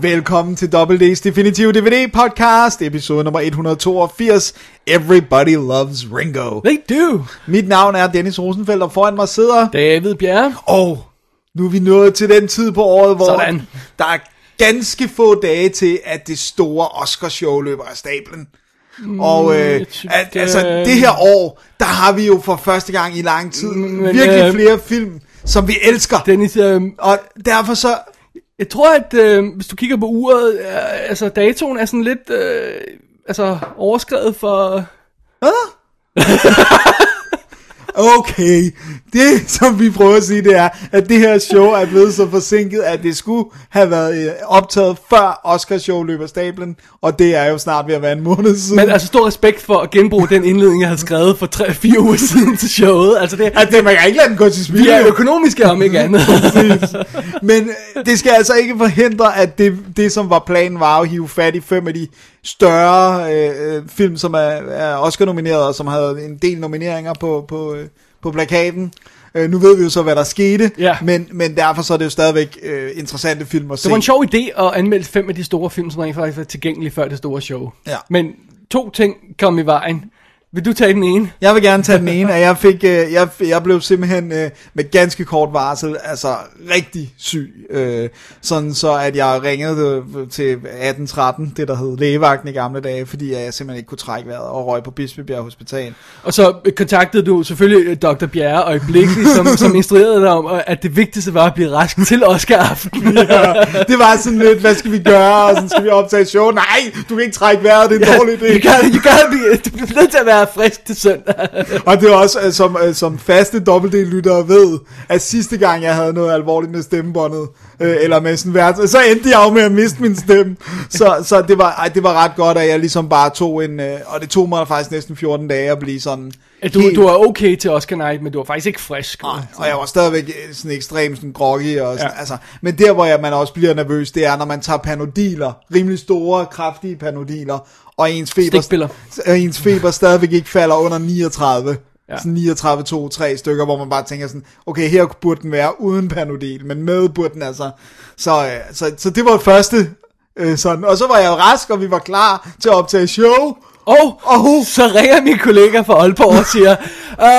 Velkommen til Double D's Definitive DVD Podcast, episode nummer 182. Everybody loves Ringo. They do. Mit navn er Dennis Rosenfeldt, og foran mig sidder... David Bjerre. Og nu er vi nået til den tid på året, hvor Sådan. der er ganske få dage til, at det store Oscar-show løber af stablen. Og øh, at, altså det her år, der har vi jo for første gang i lang tid Men, virkelig øh, flere film, som vi elsker. Dennis, øh, Og derfor så, jeg tror, at øh, hvis du kigger på uret, øh, altså datoen er sådan lidt øh, altså overskrevet for... Okay, det som vi prøver at sige, det er, at det her show er blevet så forsinket, at det skulle have været øh, optaget før Oscar show løber stablen, og det er jo snart ved at være en måned siden. Men altså stor respekt for at genbruge den indledning, jeg havde skrevet for 3-4 uger siden til showet. Altså det, at det, man kan ikke lade den gå til spil. vi er økonomiske om ikke andet. Men øh, det skal altså ikke forhindre, at det, det som var planen var at hive fat i fem af de større øh, øh, film, som er, er Oscar-nomineret, og som havde en del nomineringer på, på, øh, på plakaten. Øh, nu ved vi jo så, hvad der skete, Ja. men, men derfor så er det jo stadigvæk øh, interessante film at se. Det var en sjov idé at anmelde fem af de store film, som rent faktisk var tilgængelige før det store show. Ja. Men to ting kom i vejen. Vil du tage den ene? Jeg vil gerne tage den ene, at jeg fik, øh, jeg, jeg blev simpelthen øh, med ganske kort varsel, altså rigtig syg, øh, sådan så at jeg ringede øh, til 1813, det der hed lægevagten i gamle dage, fordi jeg simpelthen ikke kunne trække vejret og røg på Bispebjerg Hospital. Og så kontaktede du selvfølgelig øh, Dr. Bjerre øjeblikkeligt, som, som instruerede dig om, at det vigtigste var at blive rask til Oscar aften. Ja, det var sådan lidt, hvad skal vi gøre, og sådan skal vi optage show, nej, du kan ikke trække vejret, det er en dårlig idé. You gotta, you gotta be, du bliver nødt til at være frisk til søndag. Og det er også, øh, som, øh, som faste dobbeltdel-lyttere ved, at sidste gang jeg havde noget alvorligt med stemmebåndet, øh, eller med sådan vært, så endte jeg jo med at miste min stemme. Så, så det, var, ej, det var ret godt, at jeg ligesom bare tog en, øh, og det tog mig faktisk næsten 14 dage at blive sådan du, helt- du er okay til Oscar Night, men du er faktisk ikke frisk. Nej, og jeg var stadigvæk sådan ekstremt sådan groggy og sådan, ja. altså, men der hvor jeg, man også bliver nervøs, det er når man tager panodiler, rimelig store, kraftige panodiler, og ens feber, og ens feber stadigvæk ikke falder under 39. Ja. Sådan 39, 2, 3 stykker, hvor man bare tænker sådan, okay, her burde den være uden panodil, men med burde den altså. Så, øh, så, så det var første øh, sådan, og så var jeg rask, og vi var klar til at optage show. Og, Og- så ringer min kollega fra Aalborg og siger,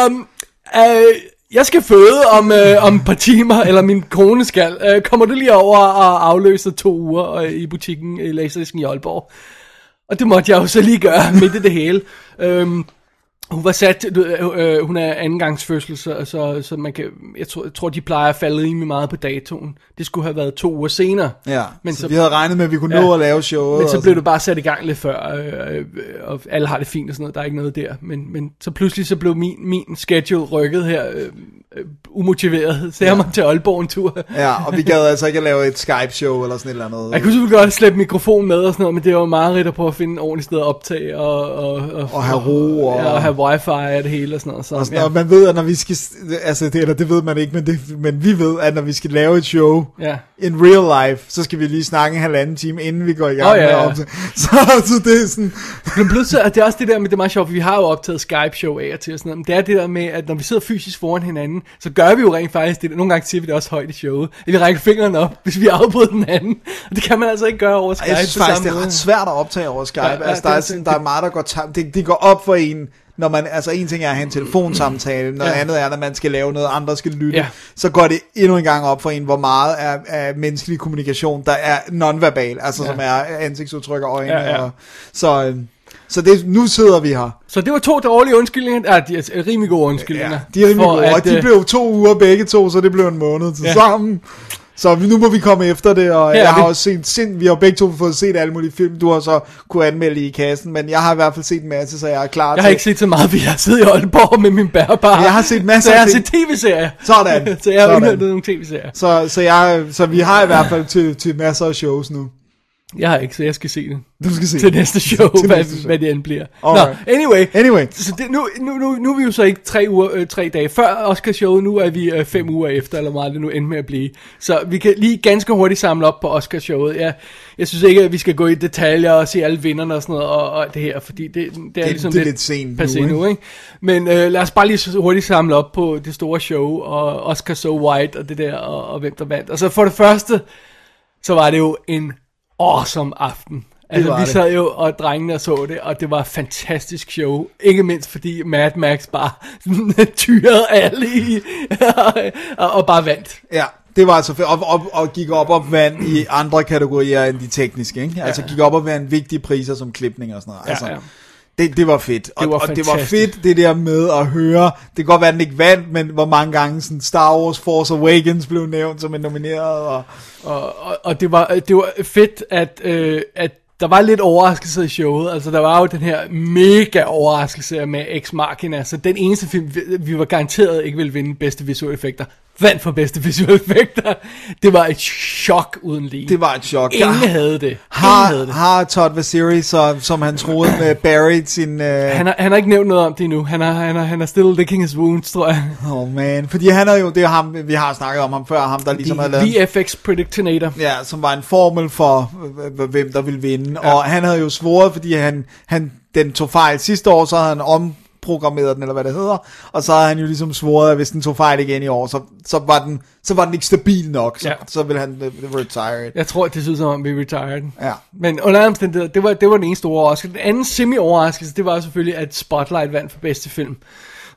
um, øh, jeg skal føde om, øh, om et par timer, eller min kone skal. Øh, kommer du lige over og afløser to uger øh, i butikken i Laserdisken i Aalborg? Og det måtte jeg jo så lige gøre midt i det hele. Øhm, hun var sat, ved, øh, hun er andengangsfødsel, så, så, så man kan, jeg tror, jeg tror, de plejer at falde rimelig meget på datoen. Det skulle have været to uger senere. Ja, Men så, så- vi havde regnet med, at vi kunne Ja. nå at lave showet. Men så blev du bare sat i gang lidt før, øh, øh, og alle har det fint og sådan noget, der er ikke noget der. Men, men så pludselig så blev min, min schedule rykket her, øh, øh, umotiveret. Så jeg ja. måtte til Aalborg en tur. Ja, og vi gad altså ikke at lave et Skype-show eller sådan et eller andet. Jeg kunne selvfølgelig godt slæbe mikrofon med og sådan noget, men det var meget rigtigt at prøve at finde et ordentligt sted at optage og, og, og, Og have ro, og- ja, og have wifi og det hele og sådan noget. Så, Og, sådan, ja. og man ved, at når vi skal, altså det, eller det ved man ikke, men, det, men vi ved, at når vi skal lave et show Ja. in real life, så skal vi lige snakke en halvanden time, inden vi går i gang Åh, ja, ja. Så, så det er sådan, Men pludselig, at det er også det der med, det er meget sjovt, vi har jo optaget Skype-show af og til og sådan noget, men det er det der med, at når vi sidder fysisk foran hinanden, så gør vi jo rent faktisk det, nogle gange siger vi det også højt i showet, at vi rækker fingrene op, hvis vi afbryder den anden, og det kan man altså ikke gøre over Skype jeg synes faktisk, det er ret svært at optage over Skype. Ja, Ja, altså, der, er sådan, der er meget, der går tam, det, det går op for en, når man, altså en ting er at have en telefonsamtale, noget Ja. andet er, når man skal lave noget, andre skal lytte, Ja. så går det endnu en gang op for en, hvor meget af, af menneskelig kommunikation, der er nonverbal, altså Ja. som er ansigtsudtryk og øjne. Ja, ja. Og, så øh, så det, nu sidder vi her. Så det var to dårlige undskyldninger, ja, de er rimelig gode undskyldninger. Ja, de er rimelig gode, at, og de øh, blev to uger begge to, så det blev en måned til Ja. sammen. Så nu må vi komme efter det, og Ja, jeg har vi- også set, sind, vi har begge to fået set alle mulige film, du har så kunne anmelde i kassen, men jeg har i hvert fald set en masse, så jeg er klar Jeg til... har ikke set så meget, fordi jeg har siddet i Aalborg med min bærbare. Jeg har set masser Så jeg har set tv-serier. Sådan. så jeg har indhentet nogle tv-serier. Så, så, jeg, så vi har i hvert fald til, til masser af shows nu. Jeg har ikke, så jeg skal se det. Du skal se til det. næste show, Til hvad, næste show. hvad det end bliver. Alright. Nå, anyway. Anyway. Så det, nu, nu, nu, nu er vi jo så ikke tre, uger, øh, tre dage før Oscarshowet, nu er vi øh, fem uger efter, eller meget det nu endte med at blive. Så vi kan lige ganske hurtigt samle op på Oscarshowet. Jeg, jeg synes ikke, at vi skal gå i detaljer og se alle vinderne og sådan noget, og, og det her, fordi det, det er Det- ligesom det er lidt sent nu, ikke? nu, ikke? Men øh, lad os bare lige så hurtigt samle op på det store show, og Oscar So White, og det der, og, og hvem der vandt. Altså for det første, så var det jo en awesome aften. Altså, vi det. sad jo og drengene og så det, og det var et fantastisk show. Ikke mindst fordi Mad Max bare tyrede alle i, og, og bare vandt. Ja, det var altså fedt. Og, og, og gik op og vandt i andre kategorier end de tekniske, ikke? Altså gik op og vandt vigtige priser som klipning og sådan noget. Ja, altså, ja. Det, det var fedt. Og, Det var og det var fedt, det der med at høre, det kan godt være, den ikke vandt, men hvor mange gange sådan Star Wars Force Awakens blev nævnt som en nomineret, og Og, og, og det, var, det var fedt, at, øh, at der var lidt overraskelse i showet. Altså, der var jo den her mega overraskelse med Ex Machina. Så den eneste film, vi, vi var garanteret ikke ville vinde bedste visuelle effekter, vandt for bedste visuelle effekter. Det var et chok uden lige. det var et chok. Ingen Der- havde det. Ingen har, havde det. har Todd Vasiri, så, som han troede med buried sin... Øh, Han har, han har ikke nævnt noget om det endnu. Han er, han er, han er still licking his wounds, tror jeg. oh man, fordi han er jo, det er ham, vi har snakket om ham før, ham der ligesom har lavet... VFX Predictinator. Ja, som var en formel for, hvem der ville vinde. Ja. Og han havde jo svoret, fordi han, han, den tog fejl sidste år, så havde han omprogrammeret den, eller hvad det hedder. Og så havde han jo ligesom svoret, at hvis den tog fejl igen i år, så, så, var, den, så var den ikke stabil nok. Så, Ja. så ville han øh, retire it. Jeg tror, det synes som om, vi retired. Ja. Men under omstændigheder, det var, det var den ene store overraskelse. Den anden semi-overraskelse, det var selvfølgelig, at Spotlight vandt for bedste film.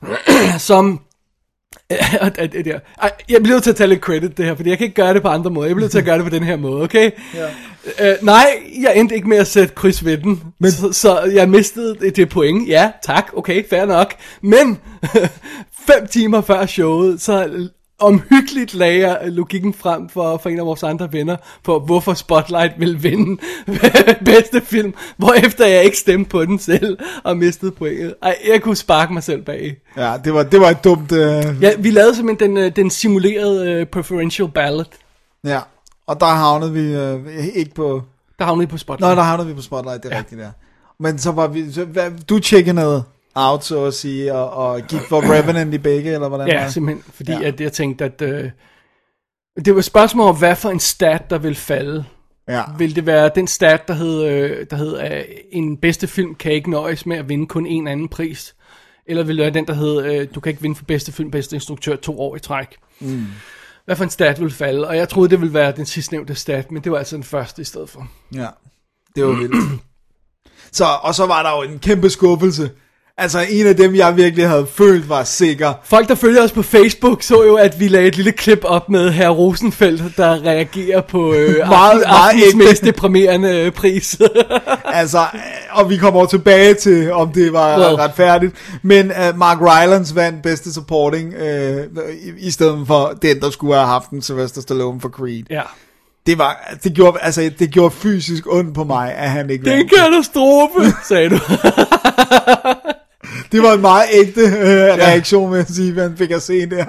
Som... Jeg bliver nødt til at tage lidt credit det her, fordi jeg kan ikke gøre det på andre måder. Jeg bliver nødt til at gøre det på den her måde, okay? Ja. Uh, nej, jeg endte ikke med at sætte kryds ved den, Men... så, så jeg mistede det, det point. Ja, tak, okay, fair nok. Men fem timer før showet, så omhyggeligt lagde jeg logikken frem for, for en af vores andre venner, på hvorfor Spotlight ville vinde bedste film, hvorefter jeg ikke stemte på den selv, og mistede pointet. Ej, jeg kunne sparke mig selv bag. Ja, det var, det var et dumt... Øh, Ja, vi lavede simpelthen den, øh, den simulerede uh, preferential ballot, ja. Og der havnede vi øh, ikke på... der havnede på Spotlight. Nå, der havnede vi på Spotlight, det er ja. rigtigt, ja. Men så var vi... Så, hvad, du tjekkede noget out, så at sige, og, og gik for Revenant i begge, eller hvordan Ja, simpelthen, fordi Ja. ja. at jeg tænkte, at øh, det var et spørgsmål om, hvad for en stat, der vil falde. Ja. Vil det være den stat, der hed, øh, der hed øh, en bedste film kan ikke nøjes med at vinde kun en anden pris? Eller vil det være den, der hed, øh, du kan ikke vinde for bedste film, bedste instruktør to år i træk? Mm. Hvad for en stat vil falde? Og jeg troede, det ville være den sidstnævnte stat, men det var altså den første i stedet for. Ja, det var vildt. så, og så var der jo en kæmpe skuffelse. Altså en af dem, jeg virkelig havde følt var sikker. Folk, der følger os på Facebook, så jo, at vi lagde et lille klip op med herr Rosenfeldt, der reagerer på øh, Meget- meget, aftens mest deprimerende øh, pris. Altså, øh, og vi kommer tilbage til, om det var Well. retfærdigt. Men uh, Mark Rylance vandt bedste supporting, uh, i, i stedet for den, der skulle have haft den, Sylvester Stallone for Creed. ja. Det var, det gjorde, altså, det gjorde fysisk ondt på mig, at han ikke Det er en katastrofe, sagde du. Det var en meget ægte uh, reaktion, vil jeg sige, han fik at se der.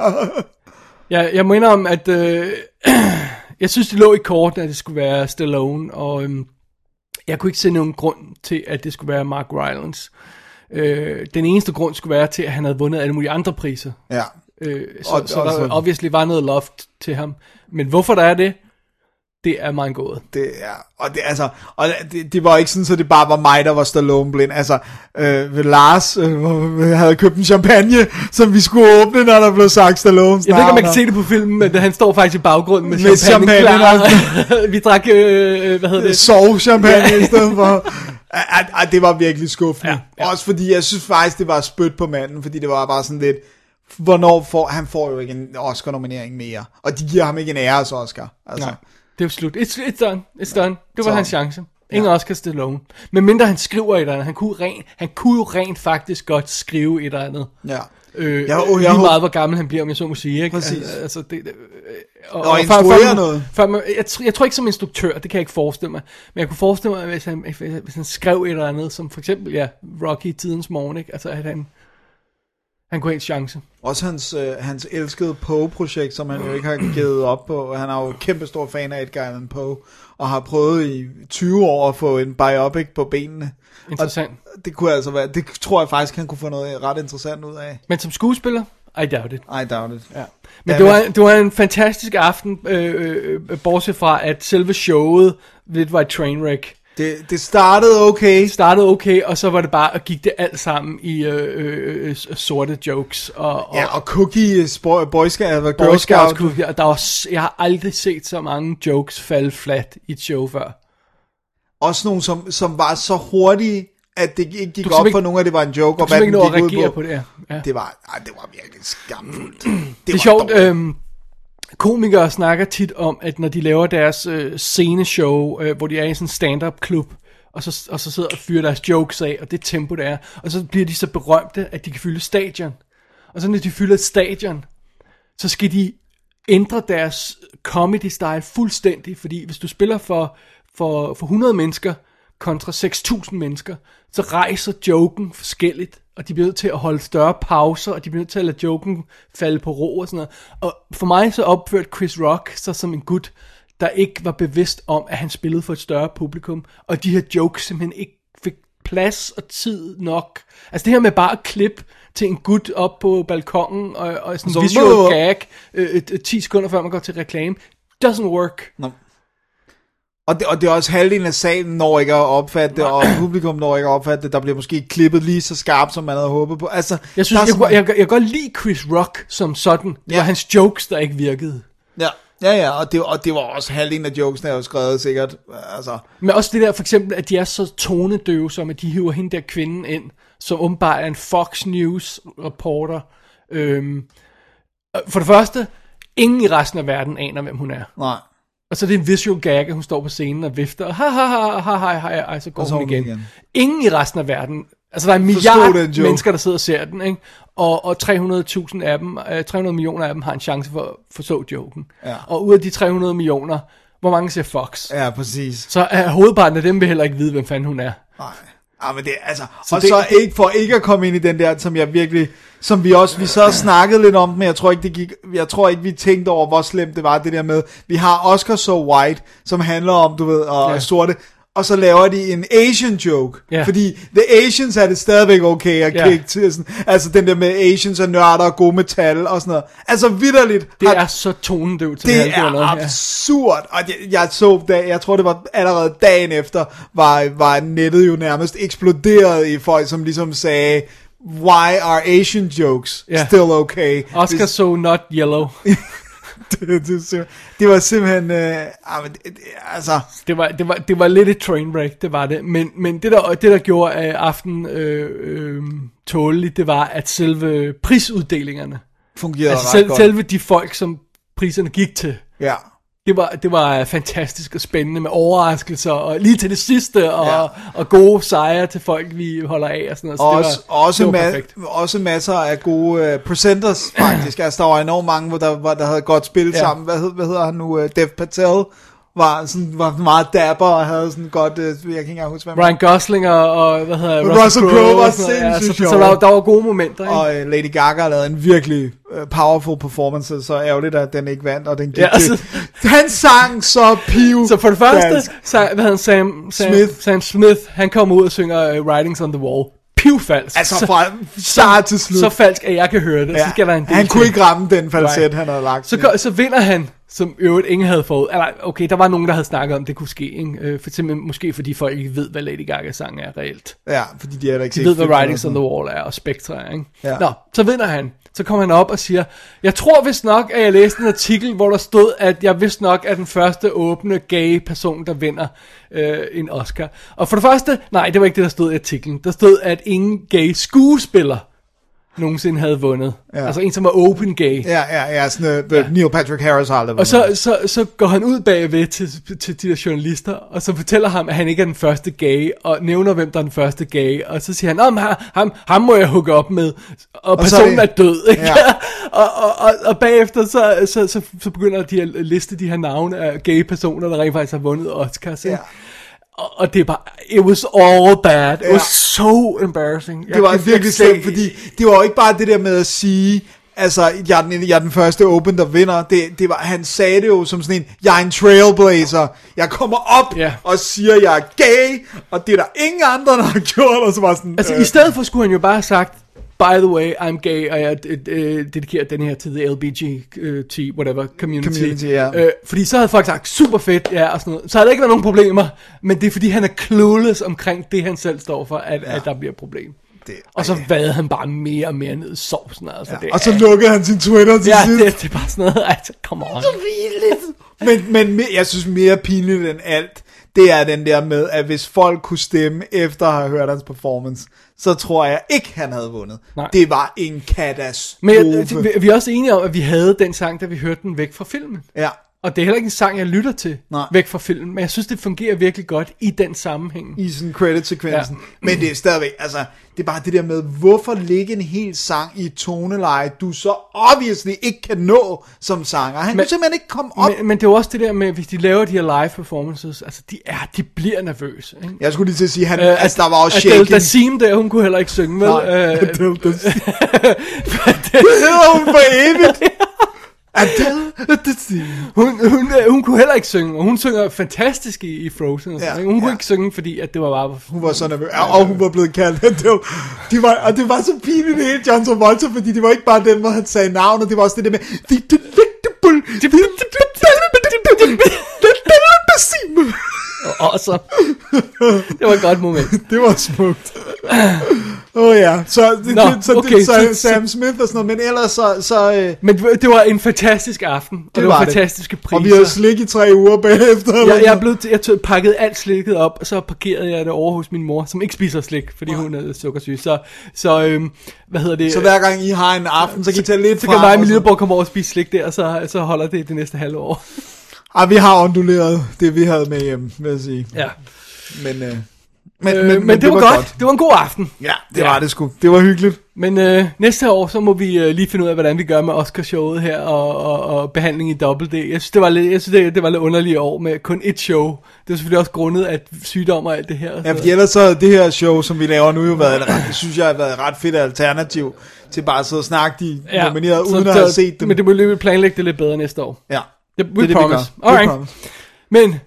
Ja, jeg mener om, at øh, jeg synes, det lå i korten, at det skulle være Stallone, og øhm, jeg kunne ikke se nogen grund til, at det skulle være Mark Rylance. Øh, den eneste grund skulle være til, at han havde vundet alle mulige andre priser. ja. Øh, så, Og- så der obviously var noget loft til ham. Men hvorfor der er det, det er mig en gåde. Det er, og det, altså, og det, det var ikke sådan, så det bare var mig, der var Stallone blind. Altså, øh, Lars øh, havde købt en champagne, som vi skulle åbne, når der blev sagt Stallones Jeg ved ikke, om man kan se det på filmen, men han står faktisk i baggrunden med, Med champagne, champagne, klar. Vi drak, øh, hvad hedder det? Sove champagne i stedet for. Ej, ej, det var virkelig skuffende. Ja, ja. Også fordi, jeg synes faktisk, det var spyt på manden, fordi det var bare sådan lidt, hvornår får, han får jo ikke en Oscar-nominering mere. Og de giver ham ikke en æres Oscar. Altså. Nej, det er slut. It's, it's done. It's done. Det var Så- hans chance. Ingen ja. Oscar Stallone. Men mindre han skriver et eller andet. Han kunne, rent, han kunne jo rent faktisk godt skrive et eller andet. Ja. Øh, Jeg- jeg, lige håber- meget hvor gammel han bliver, om jeg så må sige. Ikke? Præcis. Al- Altså, det, øh, og, Og før- instruere før man- noget. Før man, jeg, jeg tror ikke som instruktør, det kan jeg ikke forestille mig. Men jeg kunne forestille mig, hvis han, hvis han skrev et eller andet, som for eksempel, ja, Rocky i tidens morgen, ikke? Altså, at han, Han kunne have en chance. Også hans, øh, hans elskede Poe-projekt, som han jo ikke har givet op på. Han er jo kæmpe stor fan af Edgar Allan Poe, og har prøvet i 20 år at få en biopic på benene. Interessant. Og det kunne altså være, det tror jeg faktisk, han kunne få noget ret interessant ud af. Men som skuespiller, I doubt it. I doubt it. Ja. Men det var, det var en fantastisk aften, øh, øh, øh, bortset fra, at selve showet lidt var et trainwreck. Det, det startede okay. Det startede okay, og så var det bare, at gik det alt sammen i øh, øh, øh, sorte jokes. Og, og, Ja, og Cookie, Boy, Boy Scout, Boy Girl Scouts Scout. kunne, og der var, jeg har aldrig set så mange jokes falde flat i et show før. Også nogle, som, som var så hurtige, at det ikke gik op simpelthen for nogen, at det var en joke, og hvad ikke den gik ud reagere på. på det. Ja. Det var, ej, det var virkelig skamfuldt. Det er sjovt, øhm, komikere snakker tit om, at når de laver deres øh, sceneshow, øh, hvor de er i sådan en stand-up klub, og så, og så sidder og fyrer deres jokes af, og det tempo det er, og så bliver de så berømte, at de kan fylde stadion. Og så når de fylder et stadion, så skal de ændre deres comedy style fuldstændig, fordi hvis du spiller for, for, for 100 mennesker kontra 6.000 mennesker, så rejser joken forskelligt, og de bliver nødt til at holde større pauser, og de bliver nødt til at lade joken falde på ro og sådan noget. Og for mig så opførte Chris Rock sig som en gut, der ikke var bevidst om, at han spillede for et større publikum, og de her jokes simpelthen ikke fik plads og tid nok. Altså det her med bare at klippe til en gut op på balkongen, og, og sådan en visual gag, øh, øh, øh, 10 sekunder før man går til reklame, doesn't work. Nå. Og det, og det er også halvdelen af salen når ikke at opfatte det, og publikum når ikke at opfatte det. Der bliver måske klippet lige så skarpt, som man havde håbet på. Altså, Jeg synes, jeg, jeg, jeg, jeg kan godt lide Chris Rock som sådan. Det Ja. var hans jokes, der ikke virkede. Ja, ja, ja og, det, og det var også halvdelen af jokesene, er jo skrevet sikkert. Altså, Men også det der for eksempel, at de er så tonedøve, som at de hiver hende der kvinden ind, som åbenbart er en Fox News reporter. Øhm, for det første, ingen i resten af verden aner, hvem hun er. nej. Og så er det en visual gag, at hun står på scenen og vifter, og ha ha ha ha ha ha, ha så går Og så hun igen. igen. Ingen i resten af verden, altså der er en milliard den mennesker, der sidder og ser den, ikke? Og, og 300.000 af dem, øh, 300 millioner af dem har en chance for at forstå joken. Ja. Og ud af de 300 millioner, hvor mange ser Fox? Ja, præcis. Så er hovedparten af dem vil heller ikke vide, hvem fanden hun er. Nej. Ja, men det altså, Så og det- så ikke for ikke at komme ind i den der, som jeg virkelig, som vi også, vi så snakkede lidt om, men jeg tror ikke, det gik, jeg tror ikke, vi tænkte over, hvor slemt det var, det der med, vi har Oscar So White, som handler om, du ved, og ja. sorte, og så laver de en Asian joke, Ja. fordi The Asians er det stadigvæk okay at Ja. kigge til, sådan, altså den der med Asians og nørder og gode metal og sådan noget, altså vidderligt, Det har- er så tonedøvt, som det er noget absurd, og jeg, jeg så, da, jeg tror det var allerede dagen efter, var, var nettet jo nærmest eksploderet i folk, som ligesom sagde, why are Asian jokes Ja. still okay? Oscar so not yellow. det, det, det, var simpelthen, øh, ah, altså, Det var, det var, det var lidt et trainwreck, det var det. Men, men det, der, det, der gjorde af aften øh, øh, tålelig, det var, at selve prisuddelingerne, fungerede altså ret selv, godt. selve de folk, som priserne gik til, Ja. Det var, det var fantastisk og spændende med overraskelser, og lige til det sidste, og, Ja. og gode sejre til folk, vi holder af, og sådan noget. Så Også, det var, også, det var ma- også masser af gode uh, presenters, faktisk. altså, der var enormt mange, hvor der, hvor der havde godt spil Ja. ja. sammen. Hvad, hed, hvad hedder han nu? Uh, Dev Patel var, sådan, var meget dapper og havde sådan godt... Uh, jeg kan ikke engang huske, hvad Ryan Gosling og, og hvad hedder Russell Russell Crowe Crowe var noget, ja, sindssygt så, så sjov. der, der var gode momenter, ikke? Og uh, Lady Gaga lavede en virkelig uh, powerful performance, så ærgerligt, at den ikke vandt, og den gik Ja, altså-. Han sang så piv. Så for det første, så, hvad hedder han, Sam, Sam, Smith. Sam Smith, han kommer ud og synger uh, Writings on the Wall. Pivfalsk. Altså så, fra start til slut. så falsk, at jeg kan høre det. Ja. Så skal der en del han kunne ikke ramme den falset, Right. han havde lagt. Så, går, så vinder han, som øvrigt ingen havde fået. Eller, okay, der var nogen, der havde snakket om, det kunne ske. Ikke? Øh, for simpelthen, måske fordi folk ikke ved, hvad Lady Gaga sang er reelt. Ja, fordi de heller ikke De ved, hvad Writings on the Wall er, og Spectre er, ikke? Ja. Nå, så vinder han. Så kommer han op og siger, jeg tror vist nok, at jeg læste en artikel, hvor der stod, at jeg vist nok er den første åbne gay person, der vinder øh, en Oscar. Og for det første, nej, det var ikke det, der stod i artiklen. Der stod, at ingen gay skuespiller nogensinde havde vundet. Ja. Altså en, som var open gay. Ja, ja, ja, sådan uh, ja. Neil Patrick Harris har aldrig Og så, så, så går han ud bagved til, til de der journalister, og så fortæller ham, at han ikke er den første gay, og nævner, hvem der er den første gay, og så siger han, om ham, ham, ham må jeg hooke op med, og, Og er personen er, det- død, ikke? Ja. og, og, og, og bagefter, så, så, så, så begynder de at liste de her navne af gay personer, der rent faktisk har vundet Oscars, ikke? Ja. Og, og det er bare, it was all bad. It Ja. was so embarrassing. Jeg Det var virkelig slemt, fordi det var jo ikke bare det der med at sige, altså, jeg er den, jeg er den første Open, der vinder. Det, det var, han sagde det jo som sådan en, jeg er en trailblazer. Jeg kommer op Ja. og siger, jeg er gay, og det er der ingen andre, der har gjort. Og så var sådan, Altså, øh, i stedet for skulle han jo bare have sagt, by the way, I'm gay, og jeg øh, øh, dedikerer den her til the LBGT, whatever, community. Community, ja. øh, fordi så havde folk sagt, super fedt, ja, og sådan noget. Så havde der ikke været nogen problemer, men det er fordi, han er clueless omkring det, han selv står for, at, ja. at der bliver et problem. det, Og så vadede han bare mere og mere ned i sovsen, altså. det og så er- lukkede han sin Twitter til Ja, sidst. det, det er bare sådan noget, altså, come on. Men, men me- jeg synes mere pinligt end alt, det er den der med, at hvis folk kunne stemme efter at have hørt hans performance, så tror jeg ikke, han havde vundet. Nej. Det var en katastrofe. Men vi er også enige om, at vi havde den sang, da vi hørte den væk fra filmen. Ja. Og det er heller ikke en sang, jeg lytter til Nej. væk fra filmen, men jeg synes, det fungerer virkelig godt i den sammenhæng. i sådan credit-sekvensen. Ja. Men det er stadigvæk, altså, det er bare det der med, hvorfor lægge en hel sang i et toneleje, du så obviously ikke kan nå som sanger. Han men, kunne simpelthen ikke komme op. Men, Men, det er jo også det der med, hvis de laver de her live performances, altså de er, de bliver nervøse. Ikke? jeg skulle lige til at sige, han, Øh, altså, der var også Adele shaken. Dazeem der, hun kunne heller ikke synge, vel? Nej, Øh, Adele Dazeem. Det hedder hun for evigt. Adele hun, hun, øh, hun kunne heller ikke synge, og hun synger fantastisk i, i Frozen. Og sådan, Ja, ikke? Hun kunne ja. ikke synge, fordi at det var bare... Hun var så nervøs, og og hun var blevet kaldt Adele. De var, og det var så pinligt det hele John Travolta, fordi det var ikke bare den, hvor han sagde navnet, det var også det der med. Og så... det var et godt moment. Det var smukt. Åh oh, ja, så, det, Nå, så, okay, det, så, så- Sam Smith og sådan noget, men ellers så, så øh, Men det var en fantastisk aften, og det, det var, var det. fantastiske priser. og vi havde slik i tre uger bagefter. jeg, jeg, blev, jeg tog, pakkede alt slikket op, og så parkerede jeg det over hos min mor, som ikke spiser slik, fordi hun er sukkersyg. Så, så øhm, hvad hedder det? så hver gang I har en aften, så kan I tage lidt så fra. kan mig og min så- lillebror komme over og spise slik der, og så, så holder det det næste halve år. Ej, vi har onduleret det, vi havde med hjem, vil jeg sige. Ja. Men, øh, men, Øh, men, men det, var, godt. Det var en god aften. Ja, det Ja. var det sgu. Det var hyggeligt. Men øh, næste år, så må vi øh, lige finde ud af, hvordan vi gør med Oscar-showet her, og, og, og behandling i Double D. Jeg synes, det var lidt, jeg synes, det, det var lidt underligt år med kun et show. Det er selvfølgelig også grundet af sygdom og alt det her. Ja, fordi ellers så havde det her show, som vi laver nu, jo været, et ret, det synes jeg har været et ret fedt alternativ til bare at sidde og snakke de Ja, nominerede, så uden at der- have set dem. Men det må lige planlægge det lidt bedre næste år. ja, Det, we det er det, promise. vi gør. We Alright. promise. Men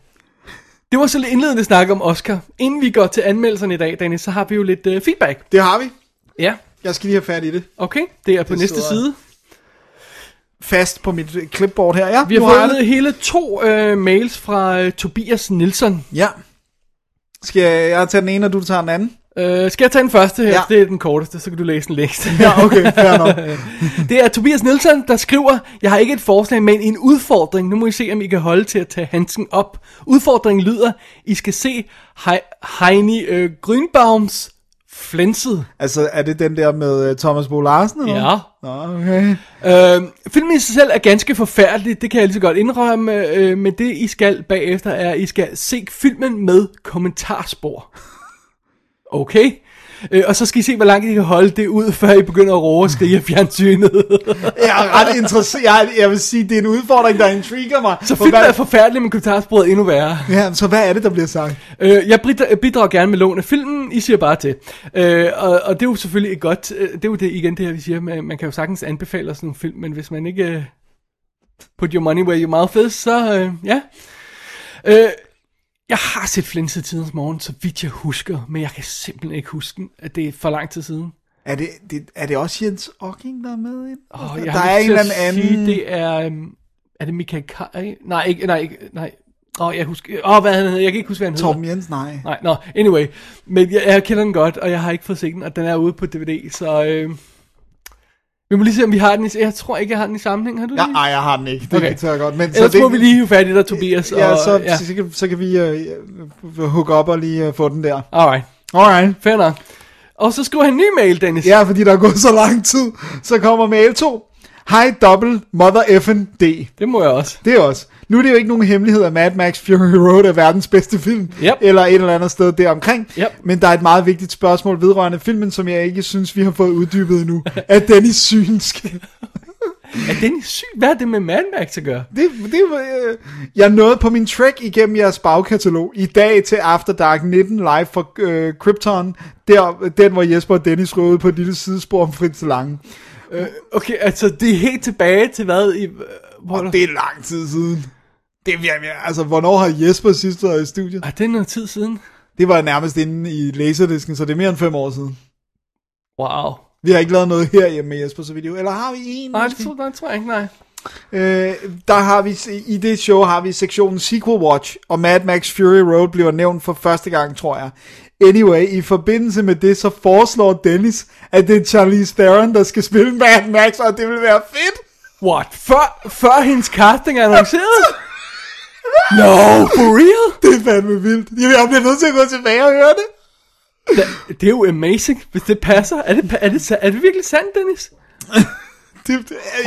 det var så lidt indledende snak om Oscar. Inden vi går til anmeldelserne i dag, Dennis, så har vi jo lidt uh, feedback. Det har vi. Ja, Jeg skal lige have fat i det. okay. Det er på Det næste side. Fast på mit øh, clipboard her. Ja, Vi har fået hele to uh, mails fra uh, Tobias Nielsen. Ja. Skal jeg, jeg tage den ene, og du tager den anden? Uh, skal jeg tage den første her? Ja. Det er den korteste, så kan du læse den længste. Ja, okay, fair nok. Det er Tobias Nielsen, der skriver, jeg har ikke et forslag, men en udfordring. Nu må I se, om I kan holde til at tage handsken op. Udfordringen lyder, I skal se Hei- Heini øh, Grünbaums Flænset. Altså, er det den der med uh, Thomas Bo Larsen? Eller? Ja. Nå, okay. Øh, filmen i sig selv er ganske forfærdelig, det kan jeg lige så godt indrømme, øh, men det I skal bagefter er, at I skal se filmen med kommentarspor. Okay? Øh, og så skal I se, hvor langt I kan holde det ud, før I begynder at råbe og skrige af fjernsynet. Jeg er ret interesseret. Jeg, jeg vil sige, det er en udfordring, der intriger mig. så filmen hvad, er forfærdelig, men kommentarsporet er endnu værre. ja, så hvad er det, der bliver sagt? Øh, jeg bidrager, bidrager gerne med lån af filmen, I siger bare til. Øh, og, og det er jo selvfølgelig et godt, øh, det er jo det igen det her, vi siger, man, man kan jo sagtens anbefale sådan en film, men hvis man ikke øh, put your money where your mouth is, så øh, ja. Øh, jeg har set Flinset tidens morgen, så vidt jeg husker, men jeg kan simpelthen ikke huske den, at det er for lang tid siden. Er det, det, er det også Jens Ocking, der er med i? Oh, der jeg er har en eller anden... Sige, det er, øhm, er det Michael Kaj? Nej, ikke, nej, ikke, nej. Åh, oh, jeg husker, åh, oh, hvad han hedder, jeg kan ikke huske, hvad han hedder. Torben Jens, nej. Nej, nå, anyway. Men jeg, jeg kender den godt, og jeg har ikke fået set den, og den er ude på DVD, så... Øh, vi må lige se, om vi har den i... Jeg tror ikke, jeg har den i sammenhæng. Har du Ja, det? nej, jeg har den ikke. Det Okay. tager jeg godt. Men, Ellers det, må vi lige hive fat i dig, Tobias. Ja, og, så, ja. så, kan, så kan vi uh, hook op og lige uh, få den der. Alright, Alright. fair nok. Og så skriver han en ny mail, Dennis. Ja, fordi der er gået så lang tid. Så kommer mail 2. Hej dobbelt mother FN D. Det må jeg også. Det er også. Nu er det jo ikke nogen hemmelighed, at Mad Max Fury Road er verdens bedste film. Yep. Eller et eller andet sted deromkring. Yep. Men der er et meget vigtigt spørgsmål vedrørende filmen, som jeg ikke synes, vi har fået uddybet endnu. er Dennis synsk? Er den syg? Hvad har det med Mad Max at gøre? Det, det øh, jeg nåede på min trek igennem jeres bagkatalog i dag til After Dark 19 live for øh, Krypton, der, den hvor Jesper og Dennis røvede på et lille sidespor om Fritz Lange. Øh, okay, altså det er helt tilbage til hvad? I, øh, hvor Og det er lang tid siden. Det er altså, hvornår har Jesper sidst været i studiet? Ej, det er noget tid siden. Det var nærmest inde i Laserdisken, så det er mere end fem år siden. Wow. Vi har ikke lavet noget her hjemme med Jesper, så video. Eller har vi en? Nej, det tror, nej, tror jeg ikke, nej. Øh, der har vi, i det show har vi sektionen Sequel Watch, og Mad Max Fury Road bliver nævnt for første gang, tror jeg. Anyway, i forbindelse med det, så foreslår Dennis, at det er Charlize Theron, der skal spille Mad Max, og det vil være fedt. What? Før, før hendes casting er annonceret? no, for real? Det er fandme vildt. Jeg bliver nødt til at gå tilbage og høre det. Da, det er jo amazing, hvis det passer. Er det, er det, er det virkelig sandt, Dennis? det,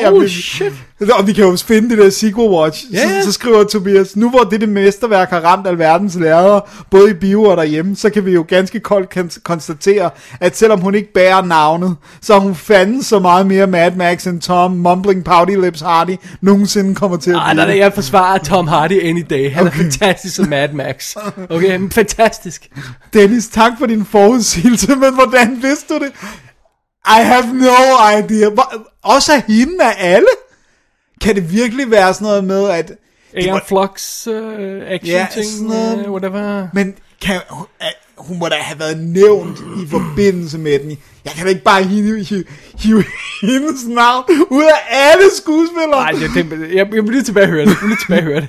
jeg, Oh vil- shit. Og vi kan jo finde det der sequel watch. Ja, så, så skriver Tobias, nu hvor dette mesterværk har ramt alverdens lærere, både i bio og derhjemme, så kan vi jo ganske koldt kon- konstatere, at selvom hun ikke bærer navnet, så er hun fanden så meget mere Mad Max end Tom Mumbling Pouty Lips Hardy nogensinde kommer til at blive. nej, nej, jeg forsvarer Tom Hardy any day. Han okay. er fantastisk som Mad Max. Okay, fantastisk. Dennis, tak for din forudsigelse, men hvordan vidste du det? I have no idea. Hvor- Også af hende af alle? Kan det virkelig være sådan noget med, at... Aeon Flux uh, action Ja, ting, noget. uh, whatever. Men kan, hun må da have været nævnt i forbindelse med den. Jeg kan da ikke bare hive, hive, hive hendes navn ud af alle skuespillere. Nej, jeg, det, jeg, jeg bliver tilbage høre det. Jeg bliver tilbage høre det.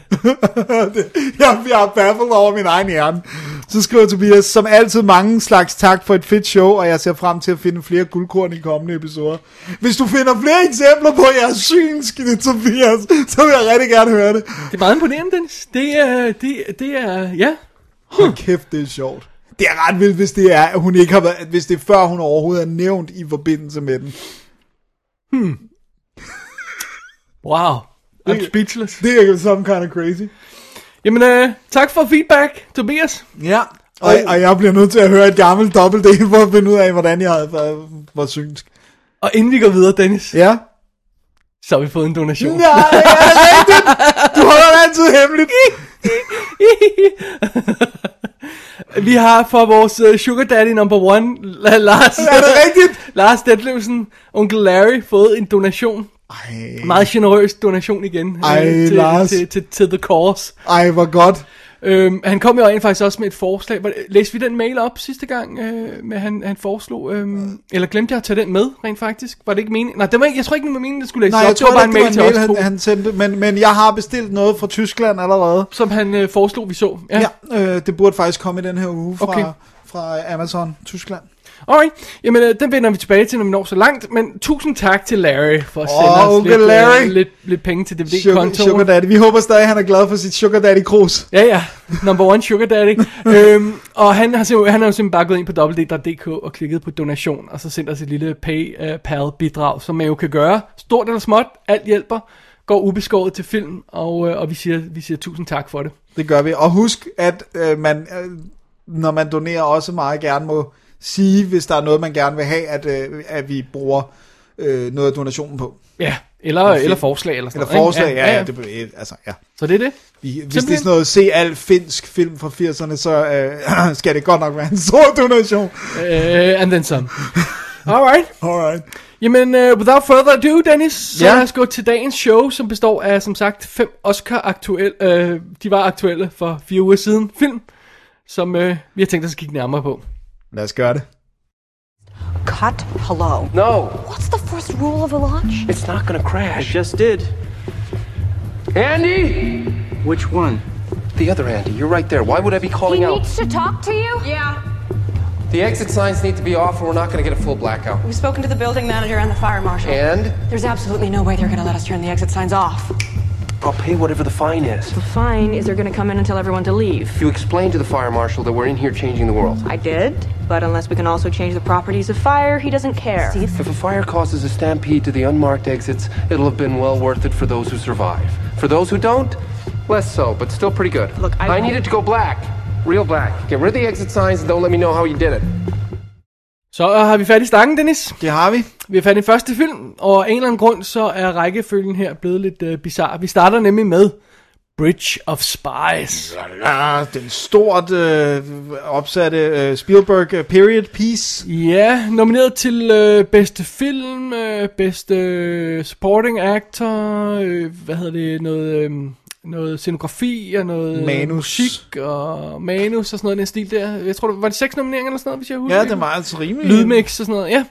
jeg, jeg er bafflet over min egen hjerne. Så skriver Tobias, som altid mange slags tak for et fedt show, og jeg ser frem til at finde flere guldkorn i kommende episoder. Hvis du finder flere eksempler på jeres synskide, Tobias, så vil jeg rigtig gerne høre det. Det er meget imponerende, Dennis. Det er, det, det er, ja. Hold kæft, det er sjovt. Det er ret vildt, hvis det er, at hun ikke har været, hvis det er før, hun overhovedet er nævnt i forbindelse med den. Wow. I'm speechless. Det er jo some kind of crazy. Jamen, uh, tak for feedback, Tobias. Ja. Og, og jeg bliver nødt til at høre et gammelt dobbeltdel for at finde ud af, hvordan jeg var, var synsk. Og inden vi går videre, Dennis, Ja. så har vi fået en donation. Nej, er det rigtigt? Du holder det altid hemmeligt. Vi har for vores uh, sugar daddy number one, La- Lars, Er det rigtigt? Lars Detlevsen, onkel Larry, fået en donation. Ej, Meget generøs donation igen. øh, Ej, til, Lars. Til, til, til The Cause. ej, hvor godt. Øhm, han kom jo rent faktisk også med et forslag. Læste vi den mail op sidste gang, øh, med han, han foreslog? Øhm, eller glemte jeg at tage den med, rent faktisk? Var det ikke meningen? Nej, det var ikke, jeg tror ikke, det var meningen, det skulle læses Nej, op. jeg det var tror bare en mail til mail, han, han sendte, men, men jeg har bestilt noget fra Tyskland allerede. som han øh, foreslog, vi så. Ja. Ja, øh, det burde faktisk komme i den her uge fra, Okay. fra Amazon Tyskland. Alright, jamen øh, den vender vi tilbage til, når vi når så langt. Men tusind tak til Larry for at Åh, sende os onkel lidt, Larry. øh, lidt, lidt penge til Sugar, DVD-kontoen. sugar Daddy. Vi håber stadig, han er glad for sit Sugar Daddy krus. Ja, ja. Number one sugar daddy. øhm, og han har, simpelthen, han har jo simpelthen bare gået ind på www.dk og klikket på donation, og så sendt os et lille paypal bidrag, som man jo kan gøre. Stort eller småt, alt hjælper. Går ubeskåret til film, og, øh, og vi, siger, vi siger tusind tak for det. Det gør vi. Og husk, at øh, man, øh, når man donerer, også meget gerne må sige, hvis der er noget, man gerne vil have, at, øh, at vi bruger øh, noget af donationen på. Ja, eller, eller forslag eller sådan Eller noget. ikke? forslag, ja, ja, ja, det, øh, altså, ja. Så det er det. Vi, hvis det er Simpelthen. sådan noget, se al finsk film fra 80'erne, så øh, skal det godt nok være en stor donation. Uh, and then some. Alright. Alright. Jamen, uh, without further ado, Dennis, så Ja. lad os gå til dagens show, som består af, som sagt, fem Oscar-aktuelle, uh, de var aktuelle for fire uger siden, film, som uh, vi har tænkt os at kigge nærmere på. Lad good. Cut hello. No, What's the first rule of a launch? it's not gonna crash. It just did. Andy! Which one? The other Andy, you're right there. Why would I be calling He out? needs to talk to you? Yeah. The exit signs need to be off or we're not gonna get a full blackout. We've spoken to the building manager and the fire marshal. And There's absolutely no way they're going to let us turn the exit signs off. I'll pay whatever the fine is. The fine is they're going to come in and tell everyone to leave. You explained to the fire marshal that we're in here changing the world. I did, but unless we can also change the properties of fire, he doesn't care. If a fire causes a stampede to the unmarked exits, it'll have been well worth it for those who survive. For those who don't, less so, but still pretty good. Look, I- I need it to go black. Real black. Get rid of the exit signs and don't let me know how you did it. Så øh, har vi fat i stangen, Dennis. Det har vi. Vi har fat i første film, og af en eller anden grund, så er rækkefølgen her blevet lidt øh, bizarre. Vi starter nemlig med Bridge of Spies. Ja, den stort øh, opsatte øh, Spielberg øh, period piece. Ja, nomineret til øh, bedste film, øh, bedste supporting actor, øh, hvad hedder det, noget, øh, noget scenografi og noget Manus. musik og manus og sådan noget i den stil der. Jeg tror, var det seks nomineringer eller sådan noget, hvis jeg husker Ja, det? det var altså rimelig, Lydmix og sådan noget, ja.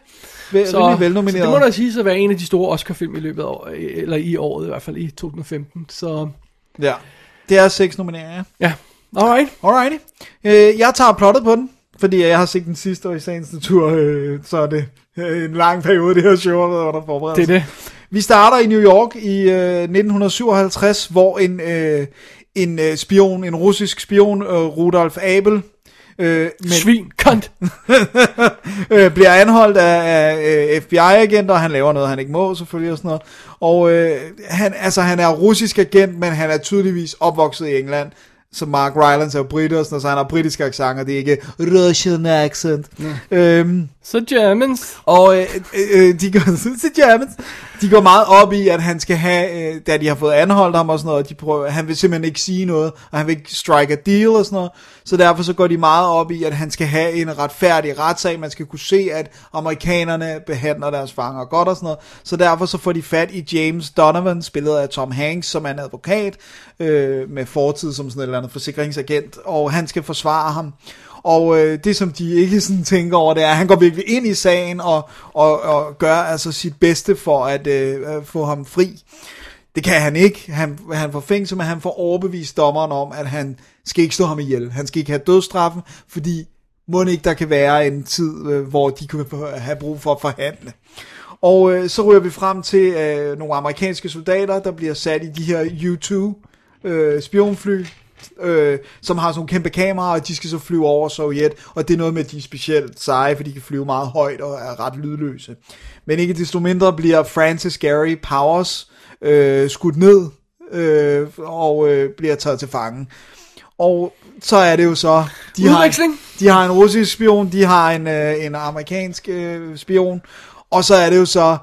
vel, Så, rimelig så det må da sige at være en af de store Oscar-film i løbet af år, eller i året i hvert fald, i 2015. Så Ja, det er seks nomineringer, ja. alright. Alrighty. Øh, jeg tager plottet på den, fordi jeg har set den sidste, og i sagens natur, øh, så er det øh, en lang periode, det her show har været under forberedelse. Det er det. Vi starter i New York i øh, 1957, hvor en, øh, en øh, spion, en russisk spion, øh, Rudolf Abel, øh, men, Svin, kont. øh, bliver anholdt af, af FBI-agenter, han laver noget, han ikke må selvfølgelig og sådan noget. Og øh, han, altså, han er russisk agent, men han er tydeligvis opvokset i England. Så Mark Rylance er britter, sådan så han har britisk accent, og det er ikke Russian accent. Øhm, Så Germans. og øh, øh, øh, de, går, så Germans, de går meget op i, at han skal have, øh, da de har fået anholdt ham og sådan noget, de prøver, han vil simpelthen ikke sige noget, og han vil ikke strike a deal og sådan noget, så derfor så går de meget op i, at han skal have en retfærdig retssag, man skal kunne se, at amerikanerne behandler deres fanger godt og sådan noget, så derfor så får de fat i James Donovan, spillet af Tom Hanks, som er en advokat, øh, med fortid som sådan et eller andet forsikringsagent, og han skal forsvare ham. Og øh, det som de ikke sådan tænker over, det er, at han går virkelig ind i sagen og, og, og gør altså sit bedste for at øh, få ham fri. Det kan han ikke. Han, han får fængsel, men han får overbevist dommeren om, at han skal ikke slå ham ihjel. Han skal ikke have dødstraffen, fordi må ikke der kan være en tid, øh, hvor de kunne have brug for at forhandle. Og øh, så ryger vi frem til øh, nogle amerikanske soldater, der bliver sat i de her U-2 øh, spionfly, øh, som har sådan nogle kæmpe kameraer, og de skal så flyve over Sovjet, og det er noget med, at de er specielt seje, for de kan flyve meget højt og er ret lydløse. Men ikke desto mindre bliver Francis Gary Powers øh, skudt ned, øh, og øh, bliver taget til fange. Og så er det jo så... De Udveksling. Har, de har en russisk spion, de har en, øh, en amerikansk øh, spion, og så er det jo så,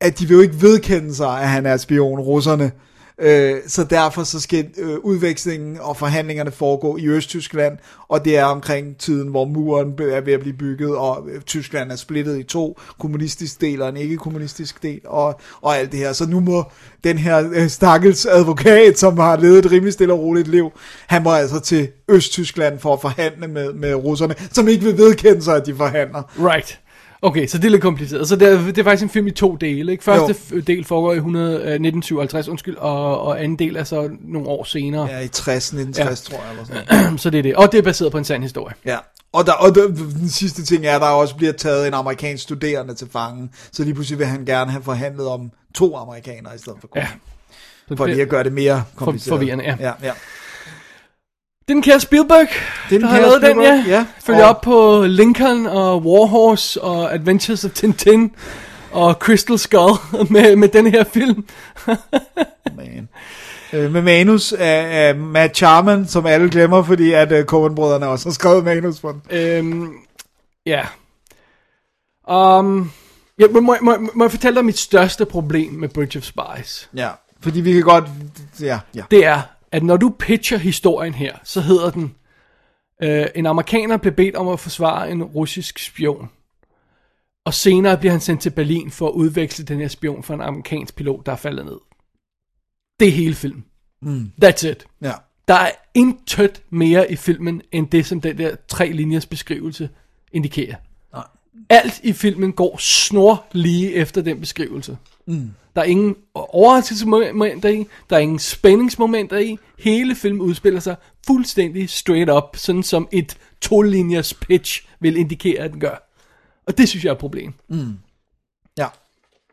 at de vil jo ikke vedkende sig, at han er spion, russerne. Øh, så derfor så skal øh, udvekslingen og forhandlingerne foregå i Østtyskland, og det er omkring tiden, hvor muren er ved at blive bygget, og øh, Tyskland er splittet i to, kommunistisk del og en ikke-kommunistisk del, og, og alt det her. Så nu må den her øh, stakkels advokat, som har levet et rimelig stille og roligt liv, han må altså til Østtyskland for at forhandle med, med russerne, som ikke vil vedkende sig, at de forhandler. Right. Okay, så det er lidt kompliceret. Så det er, det er faktisk en film i to dele. Ikke? Første f- del foregår i 100, øh, 1957, undskyld, og, og anden del er så nogle år senere. Ja, i 60, 1960, ja. tror jeg, eller sådan. Så det er det. Og det er baseret på en sand historie. Ja. Og, der, og der, den sidste ting er, at der også bliver taget en amerikansk studerende til fange, så lige pludselig vil han gerne have forhandlet om to amerikanere i stedet for kun. Ja. Så For det- lige at gøre det mere kompliceret. forvirrende, ja. ja, ja. Den kære Spielberg, Den der har lavet den, ja. ja. Følger Og- op på Lincoln og Warhorse og Adventures of Tintin og Crystal Skull med, med den her film. Man. Øh, med manus af, af Matt Charman, som alle glemmer, fordi at uh, Coen-brødrene også har skrevet manus på den. Øhm, ja. Um, ja, må, må, må, må jeg fortælle dig mit største problem med Bridge of Spies? Ja, fordi vi kan godt... Ja, ja. Det er, at når du pitcher historien her, så hedder den, øh, en amerikaner blev bedt om at forsvare en russisk spion. Og senere bliver han sendt til Berlin for at udveksle den her spion for en amerikansk pilot, der er faldet ned. Det er hele filmen. Mm. That's it. ja. Der er intet mere i filmen, end det, som den der tre linjers beskrivelse indikerer. Nej. Alt i filmen går snor lige efter den beskrivelse. Mm. Der er ingen overraskelsesmomenter i, der er ingen spændingsmomenter i. Hele filmen udspiller sig fuldstændig straight up, sådan som et to-linjers pitch vil indikere, at den gør. Og det synes jeg er et problem. ja.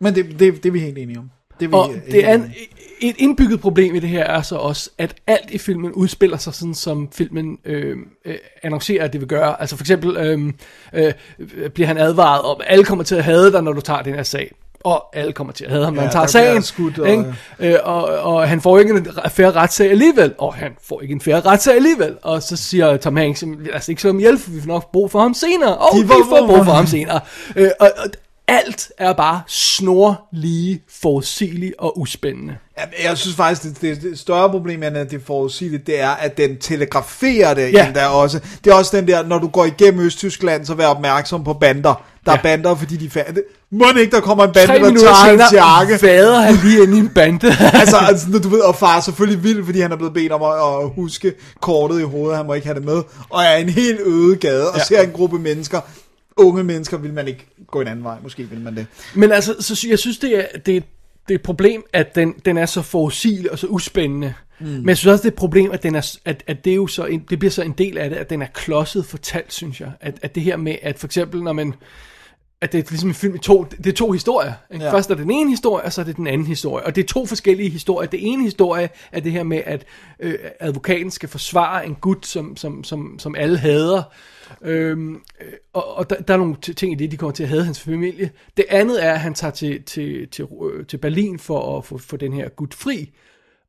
Men det, det, det er vi helt enige om. Det vi Og det er en, et indbygget problem i det her er så også, at alt i filmen udspiller sig sådan, som filmen øh, øh, annoncerer, at det vil gøre. Altså for eksempel øh, øh, bliver han advaret om, at alle kommer til at hade dig, når du tager den her sag. Og alle kommer til at hade ham, Ja, han tager sagen. skudt, og- ikke? Øh, og, og han får ikke en færre retssag alligevel, og han får ikke en færre retssag alligevel. Og så siger Tom Hanks, "Jamen, lad os ikke slå ham ihjel, for vi får nok brug for ham senere. Og De vi får brug for ham. senere. Øh, og, og alt er bare snorlige, forudsigeligt og uspændende. Jeg synes faktisk, det, det, det større problem end at det er forudsigeligt, det er, at den telegraferer det ja. endda også. Det er også den der, når du går igennem Østtyskland, så vær opmærksom på bander. Der ja. Er bander, fordi de er færdige. Må ikke, der kommer en bande, der tager hans jakke. fader han lige ind i en bande. altså, altså, du ved, og far er selvfølgelig vild, fordi han er blevet bedt om at, at huske kortet i hovedet, han må ikke have det med, og er en helt øde gade, og Ja. ser en gruppe mennesker, unge mennesker, vil man ikke gå en anden vej, måske vil man det. Men altså, så, jeg synes, det er, det, det er et problem, at den, den er så forudsigelig og så uspændende. Mm. Men jeg synes også, det er et problem, at, den er, at, at det, er jo så en, det bliver så en del af det, at den er klodset fortalt, synes jeg. At, at det her med, at for eksempel, når man... At det er ligesom en film i to, det er to historier. Ikke? Ja. Først er det den ene historie, og så er det den anden historie. Og det er to forskellige historier. Det ene historie er det her med, at øh, advokaten skal forsvare en gut, som, som, som, som alle hader. Øhm, øh, og og der, der er nogle ting i det, de kommer til at have hans familie. Det andet er, at han tager til, til, til, øh, til Berlin for at få, få den her gut fri.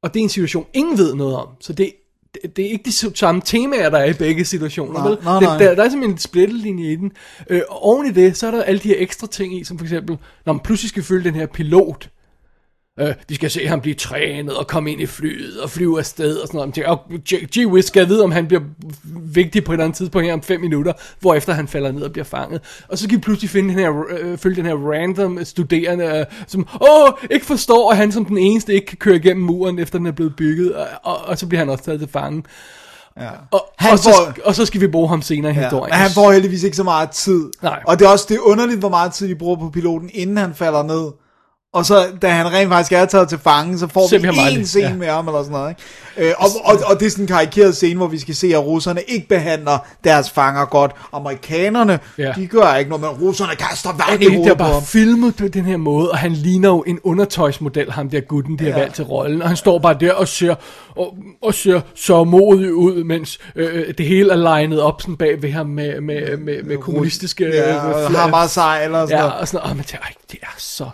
Og det er en situation, ingen ved noget om. Så det, det, det er ikke de samme temaer, der er i begge situationer. Nej, vel? nej, Det- nej. Der, der er simpelthen en splittelinje i den. Øh, og oven i det, så er der alle de her ekstra ting i, som for eksempel, når man pludselig skal følge den her pilot, Øh, vi skal se ham blive trænet og komme ind i flyet og flyve afsted og sådan noget. Tænker, Og gee whiz, skal vide, om han bliver vigtig på et eller andet tidspunkt her om fem minutter, hvorefter han falder ned og bliver fanget. Og så skal vi pludselig finde den her, øh, følge den her random studerende, øh, som åh, ikke forstår, at han som den eneste ikke kan køre igennem muren, efter den er blevet bygget, og, og, og så bliver han også taget til fange. Ja. Og, Han og, så, får- og så skal vi bruge ham senere i Ja, historien. men han får heldigvis ikke så meget tid. Nej. Og det er også det er underligt, hvor meget tid de bruger på piloten, inden han falder ned. Og så, da han rent faktisk er taget til fange, så får Ser vi en scene Ja. med ham, eller sådan noget, ikke? Øh, og, og, og det er sådan en karikeret scene, hvor vi skal se, at russerne ikke behandler deres fanger godt. Amerikanerne, Ja. de gør ikke noget, men russerne kaster Og vand det, i det er hovedet på bare ham. filmet på den her måde, og han ligner jo en undertøjsmodel, ham der gutten, de har Ja. valgt til rollen. Og han står bare der og ser, og, og ser så modig ud, mens øh, det hele er legnet op sådan bag ved ham med, med, med, med kommunistiske... Ja, øh, og har meget sej, eller sådan Ja, noget. og sådan noget. Og man tænker, "Ej, det er så...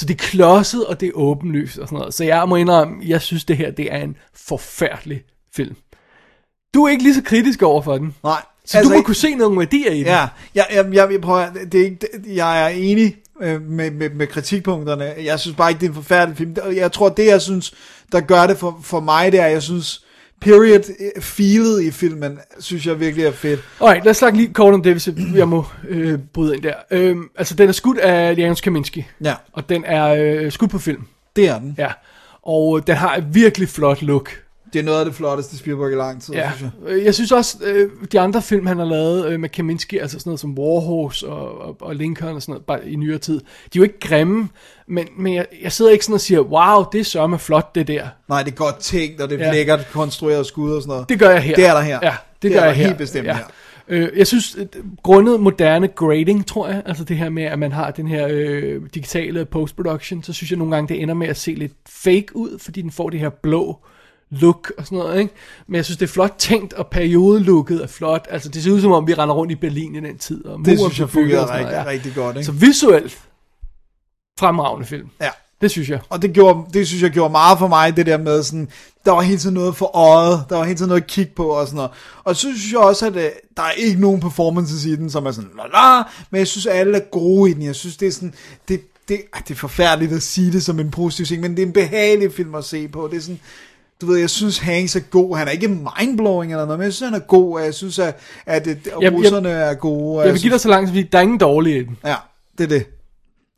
Så det er klodset, og det er åbenlyst og sådan noget. Så jeg må indrømme, jeg synes det her, det er en forfærdelig film. Du er ikke lige så kritisk over for den. Nej. Så altså, du må kunne se nogle værdier i den. Ja, jeg, jeg, jeg, jeg, prøver, det er ikke, det- jeg er enig øh, med, med, med kritikpunkterne. Jeg synes bare ikke, det er en forfærdelig film. Jeg tror, det jeg synes, der gør det for, for mig, det er, jeg synes, period øh, feelet i filmen, synes jeg virkelig er fedt. Alright, lad os snakke lige kort om det, hvis jeg må øh, bryde ind der. Øhm, altså, den er skudt af Janusz Kaminski, Ja, og den er øh, skudt på film. det er den. Ja. Og øh, den har et virkelig flot look. Det er noget af det flotteste Spielberg i lang tid, Ja. synes jeg. Øh, Jeg synes også, øh, de andre film, han har lavet øh, med Kaminski, altså sådan noget som Warhorse og, og, og Lincoln og sådan noget, bare i nyere tid, de er jo ikke grimme, men, men jeg, jeg sidder ikke sådan og siger, wow, det er sørme flot, det der. Nej, det er godt tænkt, og det er Ja. ja. lækkert konstrueret skud og sådan noget. Det gør jeg her. Det er der her. Ja, det, Det gør er jeg her. helt bestemt her. Øh, jeg synes, at grundet moderne grading, tror jeg, altså det her med, at man har den her øh, digitale post-production, så synes jeg nogle gange, det ender med at se lidt fake ud, fordi den får det her blå look og sådan noget, ikke? Men jeg synes, det er flot tænkt, og periodelooket er flot. Altså, det ser ud som om, vi render rundt i Berlin i den tid. Og Det synes jeg fungerede sådan noget, rigtig, rigtig godt, ikke? Så visuelt, fremragende film. Ja. Det synes jeg. Og det, gjorde, det synes jeg gjorde meget for mig, det der med sådan, der var hele tiden noget for øjet, der var hele tiden noget at kigge på og sådan noget. Og så synes jeg også, at øh, der er ikke nogen performances i den, som er sådan, la la, men jeg synes, at alle er gode i den. Jeg synes, det er sådan, det, det, det er forfærdeligt at sige det som en positiv ting, men det er en behagelig film at se på. Det er sådan, du ved, jeg synes, Hanks er god. Han er ikke mindblowing eller noget, men jeg synes, han er god, og jeg synes, at, at, at jeg- russerne er gode. og Jeg vil give dig så langt, fordi der er ingen dårlige i den. Ja, det er det.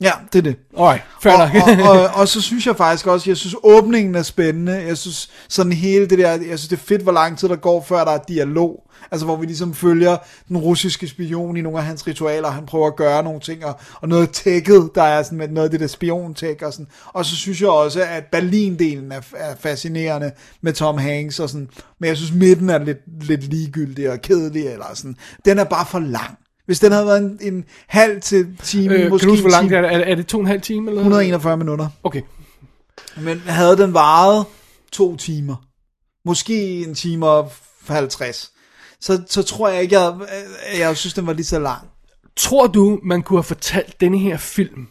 Ja, det er det Alright, fair og, nok. og, og, og så synes jeg faktisk også, jeg synes åbningen er spændende, jeg synes sådan hele det der, jeg synes det er fedt, hvor lang tid der går, før der er dialog, altså hvor vi ligesom følger den russiske spion i nogle af hans ritualer, han prøver at gøre nogle ting, og, og noget tækket, der er sådan med noget af det der spiontæk og sådan, og så synes jeg også, at Berlin-delen er, er fascinerende med Tom Hanks og sådan, men jeg synes midten er lidt, lidt ligegyldig og kedelig, eller sådan, den er bare for lang. Hvis den havde været en, en halv til time, Øh, øh, kan måske du hvor langt er det? Er, er det to og en halv time? Eller? 141 minutter. Okay. Men havde den varet to timer, måske en time og 50, så, så tror jeg ikke, jeg, jeg, jeg synes, den var lige så lang. Tror du, man kunne have fortalt denne her film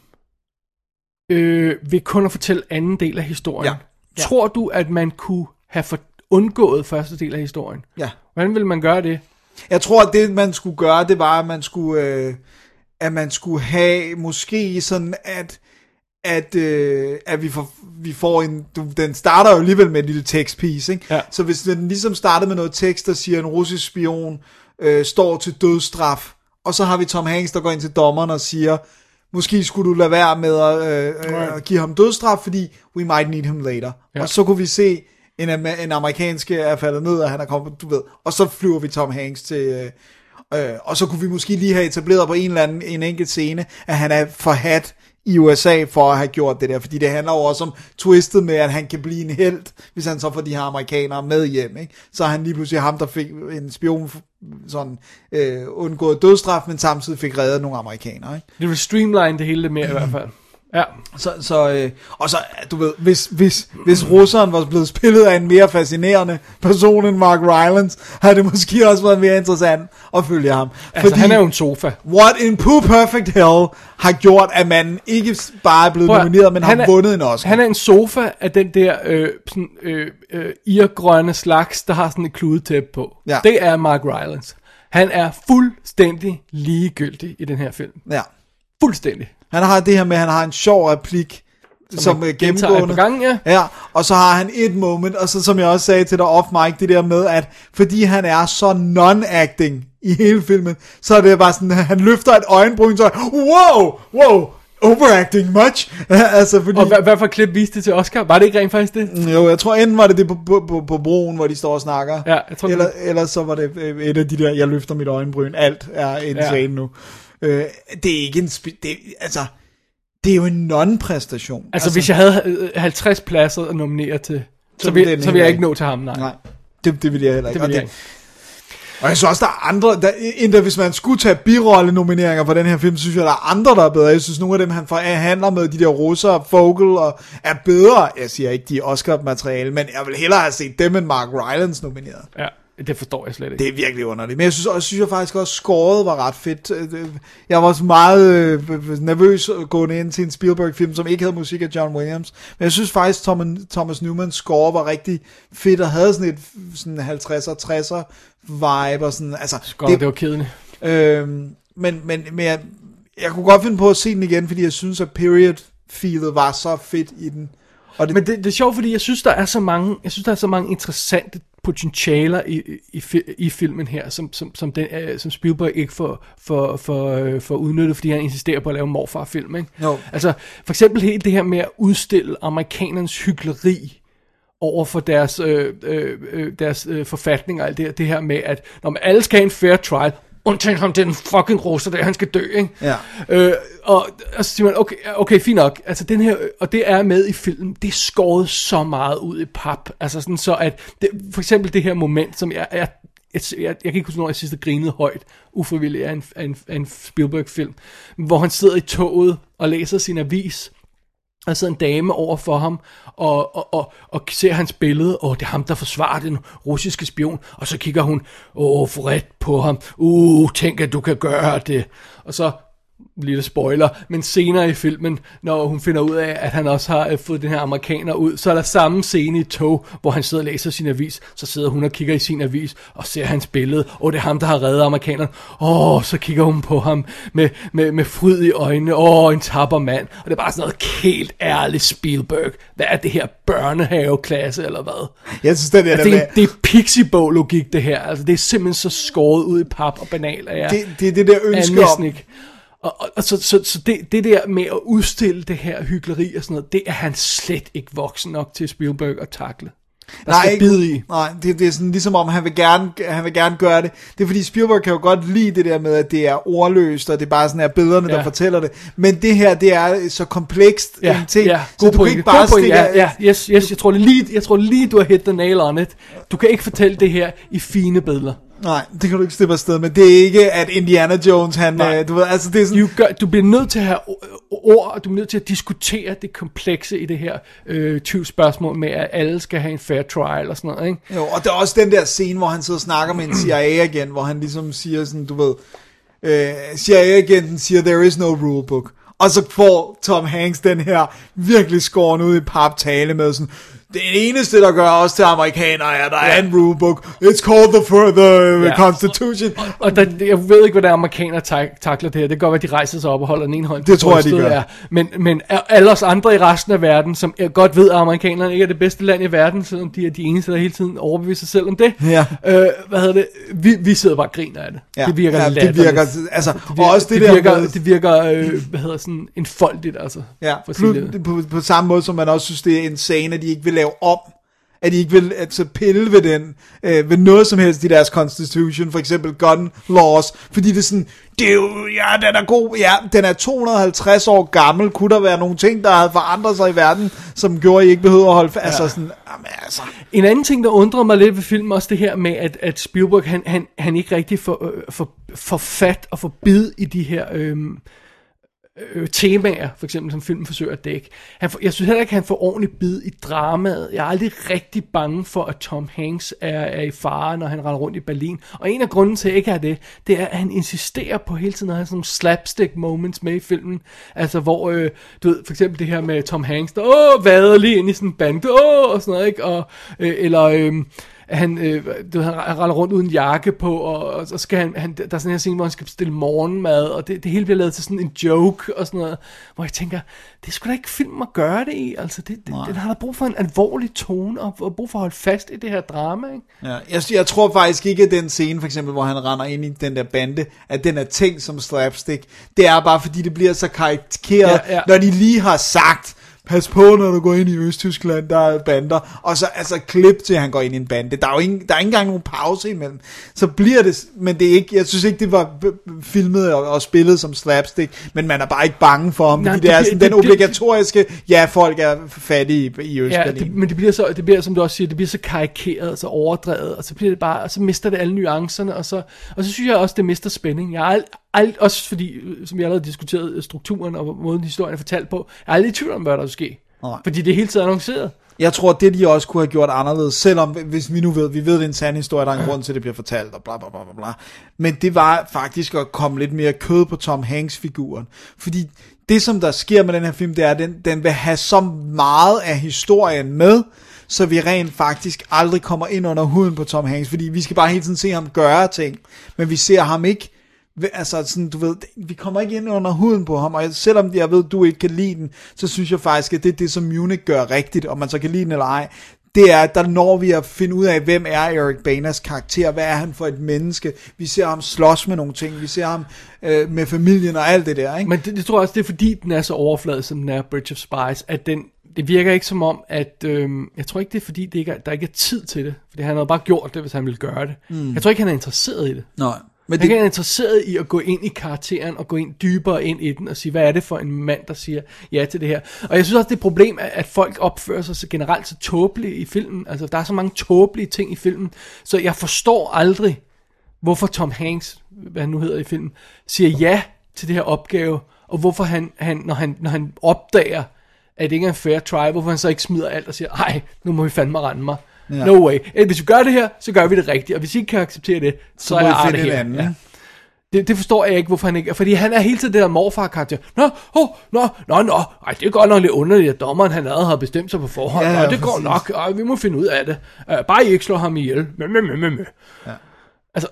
øh, ved kun at fortælle anden del af historien. Ja. Ja. Tror du, at man kunne have for, undgået første del af historien? Ja. Hvordan vil man gøre det? Jeg tror, at det, man skulle gøre, det var, at man skulle, øh, at man skulle have måske sådan, at, at, øh, at vi, får, vi får en... Du, den starter jo alligevel med en lille tekstpiece, ikke? Ja. Så hvis den ligesom starter med noget tekst, der siger, at en russisk spion øh, står til dødsstraf, og så har vi Tom Hanks, der går ind til dommeren og siger, måske skulle du lade være med at, øh, øh, at give ham dødsstraf, fordi we might need him later. Ja. Og så kunne vi se, en, en amerikanske er faldet ned, og han er kommet, du ved, og så flyver vi Tom Hanks til, øh, øh, og så kunne vi måske lige have etableret på en eller anden, en enkelt scene, at han er forhat i USA for at have gjort det der, fordi det handler jo også om twistet med, at han kan blive en held, hvis han så får de her amerikanere med hjem, ikke? Så er han lige pludselig ham, der fik en spion sådan øh, undgået dødstraf, men samtidig fik reddet nogle amerikanere, ikke? Det vil streamline det hele lidt mere i hvert fald. Ja. Så, så øh, og så, du ved, hvis, hvis, hvis russeren var blevet spillet af en mere fascinerende person end Mark Rylance, havde det måske også været mere interessant at følge ham. Altså, han er jo en sofa. What in Pooh Perfect Hell har gjort, at man ikke bare er blevet Prøv nomineret, men han har er- vundet en Oscar. Han er en sofa af den der øh, sådan, øh, øh, irgrønne slags, der har sådan et kludetæppe på. Ja. Det er Mark Rylance. Han er fuldstændig ligegyldig i den her film. Ja. Fuldstændig. Han har det her med, at han har en sjov replik, som, som han er gennemgående. gange, ja. ja. Og så har han et moment, og så som jeg også sagde til dig off mic, det der med, at fordi han er så non-acting i hele filmen, så er det bare sådan, at han løfter et øjenbryn, så wow, wow, overacting much. altså fordi... Og hvad, hvad for klip viste det til Oscar? Var det ikke rent faktisk det? Jo, jeg tror enten var det det på, på, på, på broen, hvor de står og snakker. Ja, jeg tror, det eller, var- eller så var det øh, et af de der, jeg løfter mit øjenbryn. Alt er insane Ja. nu. Øh, det er ikke en... Det, altså, det er jo en non-præstation. Altså, hvis jeg havde øh, 50 pladser at nominere til, så, ville vil, så vil jeg ikke nå til ham, nej. Nej, det, det vil jeg heller ikke. Det vil Og jeg ikke. Og jeg synes også, der er andre, der, endda hvis man skulle tage birolle-nomineringer for den her film, så synes jeg, der er andre, der er bedre. Jeg synes, nogle af dem, han forhandler med, de der russere, Fogel, og er bedre. Jeg siger ikke, de er Oscar-materiale, men jeg vil hellere have set dem end Mark Rylance nomineret. Ja, det forstår jeg slet ikke. Det er virkelig underligt. Men jeg synes, også, synes jeg faktisk også, scoret var ret fedt. Øh, Jeg var også meget øh, nervøs gående ind til en Spielberg-film, som ikke havde musik af John Williams. Men jeg synes faktisk, Thomas, Thomas Newmans score var rigtig fedt, og havde sådan et sådan 50'er, 60'er vibe. Og sådan, altså, Godt, det, det var kedeligt. Øhm, men, men, men jeg, jeg kunne godt finde på at se den igen, fordi jeg synes, at period-feelet var så fedt i den. Og det, Men det, det er sjovt, fordi jeg synes, der er så mange, jeg synes, der er så mange interessante potentialer i, i, i filmen her, som, som, som, den, øh, som Spielberg ikke får, får, får, øh, får udnyttet, fordi han insisterer på at lave morfarfilm. Ikke? Jo. Altså, for eksempel helt det her med at udstille amerikanernes hyggeleri over for deres, øh, øh, øh, deres øh, forfatning og alt det, her- det her med, at når man alle skal have en fair trial, undtagen ham, den fucking russer der, han skal dø, ikke? Ja. Øh, og, og så siger man, okay, okay, fint nok, altså den her, og det er med i filmen, det er skåret så meget ud i pap, altså sådan så, at det, for eksempel det her moment, som jeg, jeg jeg, jeg, jeg kan ikke huske, når jeg sidst grinet højt, ufrivilligt af en, af en, af en Spielberg-film, hvor han sidder i toget og læser sin avis, der sidder en dame over for ham, og, og, og, og ser hans billede, og det er ham, der forsvarer den russiske spion, og så kigger hun, åh, forret på ham, uh, tænk, at du kan gøre det, og så, lille spoiler, men senere i filmen, når hun finder ud af, at han også har øh, fået den her amerikaner ud, så er der samme scene i tog, hvor han sidder og læser sin avis, så sidder hun og kigger i sin avis, og ser hans billede, og det er ham, der har reddet amerikaneren, åh, så kigger hun på ham med, med, med fryd i øjnene, åh, en tapper mand, og det er bare sådan noget helt ærligt Spielberg, hvad er det her børnehaveklasse, eller hvad? jeg synes, det er det, det, er, det er pixie-logik, det her, altså det er simpelthen så skåret ud i pap og banal, at jeg, det, det er det der er ønske om. Og, og, og så, så, så det, det der med at udstille det her hyggeleri og sådan noget, det er han slet ikke voksen nok til Spielberg at takle. Der skal ikke- bide i. Nej, det, det er sådan ligesom om, han vil, gerne, han vil gerne gøre det. Det er fordi Spielberg kan jo godt lide det der med, at det er ordløst, og det er bare sådan her billederne, ja. Der fortæller det. Men det her, det er så komplekst Ja, en ting, ja, så god du kan pointe, ikke bare stikke... ja, ja, yes, yes, jeg tror lige, jeg tror lige, du har hit the nail on it. Du kan ikke fortælle det her i fine billeder. Nej, det kan du ikke slippe afsted med. Det er ikke, at Indiana Jones, han... Nej. Øh, du ved, altså det er sådan... Du, gør, du bliver nødt til at have ord, og du er nødt til at diskutere det komplekse i det her øh, 20 spørgsmål med, at alle skal have en fair trial og sådan noget, ikke? Jo, og der er også den der scene, hvor han sidder og snakker med en CIA-agent, hvor han ligesom siger sådan, du ved, øh, CIA-agenten siger, there is no rule book. Og så får Tom Hanks den her virkelig skåren ud i pap tale med sådan, det eneste, der gør os til amerikanere, er, der er en rulebook. It's called the, for the Ja. Constitution. Og der, jeg ved ikke, hvordan amerikanere tak, takler det her. Det kan godt være, de rejser sig op og holder den ene hånd. Det på tror jeg, de gør. Ja. Men, men alle os andre i resten af verden, som jeg godt ved, at amerikanerne ikke er det bedste land i verden, selvom de er de eneste, der hele tiden overbeviser sig selv om det. Ja. Øh, hvad hedder det? Vi, vi sidder bare og griner af det. Ja, Det virker ja, det virker, altså, det og virker, også det, det der virker, med- det virker øh, hvad hedder sådan, enfoldigt, altså. Ja, det. på, på samme måde som man også synes, det er insane, at de ikke vil lave om. At de ikke vil altså, pille ved den, øh, ved noget som helst i deres constitution, for eksempel gun laws, fordi det er sådan, det er jo, ja, den er god, ja, den er 250 år gammel, kunne der være nogle ting, der havde forandret sig i verden, som gjorde, at I ikke behøvede at holde fast, ja. altså sådan, jamen, altså, En anden ting, der undrer mig lidt ved filmen, også det her med, at, at Spielberg, han, han, han ikke rigtig får, øh, får, får fat og får bid i de her øh, øh, temaer, for eksempel som filmen forsøger at dække. Han får, jeg synes heller ikke, at han får ordentligt bid i dramaet. Jeg er aldrig rigtig bange for, at Tom Hanks er, er i fare, når han render rundt i Berlin. Og en af grunden til, at jeg ikke er det, det er, at han insisterer på hele tiden at have sådan nogle slapstick moments med i filmen. Altså, hvor, øh, du ved, for eksempel det her med Tom Hanks, der åh, vader lige ind i sådan en bande, åh, og sådan noget, ikke? Og, øh, eller... Øh, at han, øh, du han render rundt uden jakke på, og, og så skal han, han, der er sådan en her scene, hvor han skal bestille morgenmad, og det, det hele bliver lavet til sådan en joke, og sådan noget, hvor jeg tænker, det sgu da ikke film at gøre det i, altså, det, det, den har da brug for en alvorlig tone, og, og brug for at holde fast i det her drama, ikke? Ja, jeg, jeg tror faktisk ikke, at den scene, for eksempel, hvor han render ind i den der bande, at den er tænkt som slapstick. Det er bare, fordi det bliver så karikeret, Ja, ja. når de lige har sagt, pas på, når du går ind i Østtyskland, der er bander. Og så altså klip til, at han går ind i en bande. Der er jo ingen, der er ikke engang nogen pause imellem. Så bliver det, men det er ikke, jeg synes ikke, det var filmet og, og spillet som slapstick, men man er bare ikke bange for ham, Nej, det det, er sådan det- den det- obligatoriske, ja, folk er fattige i, i Ja, Østberlin. det, men det bliver så, det bliver, som du også siger, det bliver så karikeret, så overdrevet, og så bliver det bare, og så mister det alle nuancerne, og så, og så synes jeg også, det mister spænding. Jeg er ald, ald, også fordi, øh, som jeg allerede diskuteret, strukturen og måden historien er fortalt på, jeg er aldrig i tvivl om, hvad der ske. Nej. Fordi det er hele tiden annonceret. Jeg tror, det de også kunne have gjort anderledes, selvom hvis vi nu ved, vi ved, det er en sand historie, der er en grund til, at det bliver fortalt, og bla bla bla bla. Men det var faktisk at komme lidt mere kød på Tom Hanks-figuren. Fordi det, som der sker med den her film, det er, at den, den vil have så meget af historien med, så vi rent faktisk aldrig kommer ind under huden på Tom Hanks, fordi vi skal bare hele tiden se ham gøre ting, men vi ser ham ikke altså sådan, du ved, vi kommer ikke ind under huden på ham, og selvom jeg ved, du ikke kan lide den, så synes jeg faktisk, at det er det, som Munich gør rigtigt, om man så kan lide den eller ej, det er, at der når vi at finde ud af, hvem er Eric Baners karakter, hvad er han for et menneske, vi ser ham slås med nogle ting, vi ser ham øh, med familien og alt det der, ikke? Men det, det tror jeg også, det er fordi, den er så overfladisk, som den er Bridge of Spies, at den, det virker ikke som om, at, øhm, jeg tror ikke, det er fordi, det ikke er, der ikke er tid til det, fordi han havde bare gjort det, hvis han ville gøre det. Mm. Jeg tror ikke, han er interesseret i det. Nej. Men Han det, er interesseret i at gå ind i karakteren og gå ind dybere ind i den og sige, hvad er det for en mand, der siger ja til det her. Og jeg synes også, det er et problem, at, at folk opfører sig så generelt så tåbeligt i filmen. Altså, der er så mange tåbelige ting i filmen, så jeg forstår aldrig, hvorfor Tom Hanks, hvad han nu hedder i filmen, siger ja til det her opgave, og hvorfor han, han, når, han, når han opdager, at det ikke er en fair try, hvorfor han så ikke smider alt og siger, ej, nu må vi fandme rende mig. Ja. No way. Eh, Hvis vi gør det her, så gør vi det rigtigt, og hvis I ikke kan acceptere det, så, så er jeg en her. anden. Ja. Det, det forstår jeg ikke, hvorfor han ikke... Fordi han er hele tiden det der morfar-karakter. Nå, oh, nå, nå, nå. Ej, det er godt nok lidt underligt, at dommeren han allerede har bestemt sig på forhånd. Ja, Ja, det går præcis. nok. Ej, vi må finde ud af det. Uh, bare I ikke slår ham ihjel. Mø, mø, mø, mø. Ja. Altså,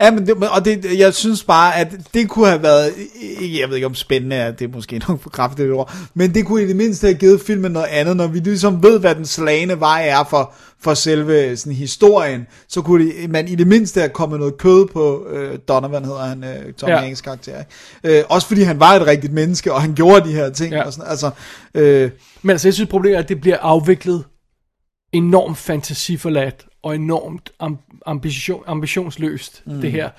Ja, men det, og det, jeg synes bare, at det kunne have været, jeg ved ikke om spændende er, det er måske nok for kraftigt ord, men det kunne i det mindste have givet filmen noget andet, når vi ligesom ved, hvad den slagende vej er for, for selve sådan, historien, så kunne det, man i det mindste have kommet noget kød på øh, Donovan, hedder han, øh, Tom Ja. ja. Hanks karakter. Ikke? Øh, også fordi han var et rigtigt menneske, og han gjorde de her ting. Ja. Og sådan, altså, øh, men altså, jeg synes, problemet er, at det bliver afviklet enormt fantasiforladt og enormt am- ambition, ambitionsløst, mm. det her.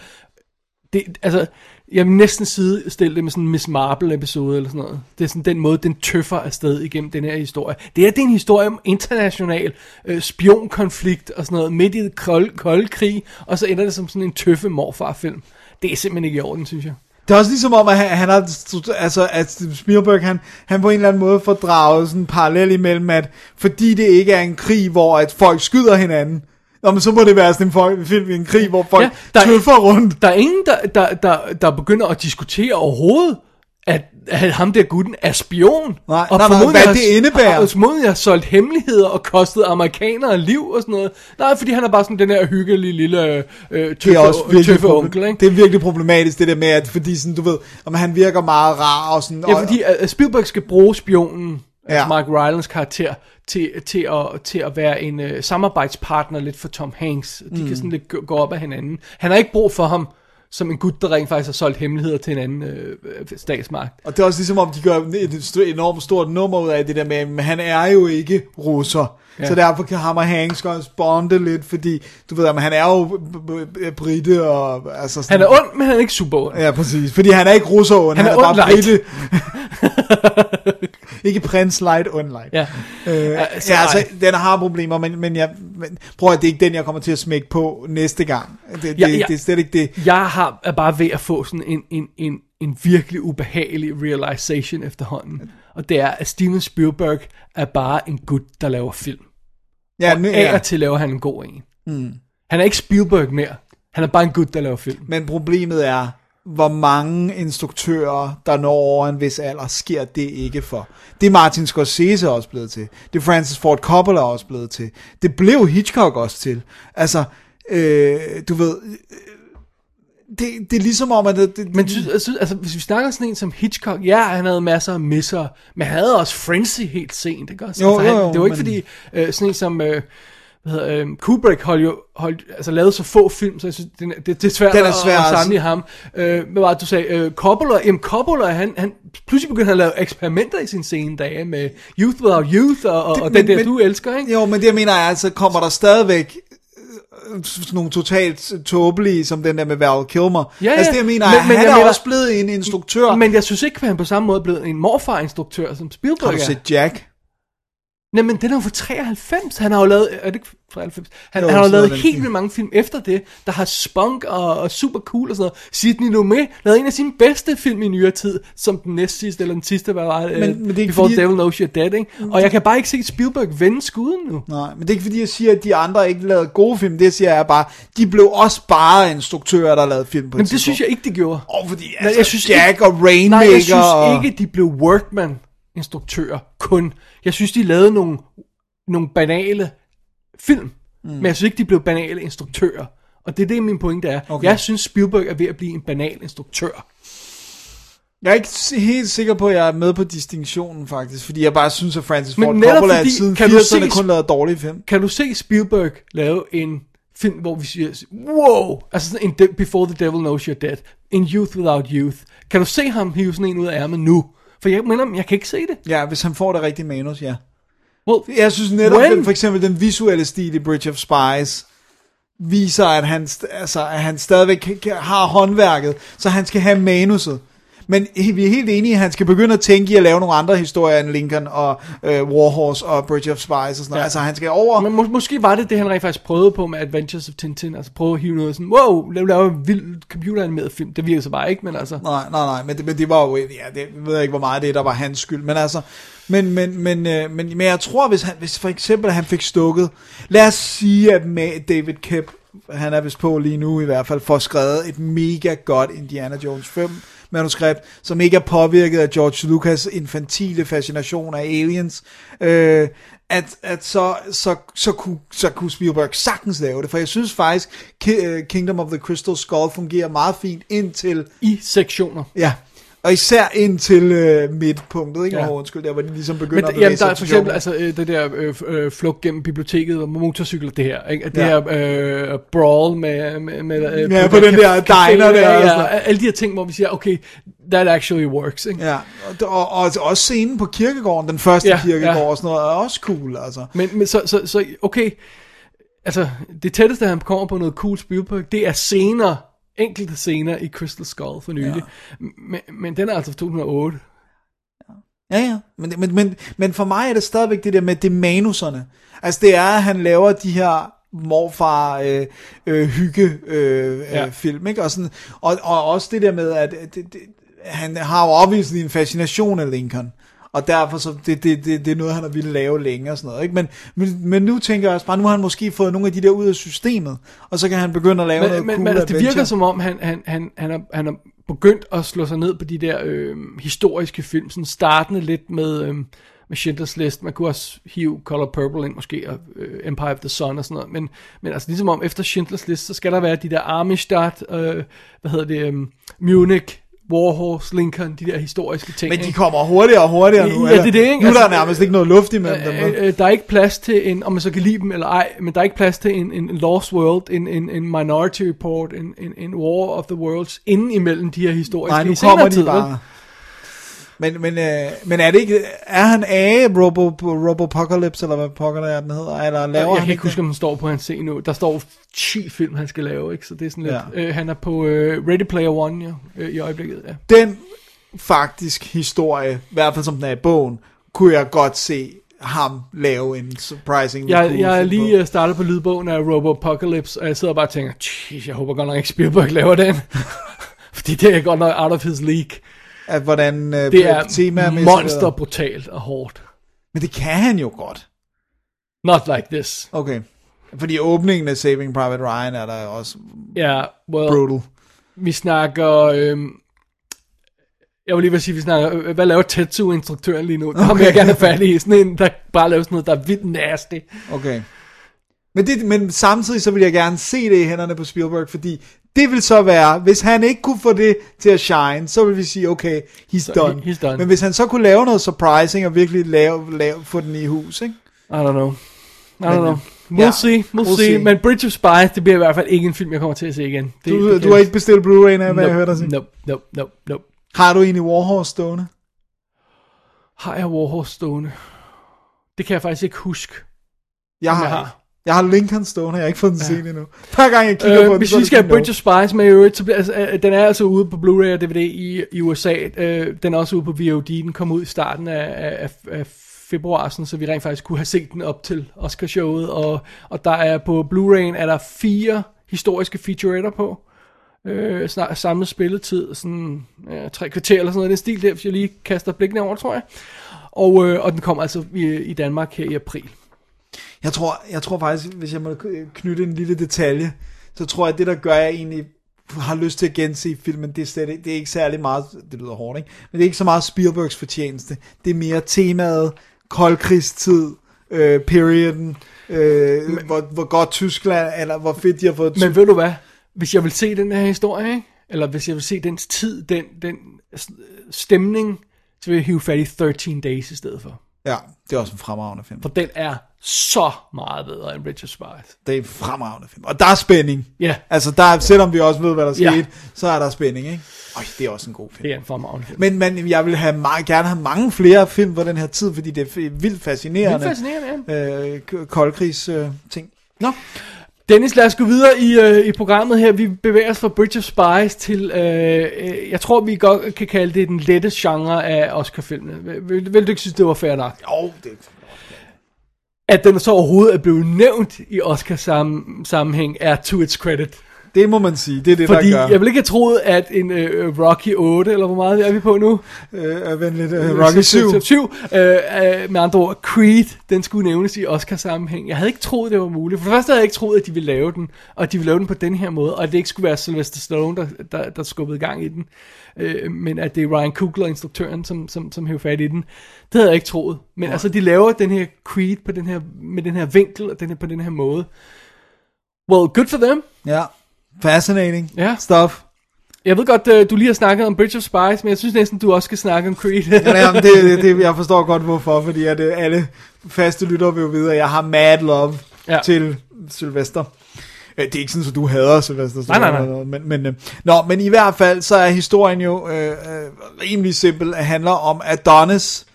Det, altså, jeg vil næsten sidestille det med sådan en Miss Marple episode eller sådan noget. Det er sådan den måde, den tøffer afsted igennem den her historie. Det er, det er en historie om international øh, spionkonflikt og sådan noget, midt i det kolde, kolde krig, og så ender det som sådan en tøffe morfarfilm. Det er simpelthen ikke i orden, synes jeg. Det er også ligesom om, at han, han har, altså, at Spielberg, han, han på en eller anden måde får draget sådan en parallel imellem, at fordi det ikke er en krig, hvor at folk skyder hinanden, Nå, men så må det være sådan en folk- film i en krig, hvor folk Ja, er- tøffer rundt. Der er ingen, der, der, der, der begynder at diskutere overhovedet, at, at ham der gutten er spion. Nej, nej, nej, formodentlig hvad har- det indebærer. Har, formodentlig har solgt hemmeligheder og kostet amerikanere liv og sådan noget. Nej, fordi han er bare sådan den her hyggelige lille øh, Det er også tøffe, tøffe onkel, ikke? det er virkelig problematisk, det der med, at fordi sådan, du ved, om han virker meget rar og sådan, Ja, og, fordi uh, Spielberg skal bruge spionen, ja. Altså Mark Rylance karakter, til, til, at, til at være en uh, samarbejdspartner lidt for Tom Hanks. De mm. kan sådan lidt gå, gå op af hinanden. Han har ikke brug for ham som en gut, der rent faktisk har solgt hemmeligheder til en anden øh, øh, statsmagt. og det er også ligesom om, de gør et enormt stort nummer ud af det der med, at han er jo ikke russer. Ja. Så derfor kan ham og Hanks også bonde lidt, fordi du ved, han er jo brite og altså sådan, Han er ond, men han er ikke super ond. Ja, præcis. Fordi han er ikke russer, han, Han han er er, bare ond light. brite. ikke prins light, ond light. Ja. Øh, Altså, ja, altså, den har problemer, men, men jeg men, prøv at det er ikke den, jeg kommer til at smække på næste gang. Det, Ja, det, ja. det er slet ikke det. Jeg har, er bare ved at få sådan en, en, en, en virkelig ubehagelig realization efterhånden. Og det er, at Steven Spielberg er bare en gut, der laver film. Ja, Og nu, af ja. og til laver han en god en. Mm. Han er ikke Spielberg mere. Han er bare en gut, der laver film. Men problemet er, hvor mange instruktører, der når over en vis alder, sker det ikke for. Det er Martin Scorsese også blevet til. Det er Francis Ford Coppola også blevet til. Det blev Hitchcock også til. Altså, øh, du ved, det, det er ligesom om, at det, det, Men synes, jeg synes, altså, hvis vi snakker sådan en som Hitchcock, ja, han havde masser af misser, men han havde også Frenzy helt sent, ikke også? Jo, altså, han, jo, jo, det var ikke men- fordi, øh, sådan en som, øh, hvad hedder, øh, Kubrick holdt jo, holdt, altså lavede så få film, så jeg synes, det, det, det er svært Den er at, svær, at altså. samle i ham. Øh, hvad var det, du sagde? Øh, Coppola, jamen Coppola, han, han, pludselig begyndte han at lave eksperimenter i sine sene dage med Youth Without Youth, og, og, Det- og men- den der, men- du elsker, ikke? Jo, men det jeg mener er, altså kommer der stadigvæk sådan nogle totalt tåbelige, som den der med Val Kilmer. Ja, ja. Altså det jeg mener, Men- men han jeg er mener- også blevet en instruktør. Men jeg synes ikke, at han på samme måde er blevet en morfar-instruktør, som Spielberg har du set Jack? Nej, men den er jo fra 93. Han har jo lavet, er det ikke fra 93? Han, Jo, han har jo lavet helt vildt mange film efter det, der har spunk og, og super cool og sådan noget. Sidney Lumet lavede en af sine bedste film i nyere tid, som den næst sidste, eller den sidste, hvad var det? Men- Øh, men det er ikke Before fordi- Devil Knows You're Dead, ikke? Og jeg kan bare ikke se Spielberg vende skuden nu. Nej, men det er ikke fordi, jeg siger, at de andre ikke lavede gode film. Det jeg siger er bare, de blev også bare instruktører, der lavede film på Men det synes jeg ikke, de gjorde. Oh, fordi Nej, altså, jeg synes Jack ikke- og Rainmaker Nej, jeg synes og... ikke, de blev workman-instruktører kun. Jeg synes, de lavede nogle, nogle banale film. Mm. Men jeg synes ikke, de blev banale instruktører. Og det er det, min pointe er. Okay. Jeg synes, Spielberg er ved at blive en banal instruktør. Jeg er ikke helt sikker på, at jeg er med på distinktionen faktisk, fordi jeg bare synes, at Francis Men Ford netop Coppola fordi- siden kan du 80'erne se- kun lavede dårlige film. Kan du se Spielberg lave en film, hvor vi siger, wow, altså sådan en Before the Devil Knows You're Dead, en Youth Without Youth. Kan du se ham hive sådan en ud af ærmet nu? For jeg mener, jeg kan ikke se det. Ja, hvis han får det rigtige manus, ja. Well, Jeg synes netop, When? den, for eksempel den visuelle stil i Bridge of Spies, viser, at han, altså, at han stadigvæk har håndværket, så han skal have manuset. Men vi er helt enige, at han skal begynde at tænke i at lave nogle andre historier end Lincoln og øh, Warhorse og Bridge of Spies og sådan noget. Ja. Altså han skal over... Men må, måske var det det, han rent faktisk prøvede på med Adventures of Tintin. Altså prøve at hive noget sådan, wow, lave, lave en vild computeranimeret film. Det virker så bare ikke, men altså... Nej, nej, nej, men det, men det var jo, ja, det ved jeg ikke, hvor meget det er, der var hans skyld, men altså, men, men, men, øh, men, men jeg tror, hvis, han, hvis for eksempel han fik stukket, lad os sige, at med David Kep, han er vist på lige nu i hvert fald, får skrevet et mega godt Indiana Jones 5 manuskript, som ikke er påvirket af George Lucas infantile fascination af aliens, øh, at, at så, så, så, kunne, så kunne Spielberg sagtens lave det, for jeg synes faktisk, øh, Kingdom of the Crystal Skull fungerer meget fint indtil I sektioner. Ja, og især ind til øh, midtpunktet, ikke? Ja. Oh, undskyld, der hvor de ligesom Men begynder at der, bevæge jamen, der er for eksempel altså, øh, det der øh, øh, flugt gennem biblioteket og motorcykler, det her. Ikke? At Det Ja. her øh, brawl med... med, med øh, Ja, på den der diner der Ja, og ja, alle de her ting, hvor vi siger, okay, that actually works. Ikke? Ja, og, og, og også scenen på kirkegården, den første Ja, kirkegård ja. og sådan noget, er også cool, altså. Men, men så, så, så, okay, altså, det tætteste, han kommer på noget cool Spielberg, det er scener, enkelte scener i Crystal Skull for nylig. Ja. Men, men den er altså fra 2008. Ja, ja, men, men, men, men for mig er det stadigvæk det der med det manuserne. Altså det er, at han laver de her morfar øh, øh, hygge øh, Ja. øh, film, ikke? Og, sådan, og, og også det der med, at det, det, han har jo obviously en fascination af Lincoln. Og derfor så, det, det, det, det er noget, han har ville lave længe og sådan noget. Ikke? Men, men, men nu tænker jeg også bare, nu har han måske fået nogle af de der ud af systemet, og så kan han begynde at lave noget Men, men, cool men altså, det virker som om, han, han, han, han, er, han er begyndt at slå sig ned på de der øh, historiske film, sådan startende lidt med, øh, med Schindlers List, man kunne også hive Color Purple ind måske, og øh, Empire of the Sun og sådan noget, men, men altså ligesom om efter Schindlers List, så skal der være de der Armistadt, øh, hvad hedder det, øh, Munich, Warhorse, Lincoln, de der historiske ting. Men de kommer hurtigere og hurtigere nu. Ja, det er det, ikke? Nu er der Altså, nærmest ikke noget luft imellem dem. vel? Øh, øh, der er ikke plads til en, om man så kan lide dem eller ej, men der er ikke plads til en, en, Lost World, en, en, en Minority Report, en, en, en War of the Worlds, inden imellem de her historiske Nej, nu kommer de tid, vel? Men, men, øh, men er det ikke, er han af Robo, Robopocalypse, eller hvad pokker der er, den hedder, eller laver Jeg han kan ikke huske, om den står på hans scene nu. Der står 10 film, han skal lave, ikke? Så det er sådan lidt... Ja. Øh, han er på øh, Ready Player One, ja, øh, i øjeblikket, ja. Den faktisk historie, i hvert fald som den er i bogen, kunne jeg godt se ham lave en surprising Jeg, jeg er lige på. øh, startet på lydbogen af Robopocalypse, og jeg sidder bare og tænker, "Jeez, jeg håber godt nok ikke Spielberg laver den. Fordi det er godt nok out of his league. At hvordan øh, Det er temamæssigt- monster brutalt og hårdt. Men det kan han jo godt. Not like this. Okay. Fordi åbningen af Saving Private Ryan er der også Ja, yeah, well, brutal. vi snakker... Øhm, jeg vil lige vil sige, vi snakker, øh, hvad laver Tetsu-instruktøren lige nu? Der okay. vil jeg gerne fat i. Sådan en, der bare laver sådan noget, der er vildt nasty. Okay. Men, det, men samtidig så vil jeg gerne se det i hænderne på Spielberg, fordi det vil så være, hvis han ikke kunne få det til at shine, så vil vi sige, okay, he's, Så done. he- he's done. Men hvis han så kunne lave noget surprising og virkelig lave, lave, få den i hus, ikke? I don't know. I don't Men, know. We'll ja, see, we'll, we'll see. see. Men Bridge of Spies, det bliver i hvert fald ikke en film, jeg kommer til at se igen. Det, Du, det du har ikke bestilt Blu-ray af, hvad jeg hørte dig sige. Nope, nope, nope, nope. Har du egentlig Warhorse stående? Har jeg Warhorse stående? Det kan jeg faktisk ikke huske. Jeg har, jeg har. Jeg har Lincoln stående, jeg har ikke fået den ja. set endnu. Hver gang jeg kigger på Øh, den, hvis vi skal have Bridge of Spies med i øvrigt, så bliver, altså, øh, den er altså ude på Blu-ray og DVD i, i USA. Øh, den er også ude på VOD. Den kom ud i starten af, af, af februar, sådan, så vi rent faktisk kunne have set den op til Oscarshowet. Og, og der er på Blu-ray'en er der fire historiske featuretter på. Øh, snart, samlet spilletid, sådan øh, tre kvarter eller sådan noget, den stil der, hvis jeg lige kaster blikkene over, tror jeg. Og, øh, og den kommer altså i, i Danmark her i april. Jeg tror, jeg tror faktisk, hvis jeg må knytte en lille detalje, så tror jeg, at det, der gør, at jeg egentlig har lyst til at gense filmen, det er, slet det er ikke særlig meget, det lyder hårdt, ikke? Men det er ikke så meget Spielbergs fortjeneste. Det er mere temaet, koldkrigstid, øh, perioden, øh, hvor, hvor godt Tyskland, eller hvor fedt de har fået... Men ved du hvad? Hvis jeg vil se den her historie, ikke? eller hvis jeg vil se dens tid, den, den stemning, så vil jeg hive fat i 13 Days i stedet for. Ja, det er også en fremragende film. For den er så meget bedre end Richard Spies. Det er en fremragende film. Og der er spænding. Ja. Altså, der er, selvom vi også ved, hvad der Ja. skete, så er der spænding, ikke? Øj, det er også en god film. Det er en fremragende film. Men, men jeg vil have meget, gerne have mange flere film på den her tid, fordi det er vildt fascinerende. Vildt fascinerende, Øh, k- koldkrigs øh, ting. Nå, Dennis, lad os gå videre i, øh, i programmet her. Vi bevæger os fra Bridge of Spies til, øh, øh, jeg tror, vi godt kan kalde det den lette genre af Oscar-filmene. Vil, vil, vil du ikke synes, det var fair nok? jo, det at den så overhovedet er blevet nævnt i Oscar-sammenhæng er to its credit det må man sige. Det er det, Fordi der gør. jeg vil ikke have troet, at en øh, Rocky 8, eller hvor meget er vi på nu? Øh, vent lidt. Øh, Rocky 7. 7 øh, øh, med andre ord, Creed, den skulle nævnes i Oscar-sammenhæng. Jeg havde ikke troet, det var muligt. For det første havde jeg ikke troet, at de ville lave den, og at de ville lave den på den her måde, og at det ikke skulle være Sylvester Stallone, der, der, der skubbede gang i den, øh, men at det er Ryan Coogler, instruktøren, som, som, som hævde fat i den. Det havde jeg ikke troet. Men altså, de laver den her Creed på den her, med den her vinkel, og den her, på den her måde. Well, good for them. Ja. Fascinating Ja. stuff. Jeg ved godt, øh, du lige har snakket om Bridge of Spies, men jeg synes næsten, du også skal snakke om Creed. Ja, det, det, det, jeg forstår godt hvorfor, fordi at øh, alle faste lyttere vil jo vide, at jeg har mad love Ja. til Sylvester. Øh, Det er ikke sådan, at du hader Sylvester Nej, nej, nej. noget, Men, men, øh, nå, men i hvert fald, så er historien jo øh, øh, rimelig simpel. Det handler om Adonis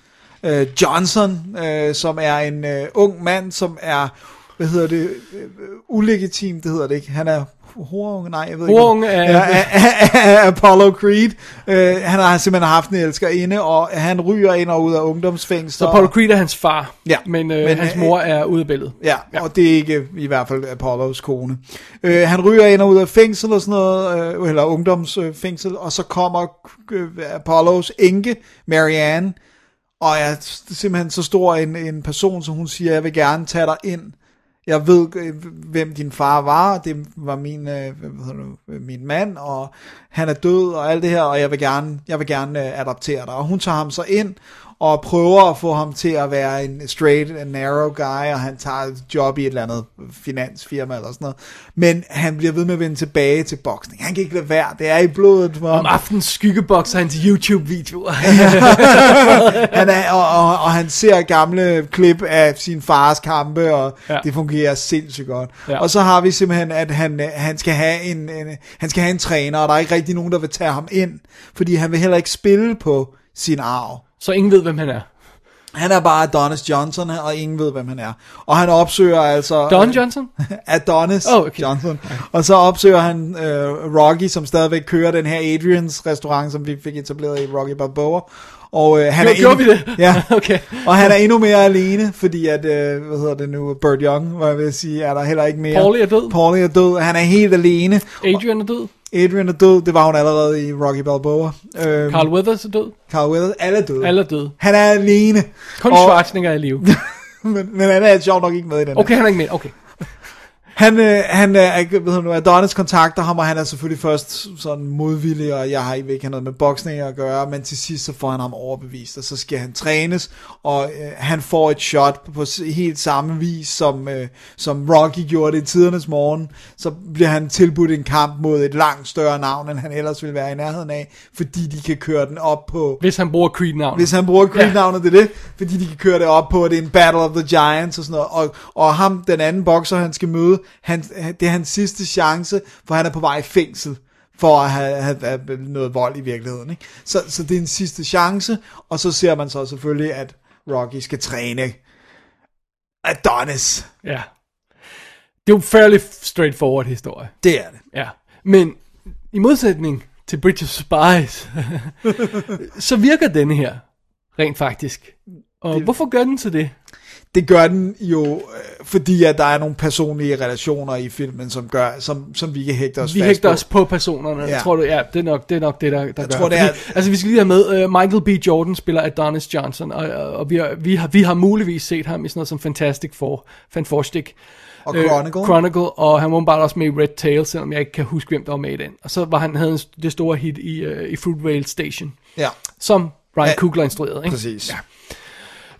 øh, Johnson, øh, som er en øh, ung mand, som er, hvad hedder det, øh, ulegitim, det hedder det ikke. Han er horunge, nej, jeg ved Horunge ikke. Ja, af, af, af Apollo Creed. Øh, han har simpelthen haft en elskerinde, og han ryger ind og ud af ungdomsfængsler. Så Paul Creed er hans far, Ja. men, øh, Men, hans øh, mor er ude af billedet. Ja, ja, og det er ikke i hvert fald Apollos kone. Øh, han ryger ind og ud af fængsel og sådan noget, øh, eller ungdomsfængsel, og så kommer øh, Apollos enke, Marianne, og er simpelthen så stor en, en person, så hun siger, jeg vil gerne tage dig ind jeg ved, øh, hvem din far var, det var min, øh, hvad hedder det, min mand, og han er død og alt det her, og jeg vil gerne, jeg vil gerne øh, adoptere dig. Og hun tager ham så ind, og prøver at få ham til at være en straight and narrow guy, og han tager et job i et eller andet finansfirma eller sådan noget. Men han bliver ved med at vende tilbage til boksning. Han kan ikke lade være. Det er i blodet for Om ham. aftenen skyggebokser hans YouTube-videoer. Han er, og, og, og han ser gamle klip af sin fars kampe, og Ja. det fungerer sindssygt godt. Ja. Og så har vi simpelthen, at han, han, skal have en, en, han skal have en træner, og der er ikke rigtig nogen, der vil tage ham ind, fordi han vil heller ikke spille på sin arv. Så ingen ved, hvem han er. Han er bare Adonis Johnson, og ingen ved, hvem han er. Og han opsøger altså... Don Johnson? Adonis Oh, okay. Johnson. Og så opsøger han øh, Rocky, som stadigvæk kører den her Adrians restaurant, som vi fik etableret i Rocky Balboa. Og øh, han Jo, er gjorde endnu, vi det? Ja. Okay. Og han er endnu mere alene, fordi at, øh, hvad hedder det nu, Burt Young, hvad jeg vil sige, er der heller ikke mere. Paulie er død. Paulie er død. Han er helt alene. Adrian er død. Adrian er død. Det var hun allerede i Rocky Balboa. Øh, Carl Weathers er død. Carl Weathers. Alle er døde. Alle er døde. Han er alene. Kun Og- Schwarzenegger er i live. Men, men han er sjovt nok ikke med i den her. Okay, han er ikke med. Okay. Han, øh, han er, ved nu, Adonis kontakter ham, og han er selvfølgelig først sådan modvillig, og jeg har ikke, have noget med boksning at gøre, men til sidst så får han ham overbevist, og så skal han trænes, og øh, han får et shot på s- helt samme vis, som, øh, som Rocky gjorde det i tidernes morgen, så bliver han tilbudt en kamp mod et langt større navn, end han ellers ville være i nærheden af, fordi de kan køre den op på, Hvis han bruger Creed-navnet. hvis han bruger Creed-navnet, det er det, fordi de kan køre det op på, at det er en Battle of the Giants og sådan noget, og, og ham, den anden bokser, han skal møde, han, det er hans sidste chance, for han er på vej i fængsel, for at have, have, have noget vold i virkeligheden, ikke? Så, så det er en sidste chance, og så ser man så selvfølgelig, at Rocky skal træne Adonis. Ja. Det er jo en fairly straightforward historie. Det er det. Ja. Men i modsætning til Bridge of Spies, så virker denne her rent faktisk. Og det... hvorfor gør den så det? Det gør den jo, øh, fordi at der er nogle personlige relationer i filmen, som gør, som, som vi kan hægte os Vi hægter på. os på personerne. Ja. Tror du, ja, det er nok det, er nok det der, der Jeg gør. tror, det er- Fordi, altså, vi skal lige have med, uh, Michael B. Jordan spiller Adonis Johnson, og, og vi, har, vi, har, vi har muligvis set ham i sådan noget som Fantastic Four, Fantastic. Og Chronicle. Øh, Chronicle, og han var bare også med i Red Tail, selvom jeg ikke kan huske, hvem der var med i den. Og så var han havde en, det store hit i, uh, i Fruitvale Station, Ja, som Ryan Ja, Coogler instruerede. Ikke? præcis. Ja.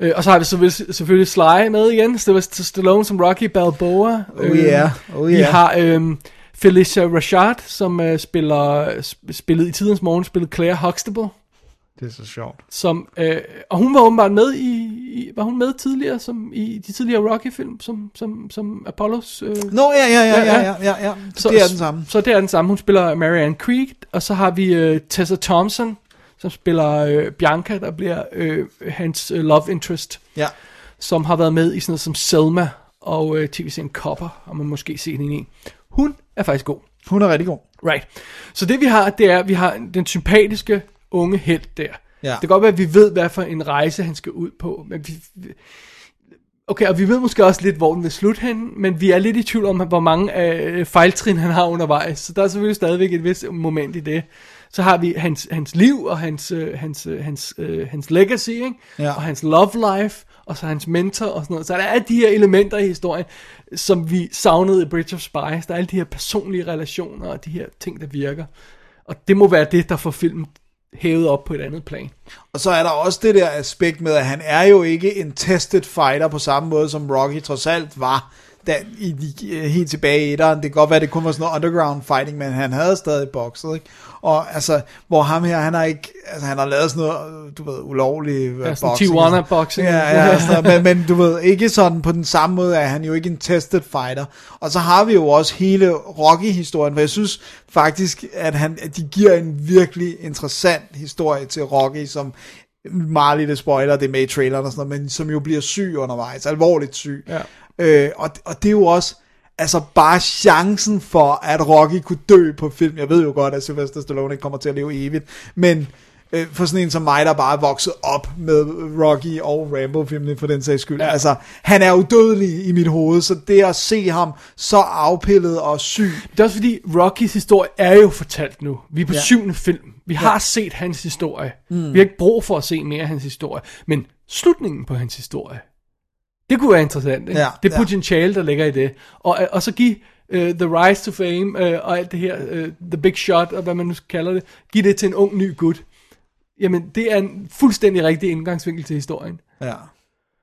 Øh, og så har vi selvfølgelig, selvfølgelig Sly med igen. Stallone som Rocky Balboa. Oh yeah, oh Vi yeah. har øhm, Felicia Rashad, som øh, spiller, sp- spillede i tidens morgen, spillede Claire Huxtable. Det er så sjovt. Som, øh, og hun var åbenbart med i, i, var hun med tidligere, som i de tidligere Rocky-film, som, som, som Apollos... Øh, Nå, ja, ja, ja, Ja, ja, ja. ja. Så, det er den samme. Så det er den samme. Hun spiller Marianne Creed, og så har vi øh, Tessa Thompson, som spiller øh, Bianca, der bliver øh, hans øh, love interest, Ja. som har været med i sådan noget som Selma og øh, tv-serien Copper, og man måske set hende i. Hun er faktisk god. Hun er rigtig god. Right. Så det vi har, det er, at vi har den sympatiske unge held der. Ja. Det kan godt være, at vi ved, hvad for en rejse han skal ud på, men vi- Okay, og vi ved måske også lidt, hvor den vil slutte hen, men vi er lidt i tvivl om, hvor mange øh, fejltrin han har undervejs, så der er selvfølgelig stadigvæk et vist moment i det. Så har vi hans, hans liv og hans, øh, hans, øh, hans, øh, hans legacy, ikke? Ja. og hans love life, og så hans mentor og sådan noget. Så der er de her elementer i historien, som vi savnede i Bridge of Spies. Der er alle de her personlige relationer og de her ting, der virker. Og det må være det, der får filmen hævet op på et andet plan. Og så er der også det der aspekt med, at han er jo ikke en tested fighter på samme måde, som Rocky trods alt var da, i de, helt tilbage i etteren. Det kan godt være, det kun var sådan noget underground fighting, men han havde stadig bokset, ikke? Og altså, hvor ham her, han har ikke, altså han har lavet sådan noget, du ved, ulovlig øh, Ja, boxing. Tijuana boxing. Ja, ja, sådan, noget. men, men du ved, ikke sådan på den samme måde, at han jo ikke en tested fighter. Og så har vi jo også hele Rocky-historien, for jeg synes faktisk, at, han, at de giver en virkelig interessant historie til Rocky, som meget lille spoiler, det er med i traileren og sådan noget, men som jo bliver syg undervejs, alvorligt syg. Ja. Øh, og, og det er jo også, altså bare chancen for, at Rocky kunne dø på film. Jeg ved jo godt, at Sylvester Stallone ikke kommer til at leve evigt, men øh, for sådan en som mig, der bare er vokset op med Rocky og Rambo-filmene for den sags skyld. Ja. Altså, han er udødelig i mit hoved, så det at se ham så afpillet og syg, Det er også fordi, Rockys historie er jo fortalt nu. Vi er på Ja. ja. syvende film. Vi har set hans historie. Mm. Vi har ikke brug for at se mere af hans historie. Men slutningen på hans historie, Det kunne være interessant, ikke? Ja, det ja. potentiale, der ligger i det. Og, og så give uh, The Rise to Fame uh, og alt det her, uh, The Big Shot, og hvad man nu kalder det, give det til en ung ny gut. Jamen, det er en fuldstændig rigtig indgangsvinkel til historien. Ja.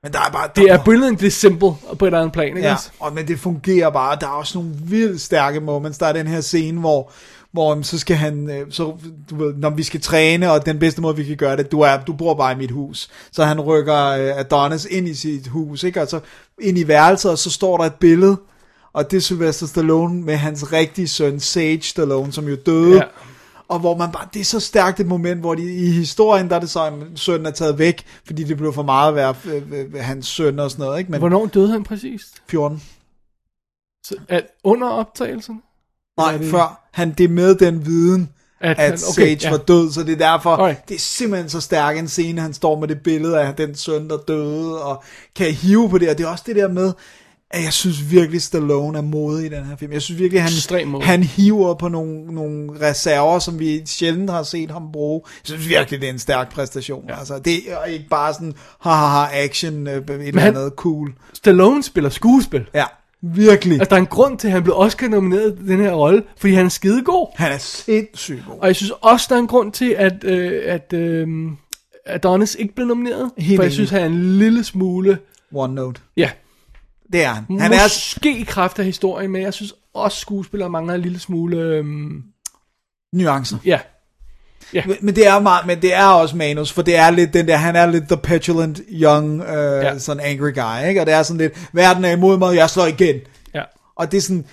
Men der er bare... Det er brilliantly simple på et andet plan, ikke? Ja, og, men det fungerer bare. Der er også nogle vildt stærke moments. Der er den her scene, hvor, hvor så skal han, øh, så, du ved, når vi skal træne, og den bedste måde, vi kan gøre det, du, er, du bor bare i mit hus. Så han rykker øh, Adonis ind i sit hus, ikke? Og så ind i værelset, og så står der et billede, og det er Sylvester Stallone med hans rigtige søn, Sage Stallone, som jo døde. Ja. Og hvor man bare, det er så stærkt et moment, hvor de, i historien, der er det så, at sønnen er taget væk, fordi det blev for meget at være øh, øh, hans søn og sådan noget, ikke? Men Hvornår døde han præcis? 14. Så, at, under optagelsen? Nej, det- før han det er med den viden, At at, han- okay, Sage ja. var død, så det er derfor, Alright. det er simpelthen så stærk en scene, han står med det billede af den søn, der døde, og kan hive på det, og det er også det der med, at jeg synes virkelig, Stallone er modig i den her film. Jeg synes virkelig, han, han hiver på nogle, nogle reserver, som vi sjældent har set ham bruge. Jeg synes virkelig, det er en stærk præstation. Ja. Altså, det er ikke bare sådan, ha ha action, øh, et eller andet cool. Stallone spiller skuespil. Ja, virkelig. Altså, der er en grund til, at han blev Oscar nomineret i den her rolle, fordi han er skidegod. Han er sindssygt god. Og jeg synes også, der er en grund til, at, øh, at øh, Adonis ikke blev nomineret. Helt for jeg synes, han er en lille smule... One note. Ja, Det er han. Han er måske i kraft af historien, men jeg synes også, skuespilleren mangler en lille smule... Øh, nuancer. ja, Men, men det er meget, men det er også manus, for det er lidt den der, han er lidt the petulant young, uh, Ja. ja. sådan angry guy, ikke? Og det er sådan lidt, verden er imod mig, jeg slår igen. ja. Og det er sådan,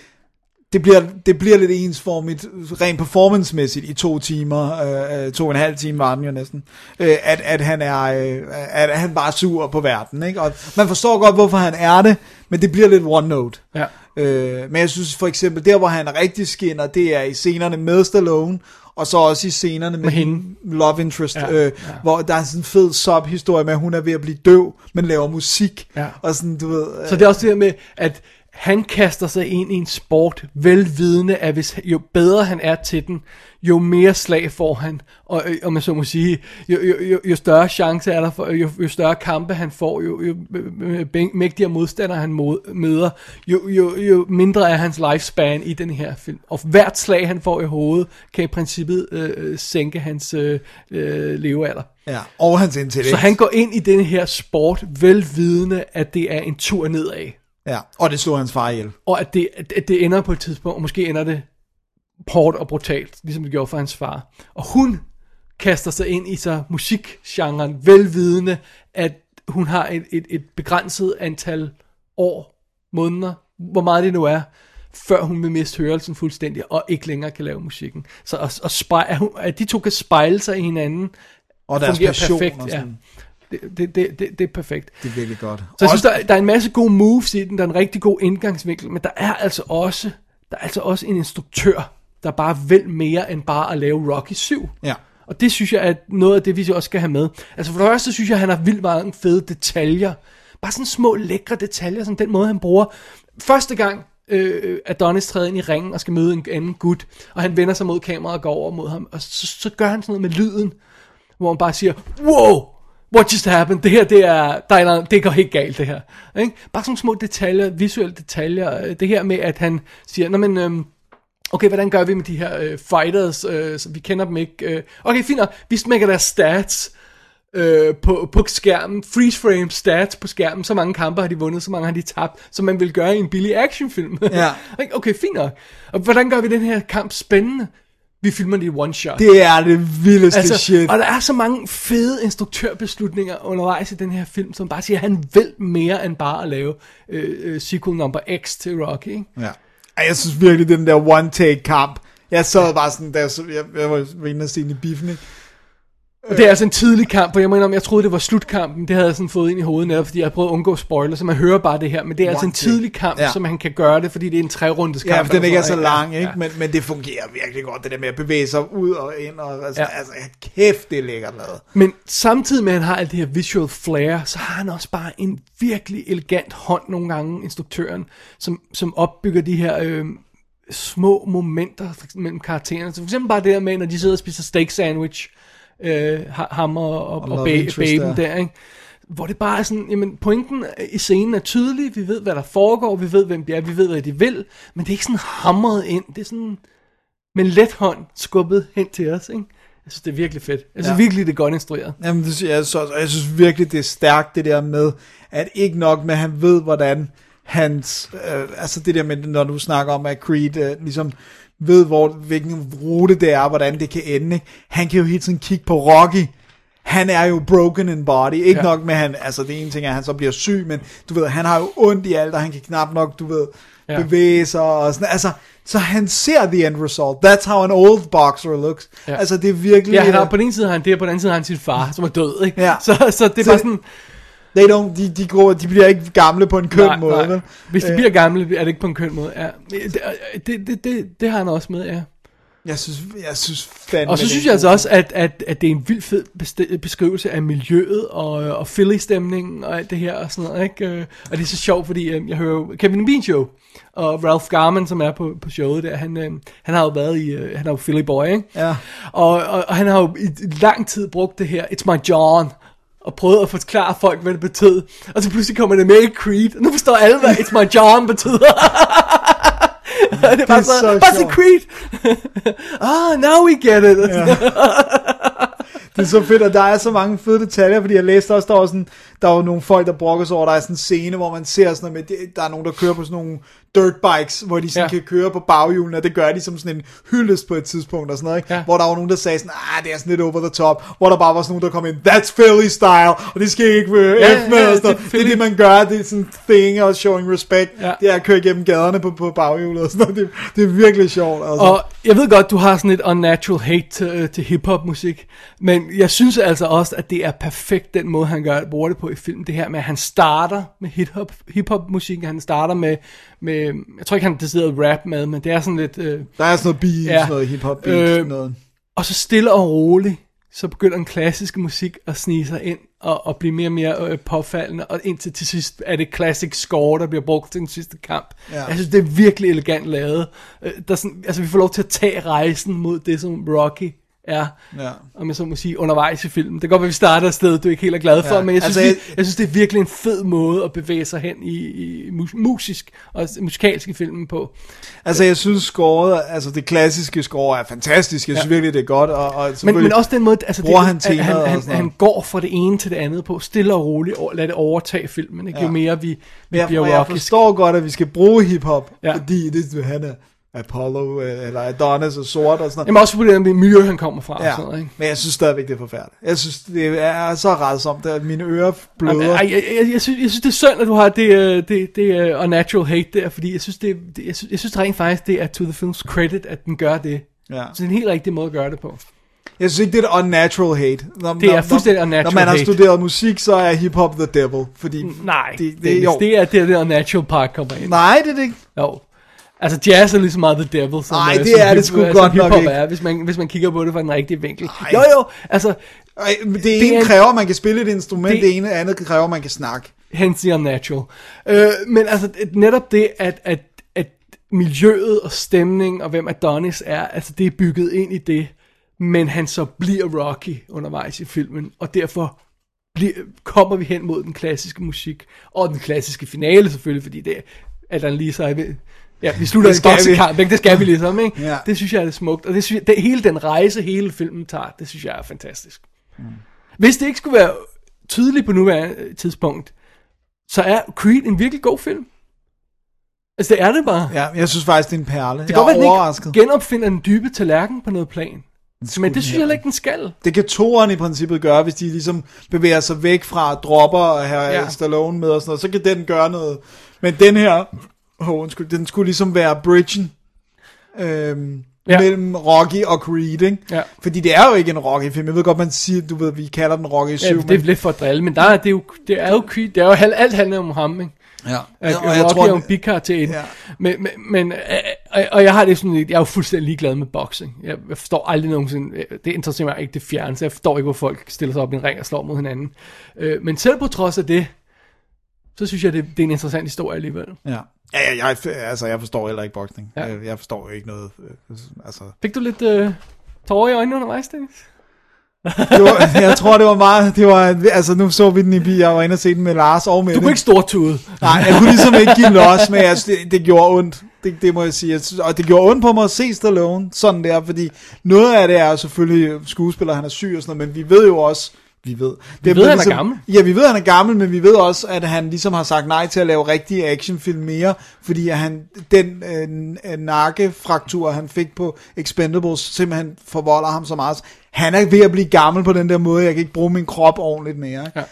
det bliver, det bliver lidt ensformigt, rent performancemæssigt i to timer, øh, øh, to og en halv time var den jo næsten, øh, at, at, han er, øh, at han bare sur på verden, ikke? Og man forstår godt, hvorfor han er det, men det bliver lidt one note. ja. Øh, men jeg synes for eksempel, der hvor han rigtig skinner, det er i scenerne med Stallone, og så også i scenerne med, Med hende. Love Interest, Ja, øh, ja. hvor der er sådan en fed sub-historie med, at hun er ved at blive døv, men laver musik, Ja. og sådan, du ved... Så det er også det der med, at han kaster sig ind i en sport, velvidende, at hvis, jo bedre han er til den, jo mere slag får han, og øh, om man så må sige, jo, jo, jo, jo større chance er der for, jo, jo større kampe han får, jo, jo øh, øh, mægtigere modstandere han møder, jo, jo, jo mindre er hans lifespan i den her film. Og hvert slag han får i hovedet, kan i princippet øh, sænke hans øh, øh, levealder. Ja, og hans intellekt. Så han går ind i den her sport, velvidende, at det er en tur nedad Ja, og det slog hans far ihjel. og at det, at det ender på et tidspunkt, og måske ender det hårdt og brutalt, ligesom det gjorde for hans far. Og hun kaster sig ind i så musikgenren, velvidende, at hun har et, et, et begrænset antal år, måneder, hvor meget det nu er, før hun vil miste hørelsen fuldstændig, og ikke længere kan lave musikken. Så at, at, spejle, at, hun, at de to kan spejle sig i hinanden, Og deres passion perfekt, og ja. sådan. Det, det, det, det, det er perfekt. Det er virkelig godt. Så jeg synes, der, der er en masse gode moves i den, der er en rigtig god indgangsvinkel, men der er altså også, der er altså også en instruktør, der bare vil mere end bare at lave Rocky 7. Ja. Og det synes jeg er noget af det, vi også skal have med. Altså for det første synes jeg, at han har vildt mange fede detaljer. Bare sådan små lækre detaljer, som den måde, han bruger. Første gang, øh, Adonis træder ind i ringen og skal møde en anden gut, og han vender sig mod kameraet og går over mod ham, og så, så gør han sådan noget med lyden, hvor han bare siger, wow, what just happened, det her, det er, der er, det går helt galt, det her. Ikke? Bare sådan små detaljer, visuelle detaljer, øh, det her med, at han siger, nå men, øhm, okay, hvordan gør vi med de her øh, fighters, øh, så vi kender dem ikke, øh, okay, fint vi smækker deres stats, øh, på, på skærmen, freeze frame stats på skærmen, så mange kampe har de vundet, så mange har de tabt, som man vil gøre i en billig actionfilm. Ja. Okay, fint nok. Og hvordan gør vi den her kamp spændende? Vi filmer det i one shot. Det er det vildeste altså, shit. Og der er så mange fede instruktørbeslutninger undervejs i den her film, som bare siger, at han vil mere end bare at lave øh, øh, sequel number X til Rocky. Ikke? Ja. Ej, jeg synes virkelig, den der one-take kamp, jeg sad bare sådan, der, så jeg, jeg var var inde og se den i biffen, ikke? Og det er altså en tidlig kamp, for jeg mener, om jeg troede, det var slutkampen. Det havde jeg sådan fået ind i hovedet netop, fordi jeg prøvet at undgå spoiler, så man hører bare det her. Men det er altså en tidlig kamp, Ja. så man kan gøre det, fordi det er en tre-rundes kamp. Ja, for den ikke er så noget, lang, ikke? Ja. Men, men det fungerer virkelig godt, det der med at bevæge sig ud og ind, og altså, Ja. altså kæft, det er lækkert lavet. Men samtidig med, at han har alt det her visual flair, så har han også bare en virkelig elegant hånd nogle gange, instruktøren, som, som opbygger de her øh, små momenter mellem karaktererne. Så for eksempel bare det der med, når de sidder og spiser steak sandwich, øh, ha- ham og, og, og, Love ba- babyen der. ikke? hvor det bare er sådan, jamen pointen i scenen er tydelig, vi ved, hvad der foregår, vi ved, hvem de er, vi ved, hvad de vil, men det er ikke sådan hamret ind, det er sådan med let hånd skubbet hen til os, ikke? Jeg synes, det er virkelig fedt. Jeg synes Ja. virkelig, det er godt instrueret. Jamen, det, synes jeg, så, og jeg synes virkelig, det er stærkt, det der med, at ikke nok med, at han ved, hvordan hans, øh, altså det der med, når du snakker om, at Creed øh, ligesom ved, hvor, hvilken rute det er, hvordan det kan ende. Ikke? Han kan jo hele tiden kigge på Rocky. Han er jo broken in body. Ikke ja. Nok med, han, altså det ene ting er, at han så bliver syg, men du ved, han har jo ondt i alt, og han kan knap nok, du ved, ja. Bevæge sig og sådan, altså, så han ser the end result. That's how an old boxer looks. Ja. Ja. Altså, det er virkelig... Ja, han har, øh, på den ene side har han det, og på den anden side har han sin far, som er død, ikke? Ja. Så, så det er Så- bare sådan... They don't, de, de, går, de bliver ikke gamle på en køn nej, måde. nej. Hvis de Øh, bliver gamle, er det ikke på en køn måde. Ja. Det, det, det, det, det har han også med, ja. Jeg synes, jeg synes fandme... Og så synes jeg altså også, at, at, at det er en vild fed beskrivelse af miljøet og, og Philly-stemningen og alt det her og sådan noget, ikke? Øh, Og det er så sjovt, fordi øh, jeg hører jo Kevin Bean Show, og Ralph Garman, som er på, på showet der, han, han har jo været i, han er jo Philly boy, ikke? Ja. Og, og, og han har jo i lang tid brugt det her, it's my John, og prøvet at forklare folk, hvad det betød. Og så pludselig kommer det med i Creed, og nu forstår alle, hvad it's my John betyder. Det er bare så, så a Creed? ah, now we get it. Ja. Det er så fedt, og der er så mange fede detaljer, fordi jeg læste også, der var sådan, der var nogle folk, der brokker sig over, der er sådan en scene, hvor man ser sådan noget med, der er nogen, der kører på sådan nogle dirt bikes, hvor de sådan ja. Kan køre på baghjulene, og det gør de som sådan en hyldest på et tidspunkt og sådan noget, ikke? Ja. Hvor der var nogen, der sagde sådan, ah, det er sådan lidt over the top, hvor der bare var sådan nogen, der kom ind, that's Philly style, og det skal I ikke øh, Ja, F med, ja, og sådan det er noget. det er det, man gør, det er sådan thing og showing respect, Ja. det er at køre gennem gaderne på, på baghjulet og sådan noget, det, det er virkelig sjovt, altså. Og jeg ved godt, du har sådan et unnatural hate til, øh, til hiphop musik, men jeg synes altså også, at det er perfekt den måde, han gør, bruger det på i filmen. Det her med, at han starter med hiphop musik, han starter med, med, jeg tror ikke, han decideret rap med, men det er sådan lidt, øh, der er sådan noget beat, Ja. sådan noget hip-hop beat, Øh, noget. og så stille og roligt, så begynder den klassiske musik at snige sig ind og, og blive mere og mere øh, påfaldende, og indtil til sidst er det classic score, der bliver brugt til den sidste kamp. Ja. Jeg synes, det er virkelig elegant lavet. Øh, der er sådan, altså, vi får lov til at tage rejsen mod det, som Rocky er, Ja. om jeg så må sige, undervejs i filmen. Det kan godt være, vi starter et sted, du ikke helt er glad for, Ja, men jeg synes, altså, jeg, jeg synes, det er virkelig en fed måde at bevæge sig hen i, i mus, musisk og musikalsk i filmen på. Altså, jeg synes scoret, altså det klassiske score er fantastisk. Jeg synes ja. virkelig, det er godt. Og, og Men, men også den måde, altså det, han han, han, han noget. går fra det ene til det andet på, stille og roligt, og lad det overtage filmen, ikke? Jo Ja. mere vi, vi Men jeg, bliver jeg forstår godt, at vi skal bruge hiphop, ja. Ja. fordi det, han er Apollo, øh, eller Adonis og sort og sådan noget. Jamen også på det der miljø, han kommer fra. Ja, Og sådan noget, ikke? men jeg synes stadigvæk, det er forfærdeligt. Jeg synes, det er så rædsomt, at mine ører bløder. Ej, jeg, jeg, jeg, synes, jeg synes, det er synd, at du har det, øh, det, det uh, unnatural hate der, fordi jeg synes, det, det, jeg, synes, jeg synes rent faktisk, det er to the films credit, at den gør det. Ja. Så det er en helt rigtig måde at gøre det på. Jeg synes ikke, det er et unnatural hate. Når, Det er fuldstændig unnatural Når man har hate. studeret musik, så er hiphop the devil. Fordi Nej, det, det, det, det, jo. det er der, det unnatural part kommer ind. Nej, det er det ikke. Jo. Altså jazz er lige så meget the devil, som, Nej, øh, det som er det sgu øh, godt nok ikke. er, hvis man, hvis man kigger på det fra den rigtige vinkel. Nej. Jo jo, altså, Ej, det, Det ene en- kræver, at man kan spille et instrument, det, Det- ene andet kræver, man kan snakke. hence the unnatural. Øh, men altså, et- netop det, at, at, at miljøet og stemning og hvem Adonis er, altså det er bygget ind i det, men han så bliver Rocky undervejs i filmen, og derfor bliver, kommer vi hen mod den klassiske musik, og den klassiske finale selvfølgelig, fordi det er, at han lige så er Ja, vi slutter Det skal vi. boksekamp? Det skal vi ligesom, ikke? Ja. Det synes jeg er det smukt. Og det, synes jeg, det, hele den rejse, hele filmen tager, det synes jeg er fantastisk. Mm. Hvis det ikke skulle være tydeligt på nuværende øh, tidspunkt, så er Creed en virkelig god film. Altså, det er det bare. Ja, jeg synes faktisk, det er en perle. det kan godt være, den ikke genopfinder den dybe tallerken på noget plan. Men det synes jeg heller ikke, den skal. Det kan toeren i princippet gøre, hvis de ligesom bevæger sig væk fra dropper her Ja. ja. Stallone med og sådan noget, så kan den gøre noget. Men den her, oh, undskyld, den skulle ligesom være bridgen øhm, Ja. mellem Rocky og Creed, ikke? Ja. Fordi det er jo ikke en Rocky-film. Jeg ved godt, man siger, du ved, vi kalder den Rocky 7, Ja, det er men, lidt for at drille, men der er, det, er jo, det er jo Creed, det er jo alt, alt handler om ham, ikke? ja. At og jeg Rocky tror, er jo en den- bikar til en. Ja. Men, men, men øh, og, og jeg har det sådan lidt, jeg er jo fuldstændig ligeglad med boxing. Jeg, jeg forstår aldrig nogensinde, øh, det interesserer mig ikke det fjerne, så jeg forstår ikke, hvor folk stiller sig op i en ring og slår mod hinanden. Øh, men selv på trods af det, så synes jeg, det, det er en interessant historie alligevel. Ja. Ja, ja, jeg, altså, jeg forstår heller ikke boksning. Ja. Jeg, jeg forstår ikke noget. øh, Altså, Fik du lidt øh, tårer i øjnene undervejs, Dennis? Det var, jeg tror, det var meget... Det var, altså, nu så vi den i bil. Jeg var inde og se den med Lars og med Du kunne ikke stortude. Nej, jeg kunne ligesom ikke give los, men jeg, det, det gjorde ondt. Det, det må jeg sige. Og det gjorde ondt på mig at se Stallone sådan der, fordi noget af det er selvfølgelig skuespiller, han er syg og sådan noget, men vi ved jo også, vi ved. Det ved, han er ligesom, gammel. Ja, vi ved, han er gammel, men vi ved også, at han ligesom har sagt nej til at lave rigtige actionfilm mere, fordi at han, den øh, nakkefraktur, han fik på Expendables, simpelthen forvolder ham så meget. Han er ved at blive gammel på den der måde, jeg kan ikke bruge min krop ordentligt mere. Ja.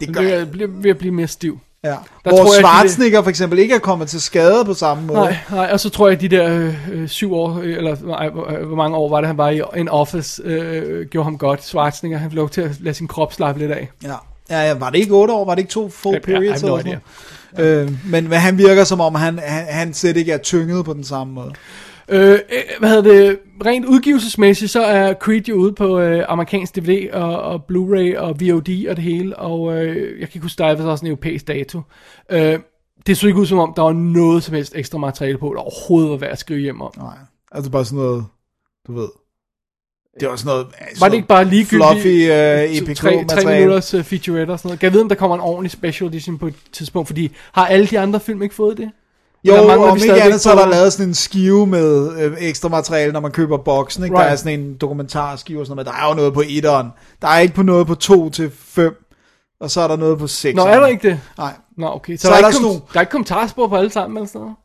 Det gør bliver, bliver ved at blive mere stiv. Ja. Der Hvor tror jeg, de- for eksempel ikke er kommet til skade på samme måde. Nej, nej, og så tror jeg, at de der øh, øh, syv år, øh, eller nej, hvor, øh, hvor mange år var det, han var i en office, øh, gjorde ham godt. Schwarzenegger, han lov til at lade sin krop slappe lidt af. Ja. Ja, ja, var det ikke 8 år? Var det ikke to full Ja, ja, periods? I have no? Øh, men, men han virker som om, han, han, han slet ikke er tynget på den samme måde. Øh, øh, hvad hedder det, rent udgivelsesmæssigt, så er Creed jo ude på øh, amerikansk DVD og, og Blu-ray og VOD og det hele, og øh, jeg kan ikke huske, der er også en europæisk dato. Øh, det så ikke ud som om, der var noget som helst ekstra materiale på, der overhovedet var værd at skrive hjem om. Nej, altså bare sådan noget, du ved. Det var sådan noget... Sådan Var det ikke bare ligegyldigt? Fluffy uh, to- EPK tre, tre minutters uh, featurette og sådan noget. Kan jeg vide, om der kommer en ordentlig special edition på et tidspunkt? Fordi har alle de andre film ikke fået det? Jo, Eller mangler om ikke andet, så er der lavet sådan en skive med øh, ekstra materiale, når man køber boksen. Ikke? Der Right. er sådan en dokumentarskive og sådan noget, men der er jo noget på etteren. Der er ikke på noget på 2 til 5, og så er der noget på 6. Nå, er der ikke det? Nej. Nå, okay. Så, Så der, er er der ikke kom, der er ikke kommentarspor på alle sammen eller sådan noget?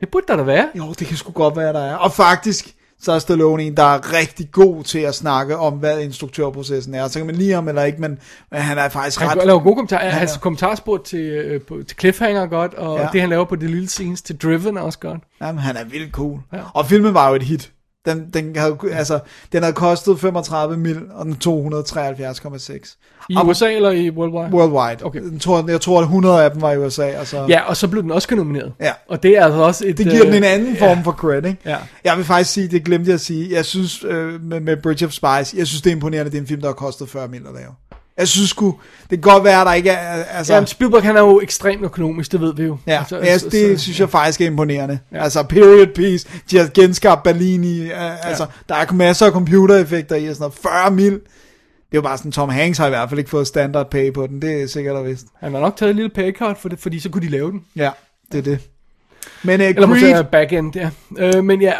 Det burde der da være. Jo, det kan sgu godt være, der er. Og faktisk, så er Stallone en, der er rigtig god til at snakke om, hvad instruktørprocessen er. Så kan man lide ham eller ikke, men, men han er faktisk Han ret... laver gode kommentarer. Han Hans er- kommentarspor til, øh, på, til Cliffhanger er godt, og Ja. ja. det han laver på de lille scenes til Driven er også godt. Jamen, han er vildt cool. Ja. Og filmen var jo et hit. Den, den, havde, altså, den havde kostet 35 mil, og den 273,6. I Og- USA eller i Worldwide? Worldwide. Okay. Den tror, jeg tror, at 100 af dem var i USA. Og så, Ja, og så blev den også nomineret. Ja. Og det er altså også et... Det giver øh, den en anden form for credit, ikke? Ja. Jeg vil faktisk sige, det glemte jeg at sige, jeg synes øh, med, med Bridge of Spies, jeg synes det er imponerende, det er en film, der har kostet 40 mil at lave. Jeg synes sgu, det kan godt være, at der ikke er, altså... Ja, Spielberg han er jo ekstremt økonomisk, det ved vi jo. Ja, altså, altså, det så- synes jeg faktisk er imponerende. Ja. Altså, period piece, de har genskabt Berlin i, uh, altså, der er masser af computereffekter i, og sådan noget, 40 mil. Det er jo bare sådan, Tom Hanks har i hvert fald ikke fået standard pay på den, det er sikkert og vist. Han har nok taget et lille pay cut for det, fordi så kunne de lave den. Ja, det er det. Men uh, Eller måske Creed, back-end, ja. Øh, men ja,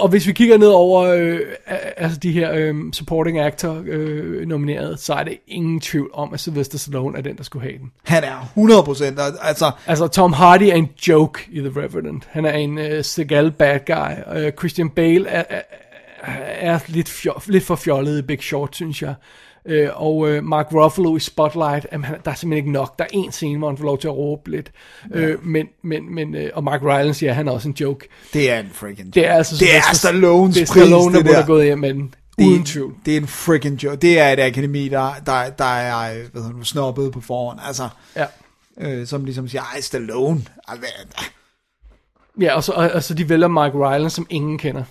og hvis vi kigger ned over øh, altså de her øh, supporting actor øh, nomineret, så er det ingen tvivl om, at Sylvester Stallone er den, der skulle have den. han er 100%, og, altså, Altså, Tom Hardy er en joke i The Revenant. Han er en øh, Seagal bad guy. Øh, Christian Bale er, er, er lidt, fjol, lidt for fjollet i Big Short, synes jeg. Øh, og øh, Mark Ruffalo i Spotlight, jamen, han- der er simpelthen ikke nok. Der er en scene, hvor han får lov til at råbe lidt. Øh, men, men, men, øh, og Mark Rylance, ja, han er også en joke. det er en freaking Det er altså Det er Stallones det er Stallone, der der. gået hjem med den. det, Uden tvivl. Det er en freaking joke. Det er et akademi, der, der, der er hvad hedder du, snobbet på forhånd. Altså, Ja. øh, som ligesom siger, ej, Stallone. Hvad- Ja, og så, og, og så de vælger Mark Rylance, som ingen kender.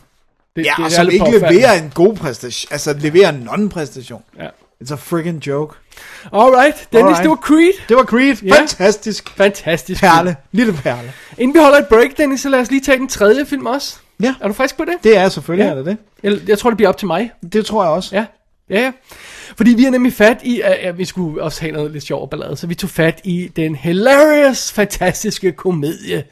Det, Ja, det og er som lidt ikke leverer en god præstation. Altså, leverer en non-præstation. Ja. It's a freaking joke. Alright, Dennis, Alright. det var Creed. Det var Creed. Ja. Fantastisk. Fantastisk. Perle. Lille perle. Inden vi holder et break, Dennis, så lad os lige tage den tredje film også. Ja. Er du frisk på det? Det er selvfølgelig, Ja. er det det. Jeg, jeg tror, det bliver op til mig. Det tror jeg også. Ja, ja, ja. Fordi vi er nemlig fat i, at ja, vi skulle også have noget lidt sjov ballade, så vi tog fat i den hilarious, fantastiske komedie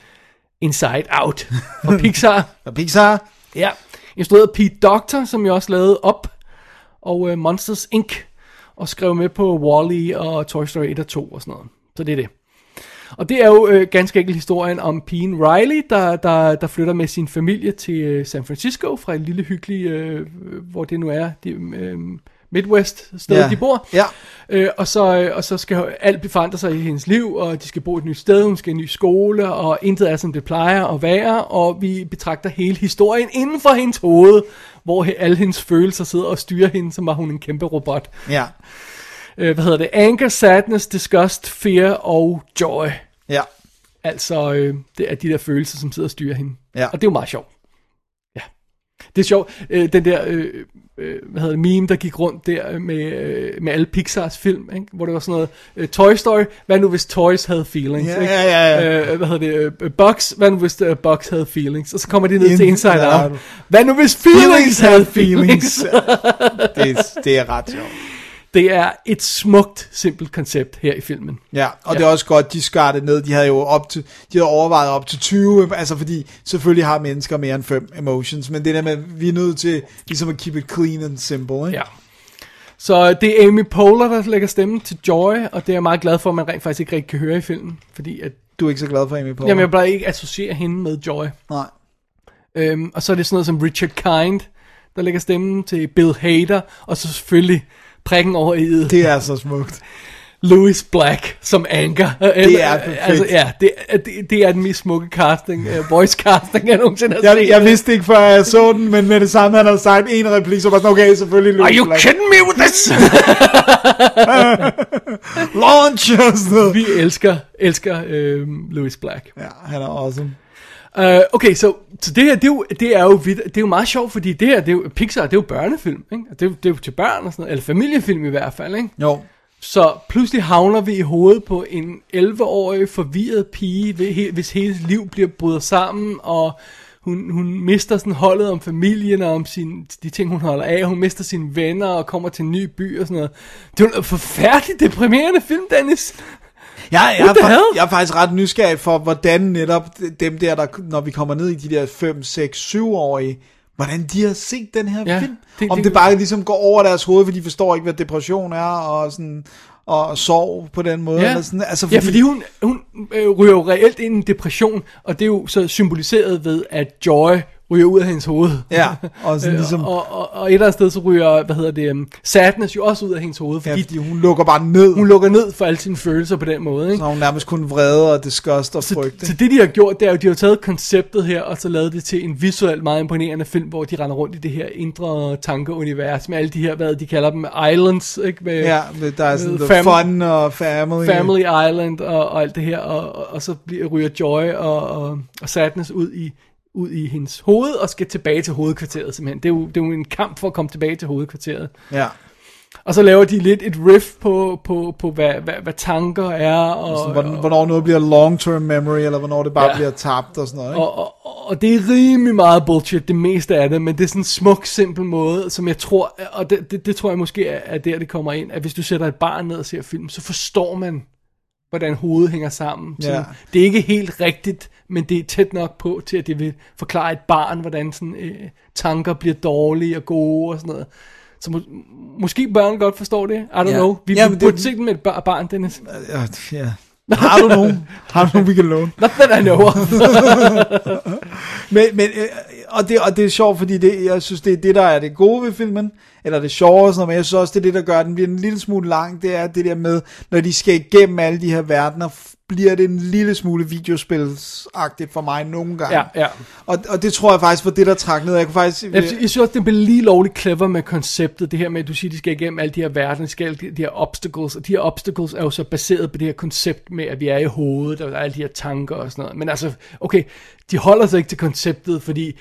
Inside Out fra Pixar. Og Pixar. ja, instrueret Pete Doctor, som jo også lavede Up og uh, Monsters Inc. og skrev med på Wall-E og Toy Story 1 og 2 og sådan noget. Så det er det. Og det er jo øh, ganske enkelt historien om pigen Riley, der, der, der flytter med sin familie til øh, San Francisco fra en lille hyggelig, øh, hvor det nu er, de, øh, Midwest sted, Ja. de bor. Ja. Øh, og, så, øh, og så skal alt forandre sig i hendes liv, og de skal bo et nyt sted, hun skal i en ny skole, og intet er, som det plejer at være, og vi betragter hele historien inden for hendes hoved, hvor alle hendes følelser sidder og styrer hende, som var hun en kæmpe robot. Ja. Øh, hvad hedder det? Anger, sadness, disgust, fear og joy. Ja. Altså, øh, det er de der følelser, som sidder og styrer hende. Ja. Og det er jo meget sjovt. Ja. Det er sjovt, øh, den der, øh, øh, hvad hedder det, meme, der gik rundt der med, øh, med alle Pixars film, ikke? hvor det var sådan noget, øh, Toy Story, hvad nu hvis Toys havde feelings, Ja, ikke? ja, ja, ja. Øh, hvad hedder det, øh, Bugs, hvad nu hvis uh, Bugs havde feelings, og så kommer de ned In- til Inside ja, Out, hvad nu hvis Feelings havde feelings, det, det er ret sjovt. Det er et smukt, simpelt koncept her i filmen. Ja, og Ja. det er også godt, de skar det ned. De havde jo op til, de havde overvejet op til 20, altså fordi selvfølgelig har mennesker mere end 5 emotions, men det der med, vi er nødt til ligesom at keep it clean and simple, ikke? Ja. Så det er Amy Poehler, der lægger stemmen til Joy, og det er jeg meget glad for, at man rent faktisk ikke rigtig kan høre i filmen, fordi at, Du er ikke så glad for Amy Poehler? jamen, jeg bare ikke associere hende med Joy. Nej. Øhm, og så er det sådan noget som Richard Kind, der lægger stemmen til Bill Hader, og så selvfølgelig prikken over i Det er så smukt. Louis Black som Anker. Det er perfekt. Altså, ja, det, er- det, det er den mest smukke casting, uh, voice casting, jeg nogensinde har Jeg, set. jeg vidste ikke, før jeg så den, men med det samme, han havde sagt en replik, så var sådan, okay, selvfølgelig Are Louis you Black. kidding me with this? Launch. Vi elsker, elsker øh, Louis Black. Ja, han er awesome. Uh, okay, så, så det her, det er, jo, det er jo det er jo meget sjovt, fordi det her, det er jo, Pixar, det er jo børnefilm, ikke? Det er, jo- det er jo til børn og sådan noget, eller familiefilm i hvert fald, ikke? Jo. Så pludselig havner vi i hovedet på en 11-årig forvirret pige, hvis hele liv bliver bryder sammen, og hun, hun mister sådan holdet om familien og om sin, de ting, hun holder af. Hun mister sine venner og kommer til en ny by og sådan noget. Det er jo en forfærdeligt deprimerende film, Dennis. Ja, jeg, What er, jeg er faktisk ret nysgerrig for, hvordan netop dem der, der, når vi kommer ned i de der 5, 6, 7-årige, hvordan de har set den her Ja, film. det- Om det- det, bare ligesom går over deres hoved, for de forstår ikke, hvad depression er, og sådan og sorg på den måde. Eller sådan. Altså, fordi... Ja, fordi hun, hun øh, ryger jo reelt ind i en depression, og det er jo så symboliseret ved, at Joy ryger ud af hendes hoved. Ja, og sådan Øh, ligesom... og, og, og et eller andet sted, så ryger, hvad hedder det, um, Sadness jo også ud af hendes hoved, Ja, fordi fordi hun lukker bare ned. hun lukker ned for alle sine følelser på den måde, ikke? Så hun nærmest kun vrede og disgust og frygt. Så det de har gjort, det er jo, de har taget konceptet her, og så lavet det til en visuelt meget imponerende film, hvor de render rundt i det her indre tankeunivers, med alle de her, hvad de kalder dem, islands, ikke? Med, Ja, men der er sådan med fam- fun og family. Family Island og, og alt det her, og, og, og så bliver, ryger Joy og, og, og Sadness ud i, ud i hendes hoved, og skal tilbage til hovedkvarteret simpelthen. Det er, jo, det er jo en kamp for at komme tilbage til hovedkvarteret. Ja. Og så laver de lidt et riff på, på, på hvad, hvad, hvad tanker er, og, Sådan, hvorn- hvornår noget bliver long-term memory, eller hvornår det bare Ja. bliver tabt og sådan noget. Ikke? Og, og, og det er rimelig meget bullshit, det meste af det, men det er sådan en smuk, simpel måde, som jeg tror, og det, det, det tror jeg måske er, er der, det kommer ind, at hvis du sætter et barn ned og ser film, så forstår man, hvordan hovedet hænger sammen. Sådan, Ja. Det er ikke helt rigtigt, men det er tæt nok på til, at det vil forklare et barn, hvordan sådan, øh, tanker bliver dårlige og gode og sådan noget. Så må, måske børn godt forstår det. I don't Ja. know. Vi, Ja, men burde det- se den med et bar- barn, Dennis. Ja, ja. Har du nogen? Har du nogen, vi kan låne? Not that I know. Men, men, øh, og, det, og det er sjovt, fordi det, jeg synes, det er det, der er det gode ved filmen, eller det sjove og sådan noget, men jeg synes også, det er det, der gør, at den bliver en lille smule lang, det er det der med, når de skal igennem alle de her verdener, bliver det en lille smule videospilsagtigt for mig nogle gange. Ja, ja. Og, og det tror jeg faktisk var det, der trak ned. Jeg kunne faktisk... Jeg, jeg synes også, det bliver lige lovligt clever med konceptet, det her med, at du siger, de skal igennem alle de her verdener, de skal alle de, de her obstacles, og de her obstacles er jo så baseret på det her koncept med, at vi er i hovedet, og der er alle de her tanker og sådan noget. Men altså, okay, de holder sig ikke til konceptet, fordi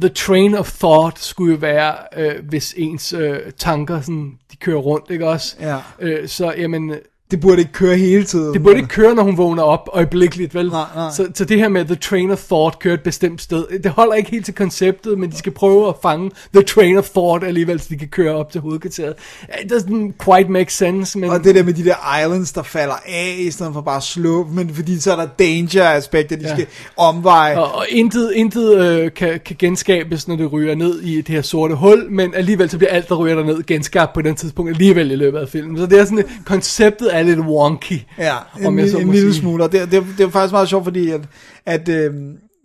the train of thought skulle jo være, øh, hvis ens øh, tanker sådan, de kører rundt, ikke også? Ja. Øh, så, jamen, Det burde ikke køre hele tiden. det burde ikke køre, når hun vågner op øjeblikkeligt, vel? Nej, nej. Så, så det her med the train of thought kører et bestemt sted, det holder ikke helt til konceptet, men de skal prøve at fange the train of thought alligevel, så de kan køre op til hovedkvarteret. It doesn't quite make sense, men... Og det der med de der islands, der falder af, i stedet for bare at slå, men fordi så er der danger-aspekter, de Ja. skal omveje. Og, og intet, intet øh, kan, kan genskabes, når det ryger ned i det her sorte hul, men alligevel så bliver alt, der ryger derned, genskabt på den tidspunkt alligevel i løbet af filmen. Så det er sådan, konceptet er lidt wonky. Ja, om en, jeg så en lille smule. Og det, det, det er faktisk meget sjovt, fordi at, at øh,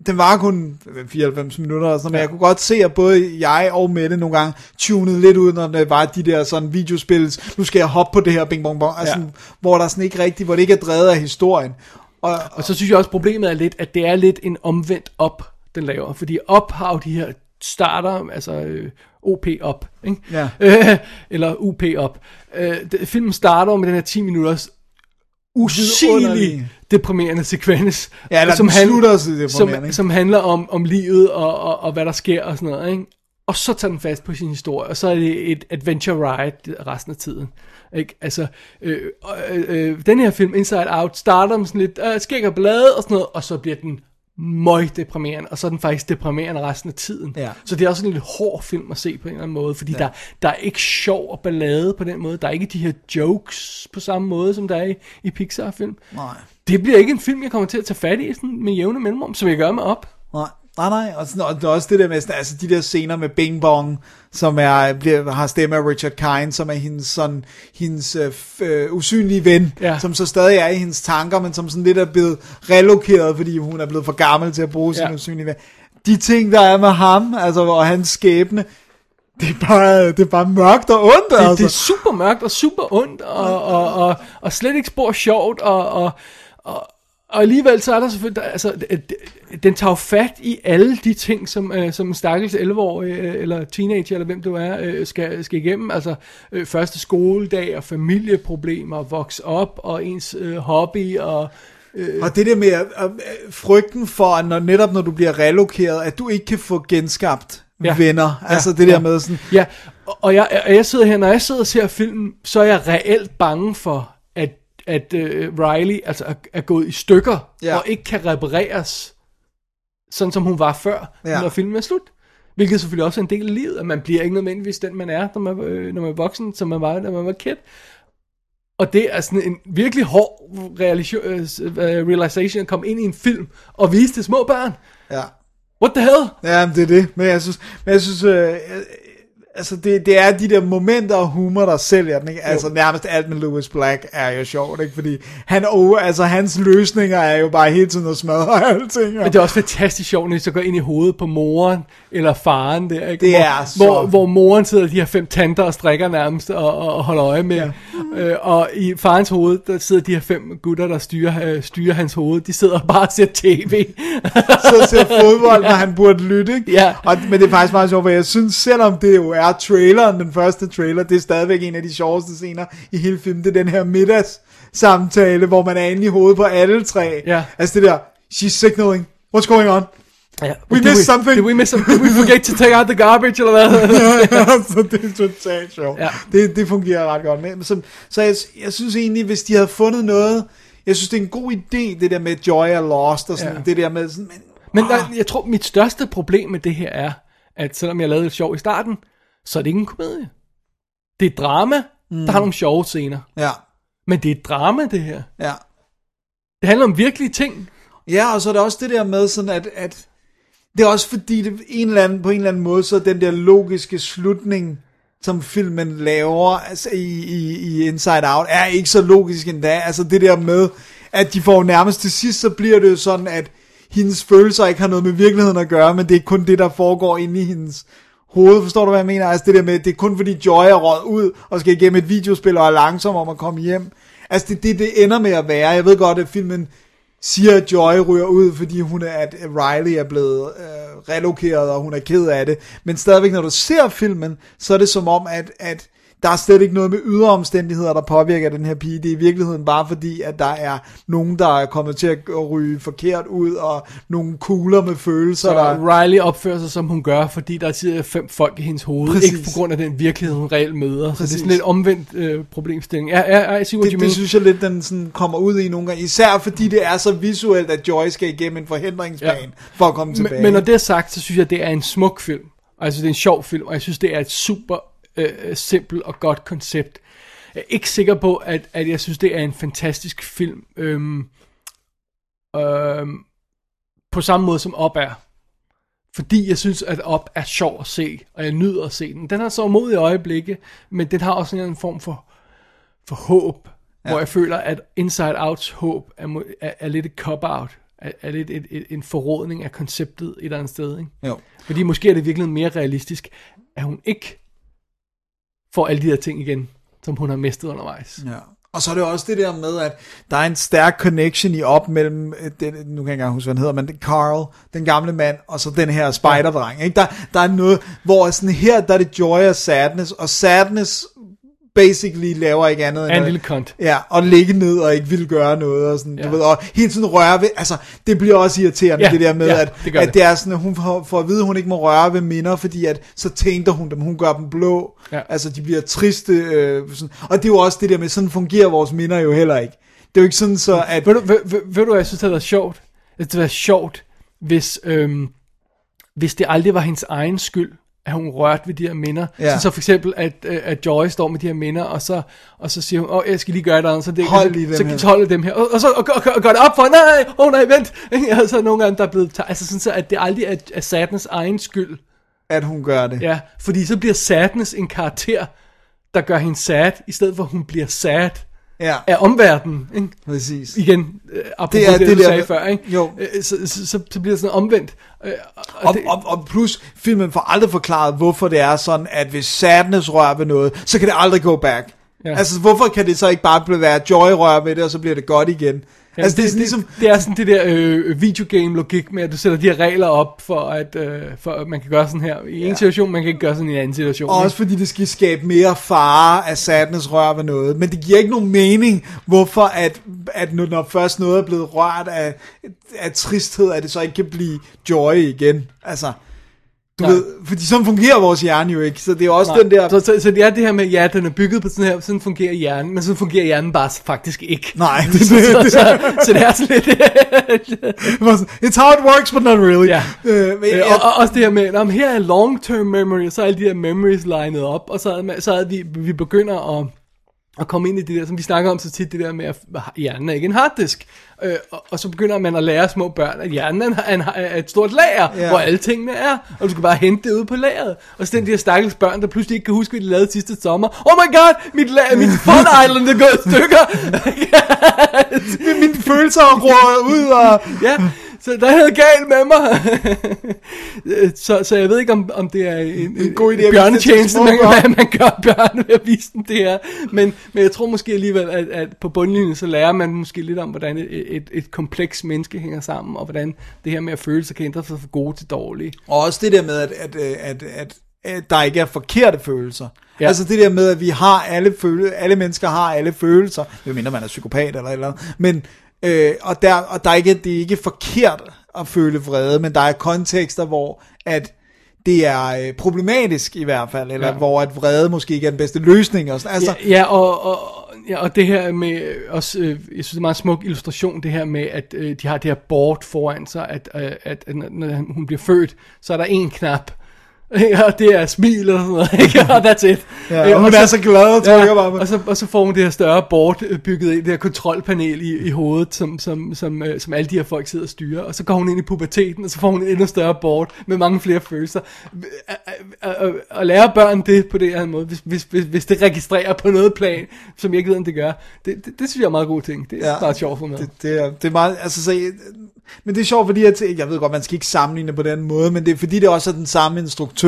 den var kun 94 minutter, og sådan, men jeg kunne godt se, at både jeg og Mette nogle gange tunede lidt ud, når det var de der sådan videospils, nu skal jeg hoppe på det her bing bong bong, altså, Ja. hvor der sådan ikke rigtigt, hvor det ikke er drevet af historien. Og, Og så synes jeg også, problemet er lidt, at det er lidt en omvendt op, den laver. Fordi op har jo de her starter, altså øh, OP op, ikke? Ja. Øh, eller UP op. Øh, det, filmen starter med den her 10 minutters usigelig deprimerende sekvens. Ja, eller så deprimerende, som, som handler om, om livet og, og, og hvad der sker og sådan noget, ikke? og så tager den fast på sin historie, og så er det et adventure ride resten af tiden. Ikke? Altså, øh, øh, øh, den her film, Inside Out, starter med sådan lidt øh, skæg og blade og sådan noget, og så bliver den møg deprimerende, og så er den faktisk deprimerende resten af tiden. Ja. Så det er også en lidt hård film at se på en eller anden måde, fordi ja. der, der er ikke sjov og ballade på den måde. Der er ikke de her jokes på samme måde, som der er i, i Pixar-film. Nej. Det bliver ikke en film, jeg kommer til at tage fat i sådan med jævne mellemrum, som jeg gør med op. Nej, nej, nej. Og, sådan, og det er også det der med, sådan, altså de der scener med Bing Bong, som er, bliver, har stemme af Richard Kind, som er hendes, sådan, hendes øh, øh, usynlige ven, Ja. som så stadig er i hendes tanker, men som sådan lidt er blevet relokeret, fordi hun er blevet for gammel til at bruge sin Ja. usynlige ven. De ting, der er med ham, altså, og hans skæbne, det er bare, det er bare mørkt og ondt, Det, altså. det er super mørkt og super ondt, og, og, og, og slet ikke spor sjovt, og, og, og, og alligevel så er der selvfølgelig, der, altså, den tager fat i alle de ting, som, øh, som en stakkels 11-årig, øh, eller teenager, eller hvem du er, øh, skal, skal igennem. Altså øh, første skoledag, og familieproblemer, vokse op, og ens øh, hobby, og Og det der med at, at frygten for, når, netop når du bliver relokeret, at du ikke kan få genskabt Ja. venner. Altså Ja, det der ja. med sådan, Ja, og- og jeg, og jeg sidder her, når jeg sidder og ser filmen, så er jeg reelt bange for, at, uh, Riley altså er, er gået i stykker, Ja. og ikke kan repareres, sådan som hun var før, Ja. når filmen er slut. Hvilket selvfølgelig også er en del af livet, at man bliver ikke nødvendigvis den, man er, når man, øh, når man er voksen, som man var, når man var kid. Og det er sådan en virkelig hård realisio- øh, realization at komme ind i en film og vise til små børn. ja. What the hell? Ja, det er det. Men jeg synes, men jeg synes øh, øh, altså det, det er de der momenter og humor, der sælger den. Ikke? Altså nærmest alt med Louis Black er jo sjovt, ikke? Fordi han, oh, altså, hans løsninger er jo bare hele tiden at smadre alting. Og, Men det er også fantastisk sjovt, når de så går ind i hovedet på moren eller faren der, ikke? Det hvor, er så- hvor, hvor moren sidder de her fem tanter og strikker nærmest og, og, holder øje med. Ja. Øh, og i farens hoved, der sidder de her fem gutter, der styrer, øh, styrer hans hoved. De sidder bare og ser tv. så ser fodbold, når han burde lytte. Ikke? Ja. Og, men det er faktisk meget sjovt, for jeg synes, selvom det jo er traileren, den første trailer, det er stadigvæk en af de sjoveste scener i hele filmen. Det er den her middagssamtale, hvor man er inde i hovedet på alle tre. Ja. Altså det der, she's signaling, what's going on? ja. We Did missed something. Did we miss something? Did we forget to take out the garbage, eller hvad? så det er totalt sjovt. Ja. Det, det fungerer ret godt. Men, så så jeg, jeg synes egentlig, hvis de havde fundet noget, jeg synes, det er en god idé, det der med Joy er lost, og sådan, Ja. det der med sådan, men, Men der, jeg tror, mit største problem med det her er, at selvom jeg lavede det sjov i starten, så er det ikke en komedie. Det er et drama, mm. der har nogle sjove scener. ja, Men det er et drama, det her. ja. Det handler om virkelige ting. Ja, og så er der også det der med sådan, at, at det er også fordi, det en eller anden, på en eller anden måde, så den der logiske slutning, som filmen laver altså i, i, i Inside Out, er ikke så logisk endda. Altså det der med, at de får nærmest til sidst, så bliver det jo sådan, at hendes følelser ikke har noget med virkeligheden at gøre, men det er kun det, der foregår inde i hendes hoved. Forstår du, hvad jeg mener? Altså det der med, det er kun fordi Joy er råd ud, og skal igennem et videospil, og er langsom om at komme hjem. Altså det, det, det ender med at være. Jeg ved godt, at filmen siger, at Joy ryger ud, fordi hun er, at Riley er blevet øh, relokeret, og hun er ked af det. Men stadigvæk, når du ser filmen, så er det som om, at, at der er slet ikke noget med ydre omstændigheder, der påvirker den her pige. Det er i virkeligheden bare fordi, at der er nogen, der er kommet til at ryge forkert ud, og nogle kugler med følelser, Så der... Riley opfører sig, som hun gør, fordi der sidder fem folk i hendes hoved. Præcis. Ikke på grund af den virkelighed, hun reelt møder. Så det er Præcis. sådan lidt omvendt øh, problemstilling. Ja, ja, ja, jeg siger, what Det, det synes jeg lidt, den sådan kommer ud i nogle gange. Især fordi det er så visuelt, at Joy skal igennem en forhindringsplan Ja. for at komme tilbage. Men, men når det er sagt, så synes jeg, det er en smuk film. Synes, det er en sjov film, og jeg synes, det er et super øh, simpelt og godt koncept. Jeg er ikke sikker på, at, at jeg synes, det er en fantastisk film. Øhm, øhm, på samme måde som Op er. Fordi jeg synes, at Op er sjov at se, og jeg nyder at se den. Den har så mod i øjeblikke, men den har også en anden form for, for håb, ja. hvor jeg føler, at Inside Outs håb er, er, er lidt et cop-out. Er, er lidt et, et, en forrådning af konceptet et eller andet sted. Ikke? Jo. Fordi måske er det virkelig mere realistisk, at hun ikke får alle de her ting igen, som hun har mistet undervejs. Ja. Og så er det også det der med, at der er en stærk connection i op mellem, øh, den, nu kan jeg ikke engang huske, hvad han hedder, men det er Carl, den gamle mand, og så den her spider-dreng. Ikke? Der, der er noget, hvor sådan her, der er det joy og sadness, og sadness basically laver ikke andet end en lille kont. Ja, og ligge ned og ikke vil gøre noget og sådan, ja. Du ved, og hele tiden røre ved, altså, det bliver også irriterende, Ja, det der med, ja, at, det at det. det er sådan, at hun får, får at vide, at hun ikke må røre ved minder, fordi at, så tænker hun dem, hun gør dem blå, Ja. altså, de bliver triste, øh, sådan, og det er jo også det der med, sådan fungerer vores minder jo heller ikke. Det er jo ikke sådan så, at, Ved du, ved, ved, ved du jeg synes, det havde været sjovt? Det havde været sjovt, hvis, øhm, hvis det aldrig var hendes egen skyld, at hun rørte ved de her minder. Ja. Så, så for eksempel, at, øh, at Joy står med de her minder, og så, og så siger hun, åh, jeg skal lige gøre det, så det, Hold så, lige så, så holder dem her, og, og så og, og, og, gør det op for, nej, åh oh, nej, vent. og så nogle gange, der er blevet, altså sådan så, at det aldrig er, er Sadness egen skyld. at hun gør det. Ja, fordi så bliver Sadness en karakter, der gør hende sad, i stedet for at hun bliver sad Ja, af omverdenen. Ikke? præcis. igen, øh, apropos Det er det, det du der sagde med- før, ikke? Jo. Øh, Så, så, så, så bliver det sådan omvendt. Øh, og, Og, det, og, og plus, filmen får aldrig forklaret, hvorfor det er sådan, at hvis sadness rører ved noget, så kan det aldrig go back. Ja. Altså, hvorfor kan det så ikke bare blive være joy rører ved det, og så bliver det godt igen? Ja, altså, det, er sådan ligesom... det, det er sådan det der øh, videogame-logik med, at du sætter de her regler op, for at, øh, for at man kan gøre sådan her i en Ja. situation, man kan ikke gøre sådan i en anden situation. Og også fordi det skal skabe mere fare af sadness rør ved noget. Men det giver ikke nogen mening, hvorfor at, at når- når først noget er blevet rørt af, af tristhed, at det så ikke kan blive joy igen. Altså, du Nej. ved, fordi sådan fungerer vores hjerne jo ikke. Så det er også Nej, den der... så, så, så det er det her med, ja, den er bygget på sådan her, sådan fungerer hjernen, men sådan fungerer hjernen bare faktisk ikke. Nej, det, så, det, så, det, så, så det er sådan lidt... It's how it works, but not really. Ja. Øh, men, Øh, og, og også det her med, om her er long-term memory, og så er alle de her memories lined op, og så, så er vi, vi begynder at, at komme ind i det der, som vi snakker om så tit, det der med, at hjernen er ikke en harddisk. Øh, og, og så begynder man at lære små børn, at hjernen er, en, er, et stort lager, ja. hvor alle tingene er, og du skal bare hente det ud på lageret. Og så den de her stakkels børn, der pludselig ikke kan huske, hvad de lavede sidste sommer. Oh my god, mit, la- mit fun island er gået i stykker. mine følelser er ud, og... ja, så der er noget galt med mig. så, så jeg ved ikke, om, om det er en, en god idé bjørnetjeneste, man, man, man gør børn ved at vise dem det her. Men, men jeg tror måske alligevel, at, at på bundlinjen, så lærer man måske lidt om, hvordan et, et, et kompleks menneske hænger sammen, og hvordan det her med at føle sig kan ændre sig fra gode til dårlige. Og også det der med, at, at, at, at, der ikke er forkerte følelser. Ja. Altså det der med, at vi har alle følelser, alle mennesker har alle følelser, medmindre man er psykopat eller eller andet, men, øh, og, der, og der er ikke, det er ikke forkert at føle vrede, men der er kontekster, hvor at det er øh, problematisk i hvert fald, eller ja. Hvor at vrede måske ikke er den bedste løsning. Og sådan. Altså, Ja, ja og, og, ja, og det her med, øh, også, øh, jeg synes det er en meget smuk illustration, det her med, at øh, de har det her board foran sig, at, øh, at, at når hun bliver født, så er der en knap, og det er smil og sådan noget, ikke? og that's it. Ja, Øh, og hun er så glad og trykker bare på- og, så, og så får hun det her større board øh, bygget ind, det her kontrolpanel i, i hovedet, som, som, som, øh, som alle de her folk sidder og styrer, og så går hun ind i puberteten, og så får hun et endnu større board med mange flere følelser. At, at, at, at lære børn det på den her måde, hvis, hvis, hvis, hvis det registrerer på noget plan, som jeg ikke ved, om det gør, det, det, det synes jeg er meget god ting. Det er Ja. ja. meget sjovt for mig. Det, det, er, det er meget, altså så, men det er sjovt, fordi at, jeg ved godt, man skal ikke sammenligne på den måde, men det er fordi, det også er den samme instruktør,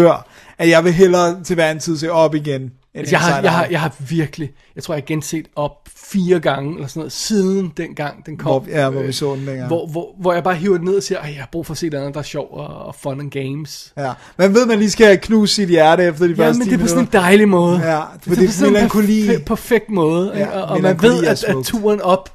at jeg vil hellere til hver en tid se op igen. End Altså, jeg, har, jeg, har, jeg har virkelig, jeg tror jeg har genset op fire gange, eller sådan noget, siden den gang den kom. Hvor- ja, hvor vi Øh, så den dengang. Hvor, hvor, hvor jeg bare hiver den ned og siger, at jeg har brug for at se noget andet, der er sjov og, og fun and games. Ja. Man ved, man lige skal knuse sit hjerte efter de Ja, første men 10 det er på sådan en dejlig måde. Ja, for det det er på sådan en perfekt, perfekt måde. Ja, og, og man ved, at, at turen op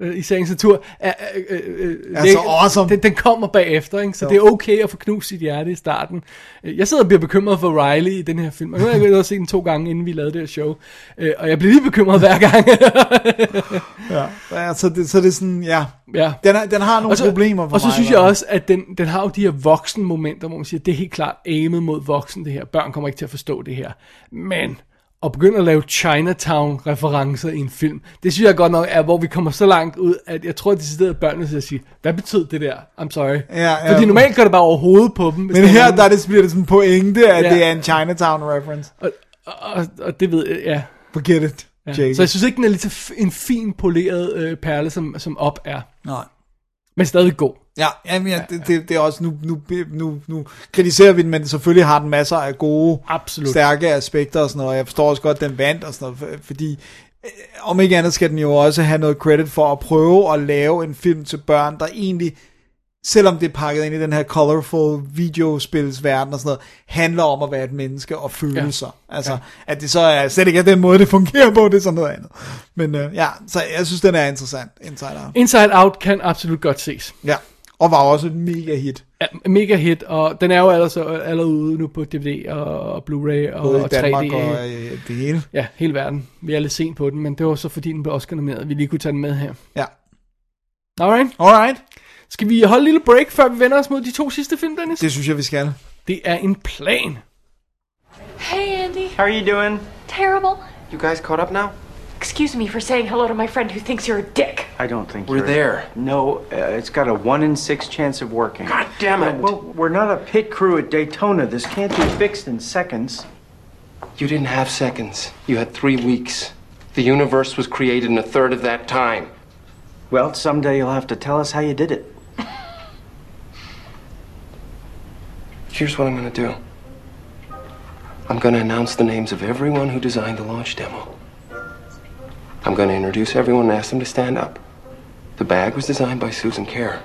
øh, i sagens natur er, er, øh, øh, Er det- så awesome. Den, den kommer bagefter, ikke? så Jo. det er okay at få knust sit hjerte i starten. Øh, Jeg sidder og bliver bekymret for Riley i den her film, og nu har jeg gået og set den to gange, inden vi lavede det her show, Øh, og jeg bliver lige bekymret hver gang. Ja, ja så, det, så det er sådan, ja. ja. Den, er, den har nogle og så, problemer for Og så mig, synes i jeg også, at den, den har jo de her voksen momenter, hvor man siger, det er helt klart aimet mod voksen det her. Børn kommer ikke til at forstå det her. Men at begynde at lave Chinatown-referencer i en film, det synes jeg godt nok er, hvor vi kommer så langt ud, at jeg tror, at de sidder børnene til at sige, hvad betød det der? I'm sorry. Ja, ja. Fordi normalt går det bare over hovedet på dem. Men der er her nogen- der er det, bliver det sådan en pointe, at Ja. det er en Chinatown-reference. Og, og, og, det ved jeg, ja. Forget it, ja. Jake. Så jeg synes ikke, den er lige så f- en fin poleret øh, perle, som, som op er. Nej. Men stadig god. Ja, jamen, ja, det, det, det er også, nu, nu, nu, nu kritiserer vi den, men selvfølgelig har den masser af gode, Absolut. stærke aspekter og sådan noget, og jeg forstår også godt, at den vandt og sådan noget, for- fordi øh, om ikke andet skal den jo også have noget credit for at prøve at lave en film til børn, der egentlig selvom det er pakket ind i den her colorful videospilsverden og sådan noget, handler om at være et menneske og følelser. Ja. Altså, ja. at det så er slet ikke er den måde, det fungerer på, det er sådan noget andet. Men øh, ja, så jeg synes, den er interessant, Inside Out. Inside Out kan absolut godt ses. Ja, og var også et mega hit. Ja, mega hit, og den er jo allerede, allerede ude nu på DVD og Blu-ray og, Både i og Danmark 3D. og øh, det hele. Ja, hele verden. Vi er lidt sent på den, men det var så fordi den blev Oscar nomineret, vi lige kunne tage den med her. Ja. Alright. Alright. Skal vi holde en lille break, før vi vender os mod de to sidste film, Dennis? Det synes jeg, vi skal. Det er en plan. Hey, Andy. How are you doing? Terrible. You guys caught up now? Excuse me for saying hello to my friend who thinks you're a dick. I don't think We're you're... there. No, uh, it's got a one in six chance of working. God damn it. Well, we're not a pit crew at Daytona. This can't be fixed in seconds. You didn't have seconds. You had three weeks. The universe was created in a third of that time. Well, someday you'll have to tell us how you did it. Here's what I'm gonna do. I'm gonna announce the names of everyone who designed the launch demo. I'm gonna introduce everyone and ask them to stand up. The bag was designed by Susan Kerr.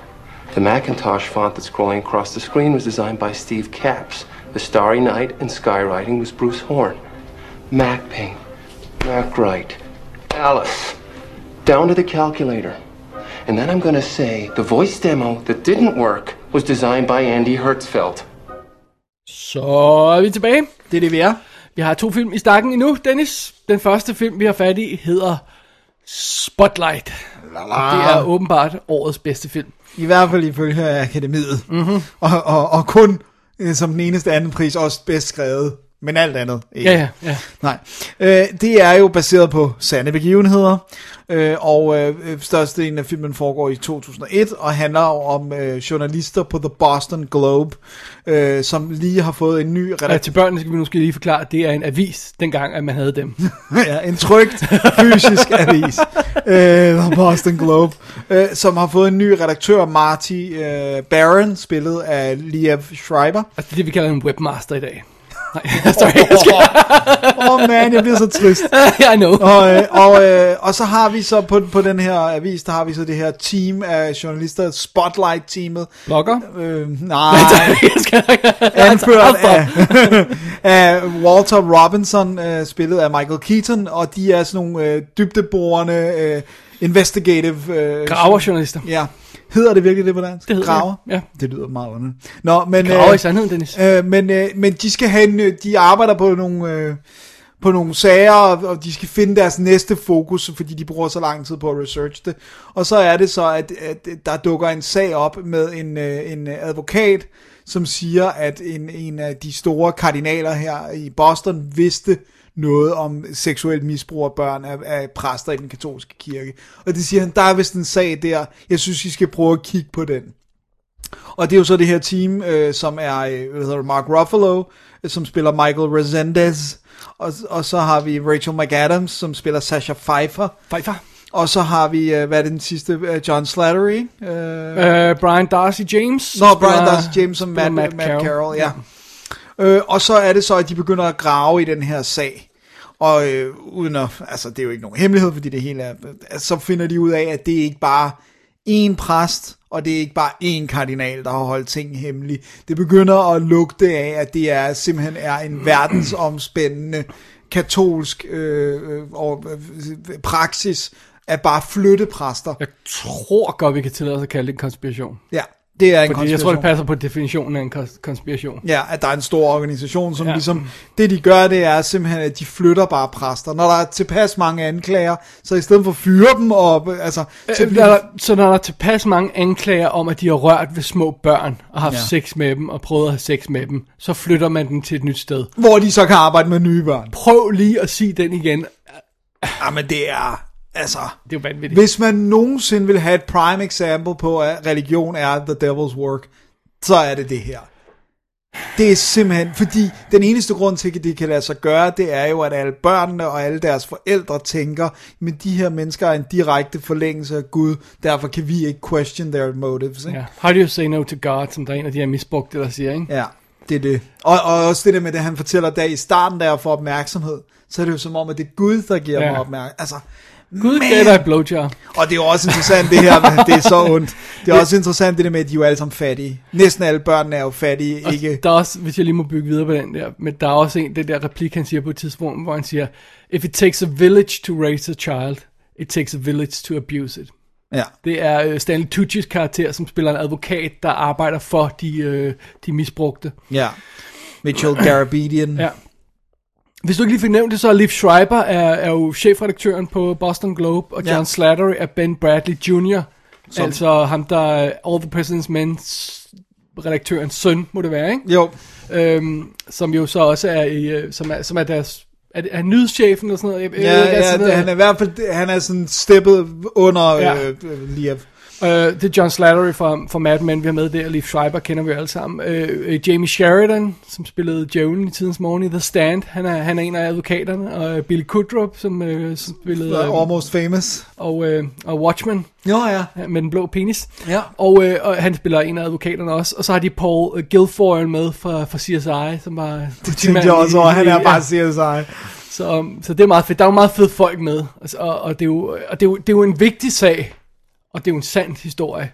The Macintosh font that's scrolling across the screen was designed by Steve Capps. The Starry Night and skywriting was Bruce Horn. Mac Paint, Mac Wright, Alice, down to the calculator. And then I'm gonna say the voice demo that didn't work was designed by Andy Hertzfeld. Så er vi tilbage. Det er det, vi er. Vi har to film i stakken endnu, Dennis. Den første film, vi har fat i, hedder Spotlight. Og det er åbenbart årets bedste film. I hvert fald ifølge akademiet. Mm-hmm. Og, og, og kun øh, som den eneste anden pris også bedst skrevet. Men alt andet ikke. Ja, ja, ja. Nej. Øh, det er jo baseret på sande begivenheder. Øh, og øh, størstedelen af filmen foregår i 2001 og handler om øh, journalister på The Boston Globe, øh, som lige har fået en ny Ja, redaktion. til børnene skal vi måske lige forklare, at det er en avis, dengang at man havde dem. ja, en trygt fysisk avis, øh, The Boston Globe, øh, som har fået en ny redaktør, Marty øh, Barron, spillet af Liev Schreiber. Altså det, vi kalder en webmaster i dag. Sorry, jeg skal... Oh, man, jeg bliver så trist. I know. Og, øh, og, øh, og så har vi så på, på den her avis, der har vi så det her team af journalister, Spotlight-teamet. Blogger? Øh, nej, jeg skal anført af, af Walter Robinson, øh, spillet af Michael Keaton, og de er sådan nogle øh, dybdeborende, øh, investigative... Øh, Graverjournalister. Ja. Hedder det virkelig det på dansk? Det hedder Graver? det, ja. Det lyder meget underligt. Nå, men... Graver i sandheden, Dennis. Øh, men, øh, men de skal have en, øh, de arbejder på nogle, øh, på nogle sager, og, de skal finde deres næste fokus, fordi de bruger så lang tid på at researche det. Og så er det så, at, at der dukker en sag op med en, øh, en advokat, som siger, at en, en af de store kardinaler her i Boston vidste noget om seksuel misbrug af børn af, af præster i den katolske kirke. Og det siger han, der er vist en sag der, jeg synes, I skal prøve at kigge på den. Og det er jo så det her team, øh, som er øh, hvad hedder Mark Ruffalo, øh, som spiller Michael Resendez, og, og så har vi Rachel McAdams, som spiller Sasha Pfeiffer, Pfeiffer. og så har vi, øh, hvad er det den sidste, øh, John Slattery, øh, Uh, Brian Darcy James. Nå, Brian spiller- Darcy James som Matt, Matt, Matt Carroll, ja. Øh, og så er det så, at de begynder at grave i den her sag. Og øh, uden at, altså det er jo ikke nogen hemmelighed, fordi det hele er, altså, så finder de ud af, at det er ikke bare én præst, og det er ikke bare én kardinal, der har holdt ting hemmelige. Det begynder at lugte af, at det er simpelthen er en verdensomspændende katolsk øh, øh, og, øh, praksis at bare flytte præster. Jeg tror godt, vi kan tillade os at kalde det en konspiration. Ja, det er en Fordi jeg tror, det passer på definitionen af en kons- konspiration. Ja, at der er en stor organisation, som ja. Ligesom, det de gør, det er simpelthen, at de flytter bare præster. Når der er tilpas mange anklager, så i stedet for at fyre dem, og, altså, så Øh, bliver, der, så når der er tilpas mange anklager om, at de har rørt ved små børn, og haft ja. sex med dem, og prøvet at have sex med dem, så flytter man dem til et nyt sted. hvor de så kan arbejde med nye børn. Prøv lige at sige den igen. Jamen det er, altså, Det er vanvittigt. hvis man nogensinde vil have et prime example på, at religion er the devil's work, så er det det her. Det er simpelthen, fordi den eneste grund til, at det kan lade sig gøre, det er jo, at alle børnene og alle deres forældre tænker, men de her mennesker er en direkte forlængelse af Gud, derfor kan vi ikke question their motives. Ikke? Ja. How do you say no to God, som der er en af de her misbrugte, der siger, ikke? Ja, det er det. Og, og også det der med det, han fortæller der i starten, der for opmærksomhed, så er det jo som om, at det er Gud, der giver Ja. mig opmærksomhed. Altså, Gud gav dig blowjob. Og det er jo også interessant det her, med, det er så ondt. Det er også interessant det der med, at de er jo alle sammen fattige. Næsten alle børnene er jo fattige, Og ikke? Der er også, hvis jeg lige må bygge videre på den der, men der er også en, det der replik, han siger på et tidspunkt, hvor han siger, If it takes a village to raise a child, it takes a village to abuse it. Ja. Det er øh, Stanley Tucci's karakter, som spiller en advokat, der arbejder for de, øh, de misbrugte. Ja. Mitchell Garabedian. Ja. Hvis du ikke lige fik nævnt det, så er Liv Schreiber er, er jo chefredaktøren på Boston Globe, og Ja. John Slattery er Ben Bradley Jr., Som- altså ham, der er All the President's Men redaktørens søn, må det være, ikke? Jo, Øhm, som jo så også er, i, øh, som er, som er deres, er, det- er nyhedschefen og sådan noget? Jeg, jeg ja, altså ja sådan noget. han er i hvert fald han er sådan steppet under Ja. ja. øh, Liev. Øh, det er John Slattery fra, fra Mad Men, vi har med der. Liv Schreiber kender vi alle sammen. Øh, Jamie Sheridan, som spillede Joan i tidens morgen i The Stand. Han er, han er en af advokaterne. Og øh, Billy Kudrup, som, som spillede... Øh, Almost famous. og, øh, og Watchmen Jo, ja. med den blå penis. Ja. Og, øh, og han spiller en af advokaterne også. Og så har de Paul Guilfoyle med fra, fra CSI, som var... Det tænkte jeg også over. Han er bare CSI. Så, så det er meget fedt. Der er jo meget fede folk med. Altså, og, og, det, er jo, og det, er jo, det er jo en vigtig sag. Og det er jo en sand historie.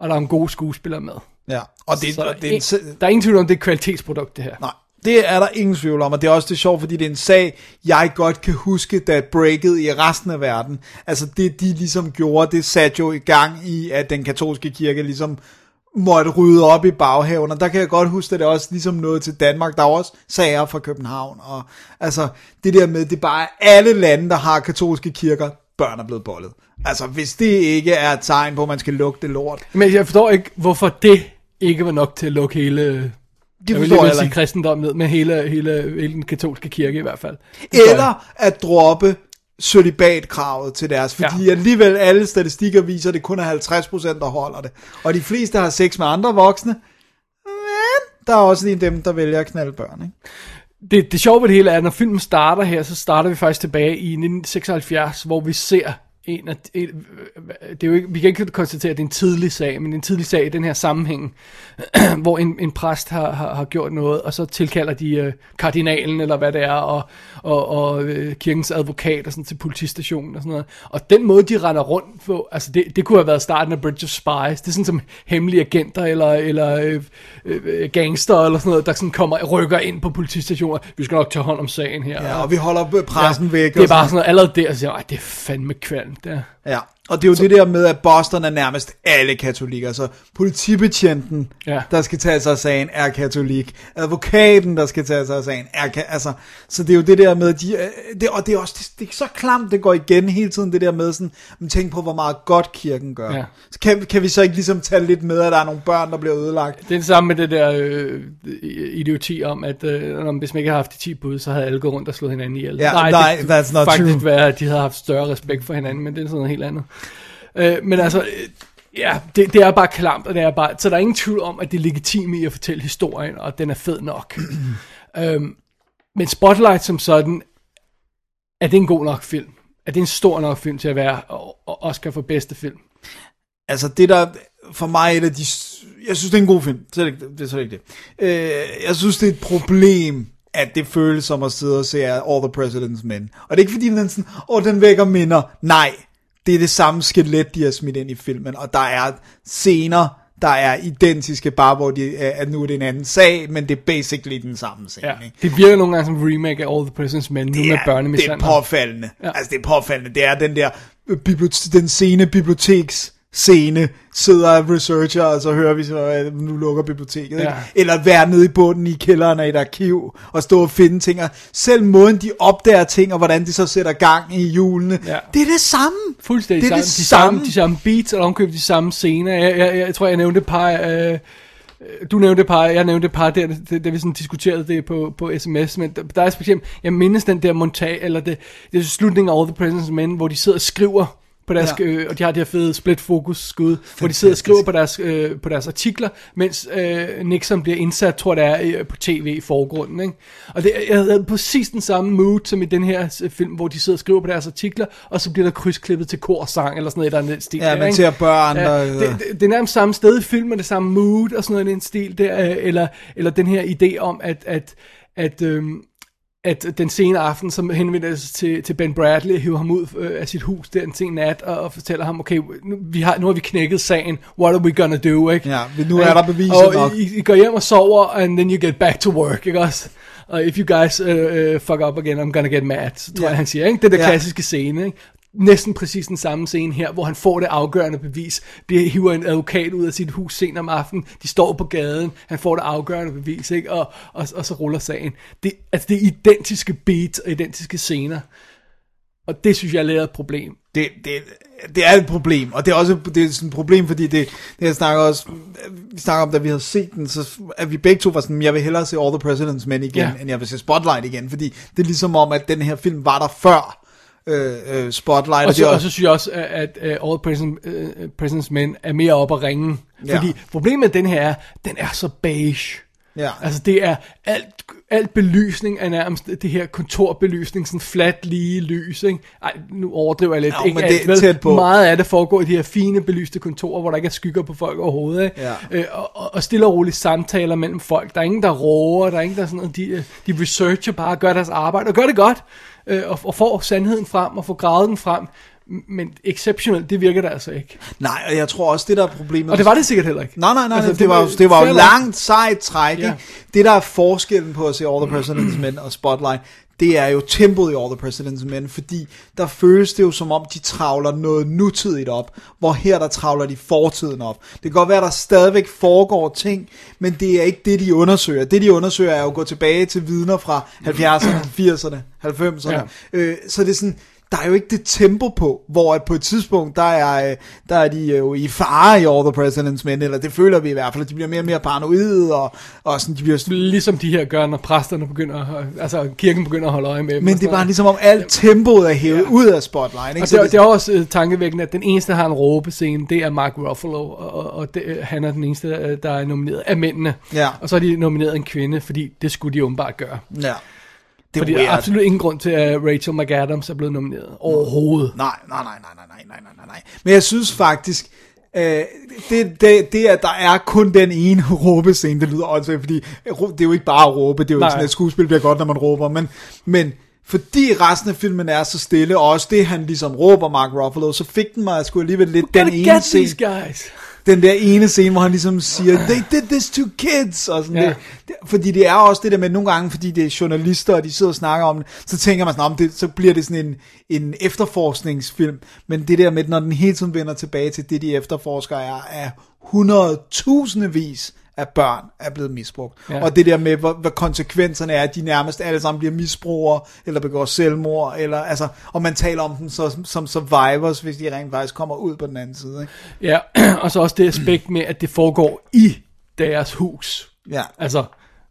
Og der er en god skuespiller med. Ja. Og det, Så og det er en, en, der er ingen tvivl om, det er et kvalitetsprodukt, det her. Nej, det er der ingen tvivl om, og det er også det sjovt, fordi det er en sag, jeg godt kan huske, da breaket i resten af verden. Altså det, de ligesom gjorde, det satte jo i gang i, at den katolske kirke ligesom måtte rydde op i baghaven, og der kan jeg godt huske, at det også ligesom noget til Danmark. Der er også sager fra København, og altså det der med, det er bare alle lande, der har katolske kirker, børn er blevet bollet. Altså hvis det ikke er et tegn på, at man skal lukke det lort, Men jeg forstår ikke, hvorfor det ikke var nok til at lukke hele... det jeg vil heller sige ikke. kristendom ned, med hele, hele, hele den katolske kirke i hvert fald. Det. Eller at droppe celibatkravet til deres, fordi ja. alligevel alle statistikker viser, at det kun er 50%, der holder det. Og de fleste har sex med andre voksne, men der er også lige dem, der vælger at knalde børn, ikke? det, det sjove ved det hele er, at når filmen starter her, så starter vi faktisk tilbage i 1976, hvor vi ser en af, en, det er jo ikke, vi kan ikke konstatere, at det er en tidlig sag, men en tidlig sag i den her sammenhæng, hvor en, en præst har, har, har gjort noget, og så tilkalder de øh, kardinalen, eller hvad det er, og, og, og øh, kirkens advokat og sådan, til politistationen og sådan noget. Og den måde, de render rundt på, altså det, det kunne have været starten af Bridge of Spies. Det er sådan som hemmelige agenter, eller, eller øh, øh, gangster, eller sådan noget, der sådan kommer rykker ind på politistationer. Vi skal nok tage hånd om sagen her. Ja, og vi holder pressen ja, væk. Det er og bare sådan noget, allerede der, så siger jeg, "Ej, det er fandme kvalmt Øhm, der. Ja, og det er jo så... det der med, at Boston er nærmest alle katolikker. Så politibetjenten, Ja. der skal tage sig af sagen, er katolik. Advokaten, der skal tage sig af sagen, er ka- altså, Så det er jo det der med, de, øh, det, og det er også det, det er så klamt, det går igen hele tiden, det der med sådan, men tænk på, hvor meget godt kirken gør. Ja. Så kan, kan vi så ikke ligesom tage lidt med, at der er nogle børn, der bliver ødelagt? Det er det samme med det der øh, idioti om, at øh, hvis man ikke havde haft de 10 bud, så havde alle gået rundt og slået hinanden ihjel. Ja, nej, det that's not faktisk true. være, at de havde haft større respekt for hinanden, men det er sådan noget helt andet. Øh, men altså, øh, ja, det, det er bare klamt, og det er bare, så der er ingen tvivl om, at det er legitimt i at fortælle historien, og den er fed nok. øhm, men Spotlight som sådan, er det en god nok film? Er det en stor nok film til at være Oscar for bedste film? Altså det der, for mig er et af de, jeg synes det er en god film, så er det, ikke- det er så ikke det. Øh, jeg synes det er et problem, at det føles som at sidde og se All the President's Men. Og det er ikke fordi, den sådan, åh, den vækker minder. Nej, det er det samme skelet, de har smidt ind i filmen, og der er scener, der er identiske, bare hvor de, øh, at nu er det en anden sag, men det er basically den samme scene. Ja, ikke? det virker nogle gange som remake af All the President's Men, nu med det er børnemishandler. påfaldende. Ja. Altså, det er påfaldende. Det er den der, den scene biblioteks scene, sidder researcher, og så hører vi så, at nu lukker biblioteket. Ikke? Ja. Eller være nede i bunden i kælderen af et arkiv, og stå og finde ting. Og selv måden, de opdager ting, og hvordan de så sætter gang i hjulene, Ja. det er det samme. Fuldstændig Det er samme, det de, samme, samme. de samme beats, og omkøbt de samme scener. Jeg, jeg, jeg, jeg tror, jeg nævnte et par... Øh, du nævnte et par, jeg nævnte et par der, da vi sådan diskuterede det på, på sms, men der, der er specielt, jeg mindes den der montage, eller det, det er slutningen af All the President's Men, hvor de sidder og skriver på deres, ja. Øh, og de har det her fede split focus skud, hvor de sidder og skriver på deres, øh, på deres artikler, mens øh, Nixon bliver indsat, tror jeg det er, øh, på tv i forgrunden, ikke? Og det, jeg havde præcis den samme mood, som i den her øh, film, hvor de sidder og skriver på deres artikler, og så bliver der krydsklippet til korsang, eller sådan noget, der er den stil Ja, man ser børn, Ja, der- det, det, det er nærmest samme sted i filmen, det samme mood og sådan noget den stil der, øh, eller, eller den her idé om, at, at, at øhm, at den sene aften, som henvender sig til, til Ben Bradley, hiver ham ud øh, af sit hus der en sen nat, og, og fortæller ham, okay, nu, vi har, nu har vi knækket sagen, what are we gonna do, ikke? Ja, nu er der beviser og nok. I, I går hjem og sover, and then you get back to work, ikke også? Og if you guys uh, uh, fuck up again, I'm gonna get mad, så tror Ja. jeg, han siger, ikke? Det er den Ja. klassiske scene, ikke? Næsten præcis den samme scene her, hvor han får det afgørende bevis. Bliver hiver en advokat ud af sit hus sent om aftenen. De står på gaden. Han får det afgørende bevis, ikke? Og, og, og så ruller sagen. Det, altså, det er identiske beats og identiske scener. Og det synes jeg er et problem. det, det, det er et problem, og det er også det er sådan et problem, fordi det, det jeg snakker også, vi snakker om, da vi havde set den, så at vi begge to var sådan, jeg vil hellere se All the President's Men igen, ja. end jeg vil se Spotlight igen, fordi det er ligesom om, at den her film var der før øh, øh, Spotlight, Og så, og også- så synes jeg også, at, at All President, uh, President's Men er mere op at ringe. Ja. Fordi problemet med den her er, den er så beige. Ja. Altså det er alt, alt belysning er nærmest det her kontorbelysning, sådan flat lige lys, ikke? Ej, nu overdriver jeg lidt. Jo, ikke men det er alt, tæt på. Meget af det foregår i de her fine belyste kontorer, hvor der ikke er skygger på folk overhovedet, ikke? Ja. Øh, og, og- og stille og roligt samtaler mellem folk. Der er ingen, der råber, der er ingen, der sådan noget. De, øh, de researcher bare, gør deres arbejde, og gør det godt, øh, og, og får sandheden frem, og får gravet den frem. Men exceptionelt, det virker det altså ikke. nej, og jeg tror også, det der er problemet, Og det var det sikkert heller ikke. Nej, nej, nej, Altså, det, det, var, det var jo langt sejt træk. Ja. Ja. Det, der er forskellen på at se All the President's Men og Spotlight, det er jo tempoet i All the President's Men, fordi der føles det jo som om, de travler noget nutidigt op, hvor her der travler de fortiden op. Det kan godt være, der stadigvæk foregår ting, men det er ikke det, de undersøger. Det, de undersøger, er jo at gå tilbage til vidner fra 70'erne, 80'erne, 90'erne. Ja. Ja. Øh, så det er sådan, der er jo ikke det tempo på, hvor at på et tidspunkt, der er, øh, der er de jo i fare i All the President's Men, eller det føler vi i hvert fald, at de bliver mere og mere paranoide, og, og sådan, de bliver sådan, Ligesom de her gør, når præsterne begynder, altså kirken begynder at holde øje med dem. men det er bare ligesom om alt tempoet er hævet ja. ud af Spotlight, ikke? Og det, det er også uh, tankevækkende, at den eneste, der har en råbescene, det er Mark Ruffalo, og, og, det, øh, han er den eneste, øh, der er nomineret af mændene. Ja. Og så har de nomineret en kvinde, fordi det skulle de åbenbart gøre. ja. Det er Fordi der er weird. absolut ingen grund til, at Rachel McAdams er blevet nomineret overhovedet. Nej, nej, nej, nej, nej, nej, nej, nej, nej. Men jeg synes faktisk, øh, det, det, det, at der er kun den ene råbescene, det lyder også, fordi det er jo ikke bare at råbe, det er jo Nej. ikke sådan, at skuespil bliver godt, når man råber, men, men fordi resten af filmen er så stille, og også det, han ligesom råber Mark Ruffalo, så fik den mig sgu alligevel lidt den ene scene, guys. Den der ene scene, hvor han ligesom siger, they did this to kids, og sådan Ja. det, det, fordi det er også det der med, nogle gange, fordi det er journalister, og de sidder og snakker om det, så tænker man sådan, om det, så bliver det sådan en, en efterforskningsfilm, men det der med, når den hele tiden vender tilbage til det, de efterforsker, er, er hundredtusindvis af børn er blevet misbrugt. Ja. Og det der med, hvad, hvad konsekvenserne er, at de nærmest alle sammen bliver misbrugere, eller begår selvmord, eller altså, og man taler om dem så, som survivors, hvis de rent faktisk kommer ud på den anden side. Ikke? Ja, og så også det aspekt med, at det foregår i deres hus. Ja. Altså,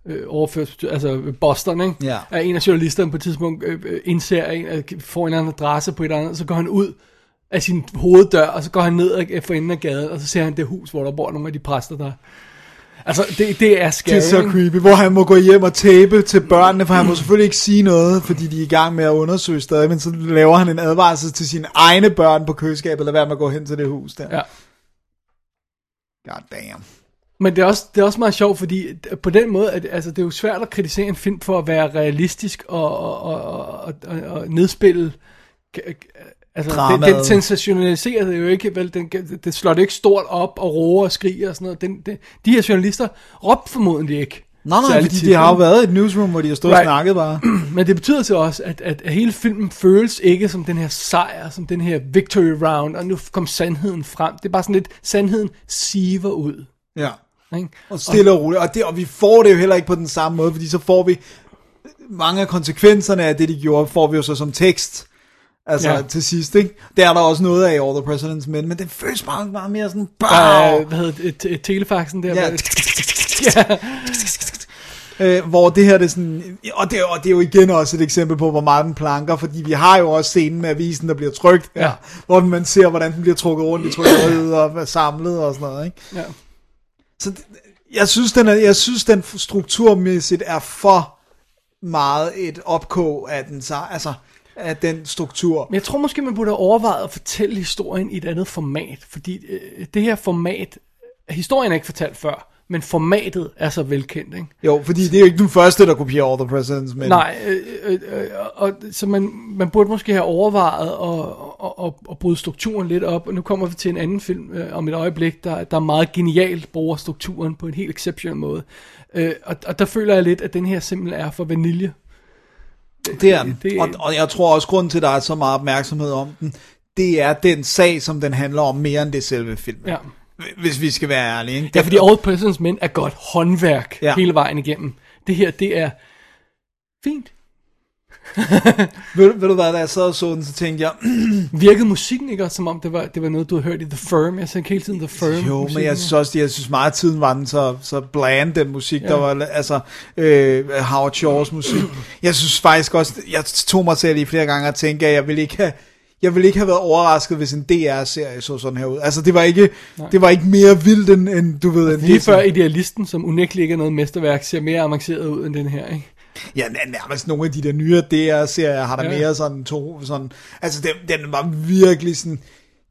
øh, overført, altså Boston, ikke? Ja. Er en af journalisterne på et tidspunkt øh, øh, indser, en, øh, får en anden adresse på et andet, så går han ud af sin hoveddør, og så går han ned for enden af gaden, og så ser han det hus, hvor der bor nogle af de præster, der... Altså, det, det er scary, Det er så creepy, hvor han må gå hjem og tape til børnene, for han må selvfølgelig ikke sige noget, fordi de er i gang med at undersøge stadig, men så laver han en advarsel til sine egne børn på køleskabet, lad være med at gå hen til det hus der. Ja. God damn. Men det er, også, det er også meget sjovt, fordi på den måde, at, altså, det er jo svært at kritisere en film for at være realistisk og, og, og, og, og, og nedspille... Altså, den, den Dramaet. sensationaliserer det jo ikke, vel? Den, det slår det ikke stort op og roer og skriger og sådan noget. Den, den, de her journalister råbte formodentlig ikke. Nej, særlig fordi de har jo været i et newsroom, hvor de har stået Right. og snakket bare. Men det betyder så også, at, at, hele filmen føles ikke som den her sejr, som den her victory round, og nu kom sandheden frem. Det er bare sådan lidt, sandheden siver ud. Ja. Ikke? Og stille og roligt. Og, det, og vi får det jo heller ikke på den samme måde, fordi så får vi mange af konsekvenserne af det, de gjorde, får vi jo så som tekst. Altså Ja. til sidst, ikke? Der er der også noget af i All the President's Men, men den føles bare, bare mere sådan, bow! hvad hedder det, te- telefaxen der. Ja. ja. Øh, hvor det her, det er sådan, og det, og det er jo igen også et eksempel på, hvor meget den planker, fordi vi har jo også scenen med avisen, der bliver trykt, Ja. ja. hvor man ser, hvordan den bliver trukket rundt i trykkeriet og samlet og sådan noget, ikke? ja. Så det, jeg synes, den er, jeg synes, den strukturmæssigt er for meget et opkog af den, så, altså, af den struktur. Men jeg tror måske, man burde have overvejet at fortælle historien i et andet format, fordi øh, det her format, historien er ikke fortalt før, men formatet er så velkendt, ikke? Jo, fordi det er jo ikke den første, der kopierer All the President's Men Nej, øh, øh, øh, og, så man, man burde måske have overvejet at, at, at, at bryde strukturen lidt op, og nu kommer vi til en anden film øh, om et øjeblik, der, der meget genialt bruger strukturen på en helt exceptionel måde. Øh, og, og der føler jeg lidt, at den her simpelthen er for vanilje. Det er den. det- Og, og jeg tror også, grunden til, at der er så meget opmærksomhed om den, det er den sag, som den handler om mere end det selve filmen. Ja. Hvis vi skal være ærlige. Ikke? Ja, fordi All President's Men er godt håndværk ja. hele vejen igennem. Det her, det er fint. Ved, ved du hvad, da jeg sad og så den, så tænkte jeg, Virkede musikken ikke også, som om det var, det var noget, du havde hørt i The Firm? Jeg tænkte hele tiden The Firm. jo, men musikken. jeg synes også, jeg synes meget af tiden var den så, så bland, den musik, ja. der var, altså, øh, Howard Shaw's musik. Jeg synes faktisk også, jeg tog mig selv i flere gange og tænkte, at jeg ville ikke have, jeg ville ikke have været overrasket, hvis en DR-serie så sådan her ud. Altså, det var ikke, det var ikke mere vildt, end, end du ved, end Lige før Idealisten, som unægteligt ikke er noget mesterværk, ser mere avanceret ud end den her, ikke? Ja, nær- nærmest nogle af de der nyere DR-serier har der ja. Mere sådan to, sådan, altså den, den var virkelig sådan,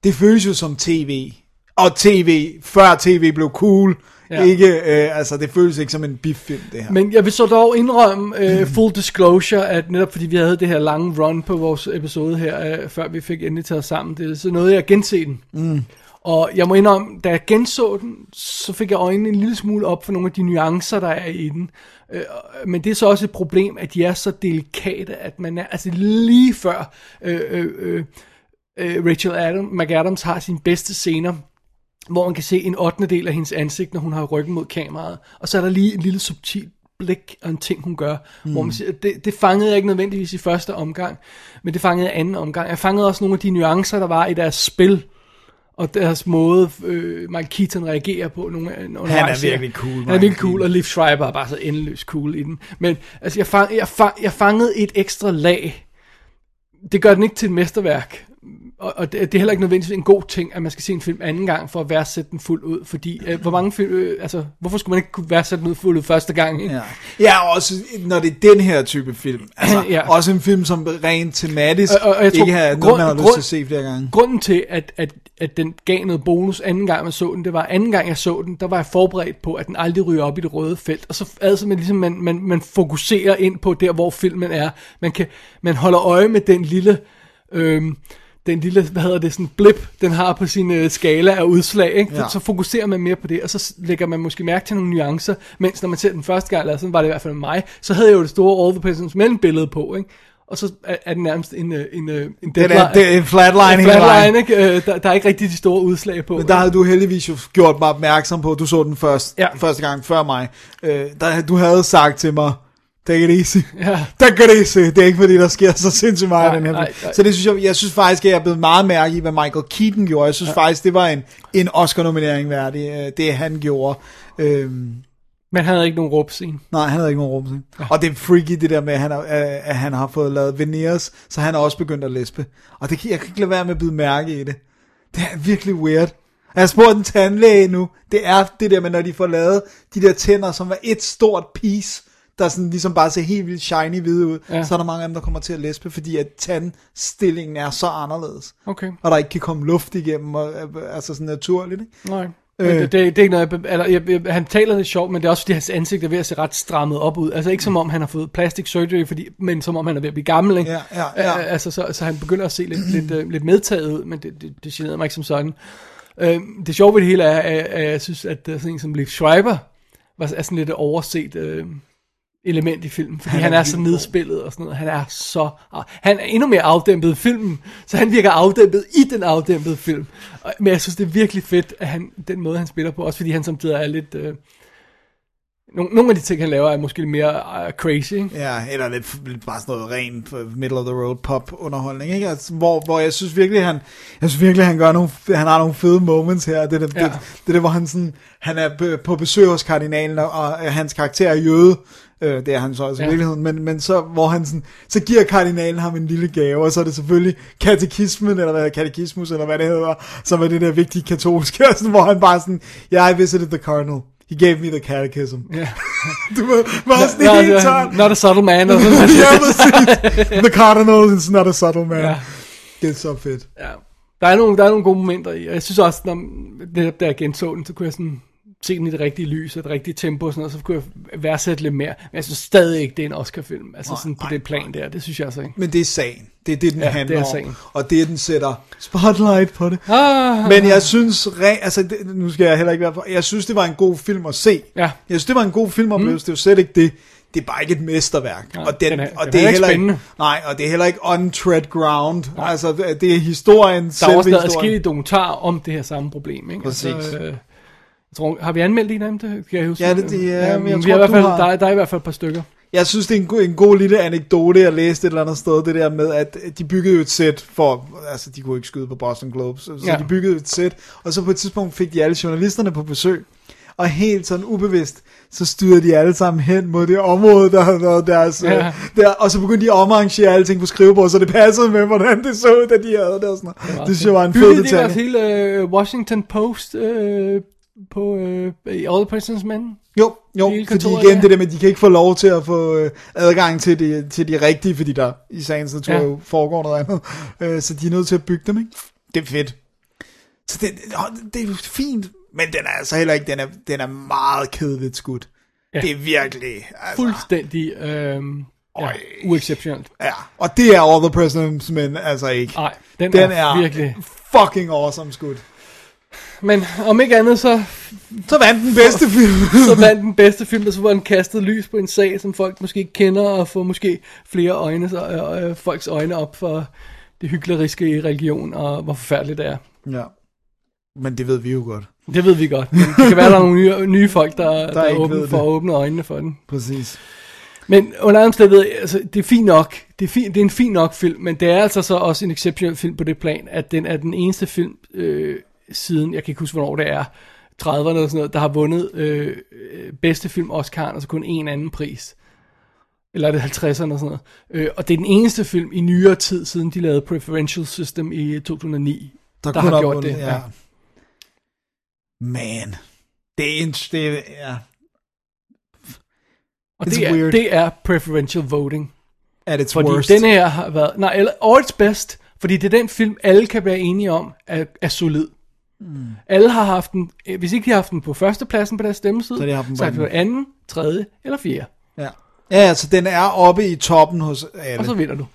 det føles jo som tv, og tv, før tv blev cool, ja. Ikke, øh, altså det føles ikke som en biffilm, det her. Men jeg vil så dog indrømme, uh, full disclosure, at netop fordi vi havde det her lange run på vores episode her, uh, før vi fik endelig taget sammen, det er så noget, jeg gense den. Mm. Og jeg må indrømme, da jeg genså den, så fik jeg øjnene en lille smule op for nogle af de nuancer, der er i den. Øh, men det er så også et problem, at de er så delikate, at man er, altså lige før øh, øh, øh, øh, Rachel Adam, McAdams har sine bedste scener, hvor man kan se en 8. del af hendes ansigt, når hun har ryggen mod kameraet. Og så er der lige en lille subtil blik og en ting, hun gør, mm. hvor man siger, det, det fangede jeg ikke nødvendigvis i første omgang, men det fangede jeg anden omgang. Jeg fangede også nogle af de nuancer, der var i deres spil, og deres måde, øh, Michael Keaton reagerer på nogle af undervejs her. virkelig cool, Han er virkelig cool, og Liv Schreiber er bare så endeløst cool i den. Men altså, jeg, fang, jeg, fang, jeg fangede et ekstra lag. Det gør den ikke til et mesterværk. Og, og det, det er heller ikke nødvendigvis en god ting, at man skal se en film anden gang, for at værdsætte den fuldt ud. Fordi, øh, hvor mange film, øh, altså, hvorfor skulle man ikke kunne værdsætte den ud fuldt ud første gang? Ikke? Ja. ja, også når det er den her type film. Altså, ja. Ja. Også en film, som rent tematisk Og- og- og jeg tror, ikke har noget, grund- man har lyst grund- til at se flere gange. Grunden til, at, at, at den gav noget bonus anden gang, man så den, det var anden gang, jeg så den, der var jeg forberedt på, at den aldrig ryger op i det røde felt. Og så altså man, ligesom, man, man, man fokuserer ind på der, hvor filmen er. Man, kan, man holder øje med den lille... Øhm, den lille, hvad hedder det, sådan blip, den har på sin øh, skala af udslag, ikke? Ja. Så, så fokuserer man mere på det, og så lægger man måske mærke til nogle nuancer, mens når man ser den første gang, eller sådan var det i hvert fald med mig, så havde jeg jo det store All the President's Men billede på, ikke? Og så er, er det nærmest en, øh, en, øh, en Den er, det er en flatline en flatline, ikke? Øh, Der, der er ikke rigtig de store udslag på. Men der havde du heldigvis jo gjort mig opmærksom på, du så den først, ja. Første gang før mig. Øh, der, du havde sagt til mig, take it easy. Ja. Take it easy. Det er ikke fordi, der sker så sindssygt meget Nej, den her nej, nej. Så det synes jeg, jeg synes faktisk, at jeg er blevet meget mærke i, hvad Michael Keaton gjorde. Jeg synes ja. faktisk, det var en, en Oscar-nominering værdig, det han gjorde. Øhm, Men han havde ikke nogen råbscene. Nej, han havde ikke nogen rum. Ja. Og det er freaky, det der med, at han, er, at han har fået lavet veneers, så han er også begyndt at læspe. Og det kan, jeg kan ikke lade være med at bide mærke i det. Det er virkelig weird. Jeg har spurgt en tandlæge nu. Det er det der med, når de får lavet de der tænder, som er et stort piece, der sådan ligesom bare ser helt vildt shiny hvide ud, ja. Så er der mange af dem, der kommer til at læspe, fordi at tandstillingen er så anderledes. Okay. Og der ikke kan komme luft igennem, og, altså sådan naturligt. Ikke? Nej. Øh. Det, det, det, er ikke noget, jeg, eller, jeg, jeg, han taler lidt sjovt, men det er også fordi hans ansigt er ved at se ret strammet op ud. Altså ikke som om han har fået plastic surgery, fordi, men som om han er ved at blive gammel. Ikke? Ja, ja, ja. Altså, så, så han begynder at se lidt, lidt, øh, lidt medtaget ud, men det, det, det generede mig ikke som sådan. Øh, det sjove ved det hele er, at, at jeg synes, at øh, sådan en som Liv Schreiber var, er sådan lidt et overset øh, element i filmen, fordi Han han er er, er så nedspillet og sådan noget. Han er så... Han er endnu mere afdæmpet i filmen, så han virker afdæmpet i den afdæmpede film. Men jeg synes, det er virkelig fedt, at han, den måde, han spiller på, også fordi han samtidig er lidt... Øh, nogle, nogle af de ting, han laver, er måske lidt mere uh, crazy, ikke? Ja, eller lidt, lidt bare sådan noget rent øh, middle of the road pop underholdning, ikke? Altså, hvor, hvor jeg synes virkelig, han, jeg synes virkelig, han gør nogle, han har nogle fede moments her. Det, det, ja. Det, det, det, hvor han sådan, han er på- på besøg hos kardinalen, og, og hans karakter er jøde. Øh, det er han så også i Ja. virkeligheden, men, men så, hvor han sådan, så giver kardinalen ham en lille gave, og så er det selvfølgelig katekismen, eller hvad, katekismus, eller hvad det hedder, som er det der vigtige katolske, og sådan, hvor han bare sådan, yeah, I visited the cardinal. He gave me the catechism. Ja. Du var, var sådan Nå, helt er- tørt. Not a subtle man. Og sådan ja, præcis. The Cardinal is not a subtle man. Ja. Det er så fedt. Ja. Der er, nogle, der er nogle gode momenter i, og jeg synes også, når det, jeg genså den, så kunne jeg sådan se den i det rigtige lys og det rigtige tempo og sådan noget, så kunne jeg værdsætte lidt mere. Men jeg synes stadig ikke, det er en Oscar-film. Altså Nej, sådan på nej, det plan der, det synes jeg altså ikke. Men det er sagen. Det er det, den Ja, handler det er om. sagen. Og det er, den sætter spotlight på det. Ah, Men jeg synes, re- altså, det, nu skal jeg heller ikke være for, jeg synes, det var en god film at se. Ja. Jeg synes, det var en god filmoplevelse, mm. det er jo slet ikke det. Det er bare ikke et mesterværk. Nej, og den, den er- og den det er er heller spændende. ikke, nej, og det er heller ikke untread ground. Nej. Altså, det er historien, der er også lavet forskellige dokumentarer om det her samme problem. Ikke? Præcis. Altså, øh, jeg tror, har vi anmeldt en af dem? Det kan jeg huske. Ja, det- det- ja, men jeg vi tror, har i hvert du fald, har. Der, er- der er i hvert fald et par stykker. Jeg synes, det er en, god, en god lille anekdote, jeg læste et eller andet sted, det der med, at de byggede jo et sæt for, altså de kunne ikke skyde på Boston Globes, så, ja. De byggede et sæt, og så på et tidspunkt fik de alle journalisterne på besøg, og helt sådan ubevidst, så styrede de alle sammen hen mod det område, der havde været deres, ja. Ja. der, og så begyndte de at omarrangere alting på skrivebord, så det passede med, hvordan det så ud, da de havde det og sådan noget. Det synes jeg var en fed Byggede de deres detalje. hele øh, Washington Post øh, på øh, i All President's Men? Jo, jo, fordi igen ja. det der med, at de kan ikke få lov til at få øh, adgang til de, til de rigtige, fordi der i sagens natur Ja. jo foregår noget andet. Øh, så de er nødt til at bygge dem, ikke? Det er fedt. Så det, det er fint, men den er altså heller ikke, den er, den er meget kedeligt skudt. Ja. Det er virkelig, altså, Fuldstændig øh, ja, uexceptionelt. ja. Og det er All the President's Men altså ikke. Nej, den, Den er, er virkelig... fucking awesome skudt. Men om ikke andet, så, Så vandt den bedste film. så vandt den bedste film, og så var den kastet lys på en sag, som folk måske ikke kender, og får måske flere øjne, så, øh, øh, folks øjne op for det hykleriske i religion, og hvor forfærdeligt det er. ja. Men det ved vi jo godt. Det ved vi godt, men det kan være, der er nogle nye, nye folk, der, der, der er åbne, for at åbne øjnene for den. Præcis. Men under omstændighed, altså, det er fint nok. Det er, fint, det er en fin nok film, men det er altså så også en exceptionel film på det plan, at den er den eneste film øh, siden, jeg kan ikke huske, hvornår det er, 30'erne eller sådan noget, der har vundet øh, øh, bedste film Oscar, og så kun en anden pris. Eller er det 50'erne og sådan noget. Øh, og det er den eneste film i nyere tid, siden de lavede Preferential System i 2009, der, der har gjort vundet, det. Ja. Man. Det er en... Det er, ja. Og It's det er, weird. det er Preferential Voting. At its Fordi worst. den her har været, nej, eller årets bedst, fordi det er den film, alle kan være enige om, er, er solid. Mm. Alle har haft den, eh, hvis ikke de har haft den på førstepladsen på deres stemmeside, Så har de haft den så på har de på anden, tredje eller fjerde. Ja. Ja, altså den er oppe i toppen hos alle. Og så vinder du.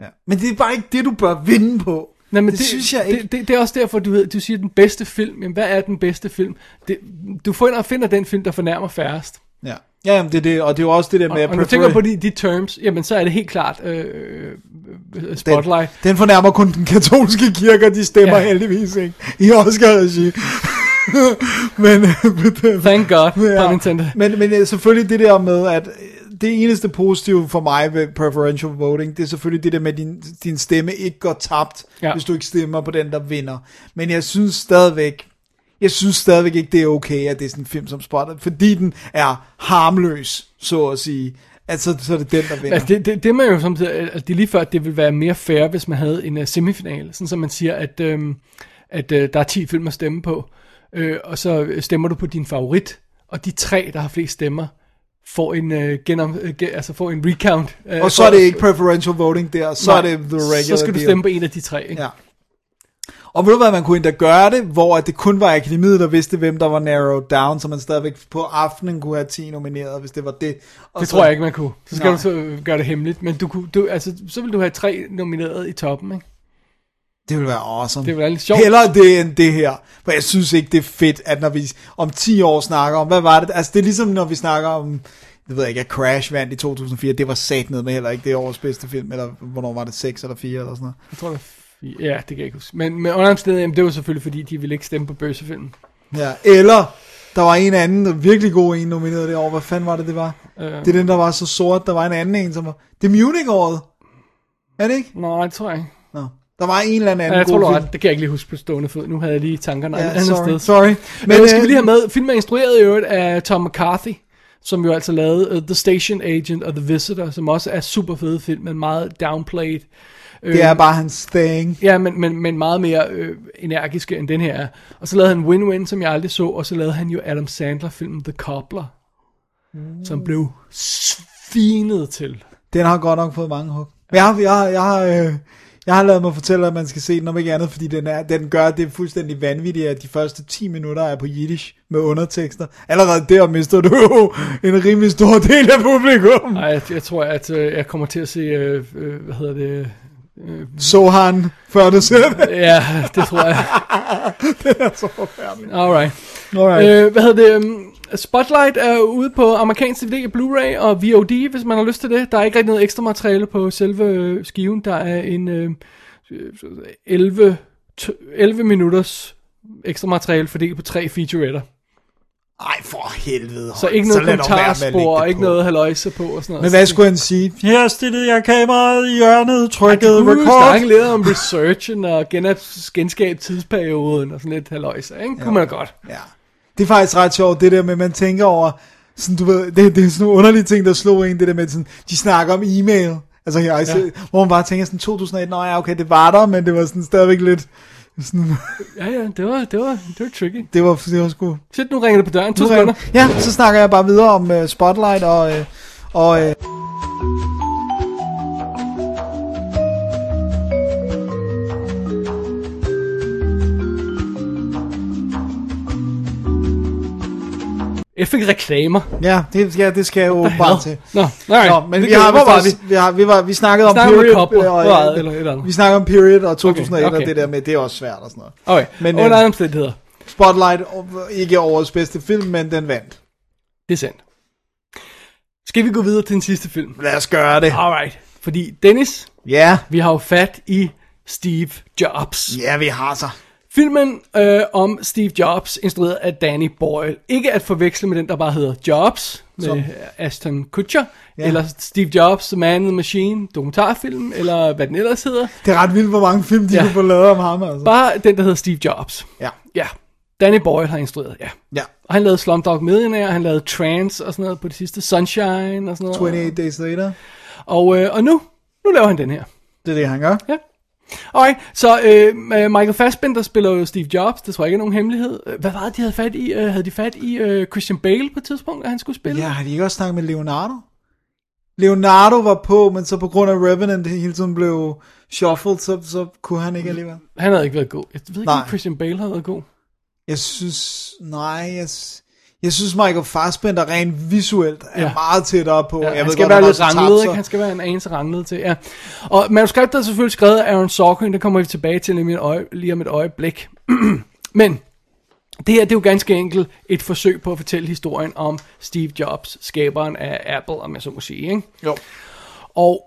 ja. Men det er bare ikke det, du bør vinde på. Nej, men det, det synes jeg ikke. Det, det, det er også derfor, du, ved, du siger den bedste film. Jamen, hvad er den bedste film? Det, du finder, finder den film, der fornærmer færrest. ja. Ja, jamen, det er det, og det er jo også det der med... Og, at og når du tænker på de, de terms, jamen så er det helt klart øh, øh, Spotlight. Den, den fornærmer kun den katolske kirke, og de stemmer Ja. ja. heldigvis ikke i Oscar-regi. men, men, Thank God, pun intended. men, men øh, selvfølgelig det der med, at øh, det eneste positive for mig ved preferential voting, det er selvfølgelig det der med, at din, din stemme ikke går tabt, Ja. ja. hvis du ikke stemmer på den, der vinder. Men jeg synes stadigvæk, jeg synes stadigvæk ikke, det er okay, at det er sådan en film som Spotlight, fordi den er harmløs, så at sige. Altså, så er det den, der vinder. Altså det, det, det man jo samtidig, altså det er lige før, at det ville være mere fair, hvis man havde en uh, semifinale, sådan som man siger, at, øhm, at uh, der er 10 film at stemme på, øh, og så stemmer du på din favorit, og de tre, der har flest stemmer, får en, uh, genom, ge, altså får en recount. Uh, og så er det ikke preferential voting der, så Nej, er det the regular Så skal du deal. stemme på en af de tre, ikke? Ja. Og ved du hvad, man kunne endda gøre det, hvor at det kun var akademiet, der vidste, hvem der var narrowed down, så man stadigvæk på aftenen kunne have 10 nomineret, hvis det var det. Og Det så, tror jeg ikke, man kunne. Så skal Nej. du så gøre det hemmeligt, men du, kunne, du, altså, så vil du have tre nomineret i toppen, ikke? Det ville være awesome. Det ville være lidt sjovt. Hellere det end det her. For jeg synes ikke, det er fedt, at når vi om 10 år snakker om, hvad var det? Altså det er ligesom, når vi snakker om, det ved jeg ikke, at Crash vandt i 2004, det var sat ned med heller ikke det årets bedste film, eller hvornår var det, 6 eller 4 eller sådan noget. Jeg tror, det. Ja, det kan jeg ikke huske. Men, men under omstændighed, jamen, det var selvfølgelig, fordi de ville ikke stemme på bøssefilmen. Ja, eller der var en anden, der virkelig god en nomineret det år. Hvad fanden var det, det var? Øh, Det er den, der var så sort. Der var en anden en, som var... Det er Munich-året. Er det ikke? Nej, det tror jeg ikke. Nå. Der var en eller anden Ja, jeg tror, god har film. ret. Det kan jeg ikke lige huske på stående fod. Nu havde jeg lige tankerne ja, andet sorry, sted. sorry. Men, Men, men skal øh, vi lige have med, filmen er instrueret i øvrigt af Tom McCarthy, som jo altså lavede uh, The Station Agent og The Visitor, som også er super fede film, men meget downplayed. Det er bare hans thing. Ja, men, men, men meget mere øh, energiske end den her er. Og så lavede han Win-Win, som jeg aldrig så, og så lavede han jo Adam Sandler-filmen The Cobbler, mm. som blev svinet til. Den har godt nok fået mange hug. Men jeg jeg jeg har, øh, Jeg har lavet mig fortælle, at man skal se den om ikke andet, fordi den, er, den gør det fuldstændig vanvittigt, at de første 10 minutter er på Yiddish med undertekster. Allerede der mister du jo en rimelig stor del af publikum. Nej, jeg, jeg tror, at øh, jeg kommer til at se, øh, øh, hvad hedder det, Så han, før det. ja, det tror jeg. Det er så forfærdeligt. Alright. Alright. Øh, hvad hedder det? um, Spotlight er ude på amerikansk DVD, Blu-ray og VOD, hvis man har lyst til det. Der er ikke rigtig noget ekstra materiale på selve øh, skiven. Der er en øh, 11, t- 11 minutters ekstra materiale fordelt på tre featuretter. Ej, for helvede. Så ikke noget kommentarspor, og ikke på. noget haløjse på og sådan noget. Men hvad skulle han sige? Her stillede jeg kameraet i hjørnet, trykkede record. snakke lidt om researchen og genskab tidsperioden og sådan lidt haløjse, ikke? Kunne man godt. Ja. Det er faktisk ret sjovt, det der med, at man tænker over, sådan, du ved, det, det er sådan nogle underlige ting, der slog en, det der med, sådan, de snakker om e-mail, altså her, ja. hvor man bare tænker sådan, 2001, nå ja, okay, det var der, men det var sådan stadigvæk lidt, sådan, Ja, ja, det var, det var, det var tricky. det var, det var sgu... Shit, nu ringer det på døren. To sekunder. Ja, så snakker jeg bare videre om uh, Spotlight og, uh, og uh, Jeg fik reklamer. ja, det, ja, det skal jeg jo åbenbart til. Nå, alright. Nå, men vi har, hvor var vi? vi har, vi var, vi snakkede om om period, kobler, og, det, øh, eller eller vi snakkede om period og 2001 Okay, okay. og det der med, det er også svært og sådan noget. Okay, Men, under øh, andre omstændigheder. Spotlight, og- ikke årets bedste film, men den vandt. Det er sandt. Skal vi gå videre til den sidste film? Lad os gøre det. Alright. Fordi Dennis, Ja, vi har jo fat i Steve Jobs. ja, vi har så. Filmen øh, om Steve Jobs, instrueret af Danny Boyle. Ikke at forveksle med den, der bare hedder Jobs, med Som- Ashton Kutcher. Ja. Eller Steve Jobs, The Man in the Machine, dokumentarfilm, eller hvad den ellers hedder. Det er ret vildt, hvor mange film, de ja. kunne få lavet om ham, altså. Bare den, der hedder Steve Jobs. Ja, Ja, Danny Boyle har instrueret, ja. ja. Og han lavede Slumdog Millionaire, han lavede Trance og sådan noget på det sidste, Sunshine og sådan noget. 28 Days Later. Og, øh, og nu, nu laver han den her. Det er det, han gør. Ja. Okay, så øh, Michael Fassbender spiller jo Steve Jobs, det tror jeg ikke er nogen hemmelighed. Øh, Hvad var det, de havde fat i? Øh, havde de fat i øh, Christian Bale på et tidspunkt, at han skulle spille? Ja, har de ikke også snakket med Leonardo? Leonardo var på, men så på grund af Revenant hele tiden blev shuffled, så, så kunne han ikke alligevel. Han havde ikke været god. Jeg ved ikke, Nej. om Christian Bale havde været god. Jeg synes, nej, jeg, jeg synes Michael Fassbender rent visuelt er Ja. meget tættere på. Ja, jeg han ved skal godt, være lidt ranglet, ikke? Han skal være en anelse ranglet til, ja. Og manuskriptet er selvfølgelig skrevet af Aaron Sorkin, det kommer vi tilbage til lige, om et øje, lige om et øjeblik. Men det her, det er jo ganske enkelt et forsøg på at fortælle historien om Steve Jobs, skaberen af Apple, om jeg så må sige, ikke? Jo. Og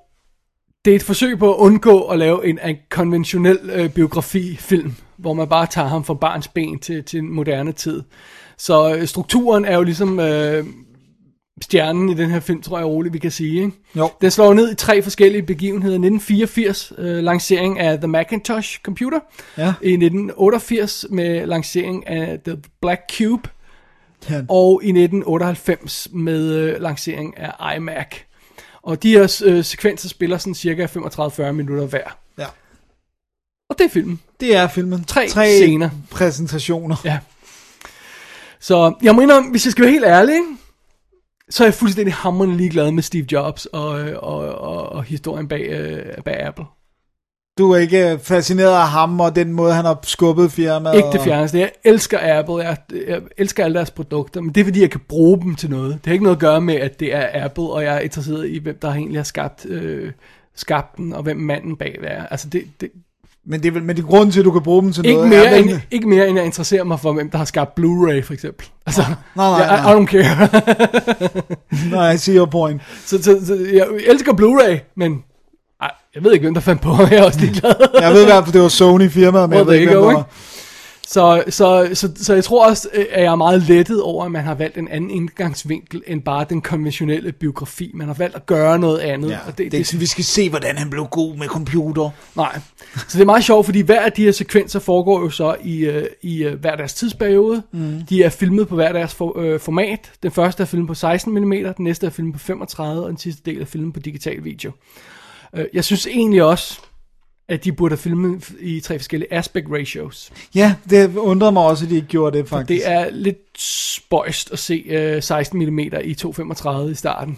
det er et forsøg på at undgå at lave en, en konventionel øh, biografifilm, hvor man bare tager ham fra barns ben til, til en moderne tid. Så øh, strukturen er jo ligesom øh, stjernen i den her film, tror jeg roligt, vi kan sige. Ikke? Jo. Den slår ned i tre forskellige begivenheder. 1984, øh, lancering af The Macintosh Computer. Ja. I 1988 med lancering af The Black Cube. Ja. Og i 1998 med øh, lancering af iMac. Og de her øh, sekvenser spiller sådan cirka 35-40 minutter hver. Ja. Og det er filmen. Det er filmen. Tre Tre scener. præsentationer. Ja. Så jeg må indrømme, hvis jeg skal være helt ærlig, så er jeg fuldstændig hammerende ligeglad med Steve Jobs og, øh, og, og, og historien bag, øh, bag Apple. Du er ikke fascineret af ham og den måde, han har skubbet firmaet. Ikke det fjerneste. Jeg elsker Apple. Jeg, jeg elsker alle deres produkter, men det er fordi, jeg kan bruge dem til noget. Det har ikke noget at gøre med, at det er Apple, og jeg er interesseret i, hvem der egentlig har skabt, øh, skabt den, og hvem manden bag er. Altså det, det, Men det er vel men det er grunden til, at du kan bruge dem til ikke, noget. mere er end, ikke mere end jeg interesserer mig for, hvem der har skabt Blu-ray for eksempel. Altså, nej, nej, jeg, I, nej. I don't care. Nej, I see your point. så, så, så, jeg elsker Blu-ray, men ej, jeg ved ikke, hvem der fandt på. Jeg er også ligeglad. Jeg ved i hvert fald, det var Sony firmaet, men jeg Well, ved ikke, hvem go, var. Så, så, så, så jeg tror også, øh, at jeg er meget lettet over, at man har valgt en anden indgangsvinkel, end bare den konventionelle biografi. Man har valgt at gøre noget andet. Ja, og det, det, det, er sådan, vi skal se, hvordan han blev god med computer. Nej. Så det er meget sjovt, fordi hver af de her sekvenser foregår jo så i, øh, i øh, hver deres tidsperiode. Mm. De er filmet på hver deres for, øh, format. Den første er filmet på 16 mm, den næste er filmet på 35, og den sidste del er filmet på digital video. Jeg synes egentlig også, at de burde have filmet i tre forskellige aspect ratios. Ja, det undrede mig også, at de ikke gjorde det, faktisk. Det er lidt spøjst at se øh, 16 mm i 235 i starten.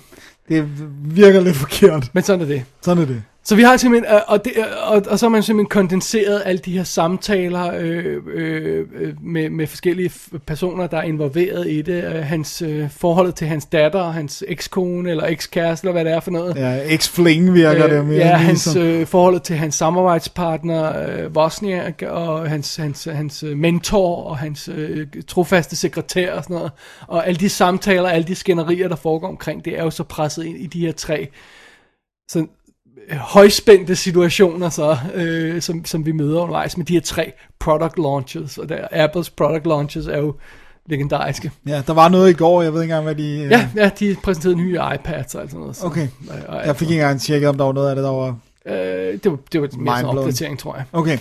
det virker lidt forkert. Men sådan er det. Sådan er det. Så vi har simpelthen, øh, og, det, og, og så har man simpelthen kondenseret alle de her samtaler øh, øh, øh, med, med forskellige personer, der er involveret i det. Øh, hans øh, forholdet til hans datter, hans ekskone eller ekskæreste, eller hvad det er for noget. Ja, X-Fling virker det mere. ja, hans øh, forholdet til hans samarbejdspartner øh, Wozniak og hans, hans, hans øh, mentor og hans øh, trofaste sekretær og sådan noget. Og alle de samtaler, alle de skænderier, der foregår omkring, det er jo så presset ind i de her tre øh, højspændte situationer, så, øh, som, som vi møder undervejs med de her tre product launches. Og der, Apples product launches er jo legendariske. Ja, der var noget i går, jeg ved ikke engang, hvad de... øh, Ja, ja, de præsenterede nye iPads og alt sådan noget. Så, Okay. Og, og, Jeg fik ikke engang tjekket, om der var noget af det, der var... øh, det var, det var mere sådan en opdatering, tror jeg. Okay,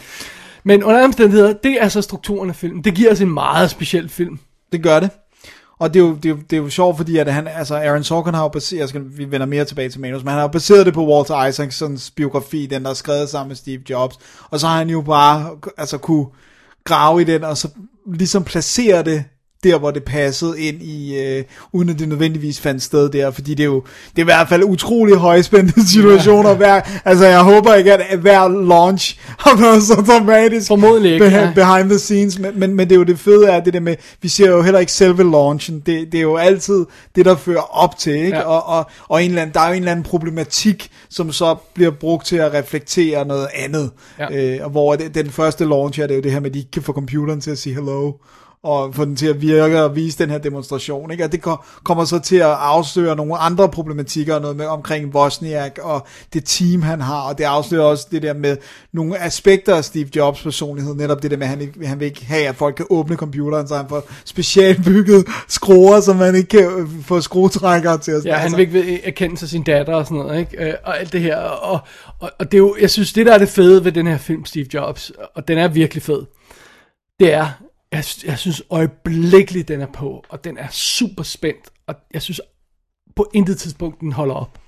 Men under omstændigheder, det er så strukturen af filmen. Det giver os en meget speciel film. det gør det. Og det er jo, det er jo, det er jo sjovt, fordi at han, altså Aaron Sorkin har jo baseret, jeg skal, vi vender mere tilbage til manus, men han har jo baseret det på Walter Isaacsons biografi, den der er skrevet sammen med Steve Jobs, og så har han jo bare, altså kunne grave i den, og så ligesom placere det der, hvor det passede ind i, øh, uden at det nødvendigvis fandt sted der, fordi det er jo, det er i hvert fald utrolig højspændte situationer, hver, altså jeg håber ikke, at hver launch har været så dramatisk Formodentlig ikke, behind, ja. behind the scenes, men, men, men det er jo det fede er det der med, vi ser jo heller ikke selve launchen, det, det er jo altid det, der fører op til, ikke? Ja. Og, og, og en eller anden, der er jo en eller anden problematik, som så bliver brugt til at reflektere noget andet, Ja. øh, og hvor det, den første launch er det jo det her med, at de ikke kan få computeren til at sige hello, og få den til at virke og vise den her demonstration, ikke? Og det ko- kommer så til at afsløre nogle andre problematikker, og noget med omkring Wozniak og det team, han har, og det afslører også det der med nogle aspekter af Steve Jobs personlighed, netop det der med, at han, ikke, han vil ikke have, at folk kan åbne computeren, så han får specielt bygget skruer, så man ikke kan øh, få skruetrækkere til at Ja, han altså, vil ikke erkende sig sin datter og sådan noget, ikke? Øh, Og alt det her. Og, og, og det er jo, jeg synes, det der er det fede ved den her film, Steve Jobs, og den er virkelig fed, det er, jeg, jeg synes øjeblikkeligt, den er på, og den er super spændt, og jeg synes på intet tidspunkt, den holder op.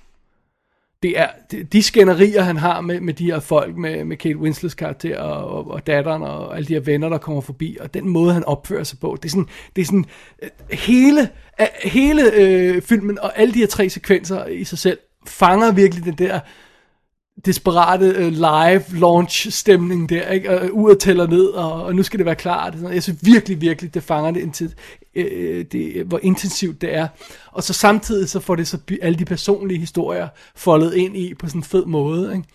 Det er de, skænderier, han har med, med de her folk, med, med Kate Winslets karakter og, og, og datteren og alle de her venner, der kommer forbi, og den måde, han opfører sig på, det er sådan, det er sådan øh, hele, øh, hele øh, filmen og alle de her tre sekvenser i sig selv, fanger virkelig den der desperate uh, live launch stemning der, ikke? Og øh, uret tæller ned, og, og nu skal det være klart. Sådan. Jeg synes virkelig, virkelig, det fanger det, indtil, øh, øh, det, hvor intensivt det er. Og så samtidig så får det så alle de personlige historier foldet ind i på sådan en fed måde, ikke?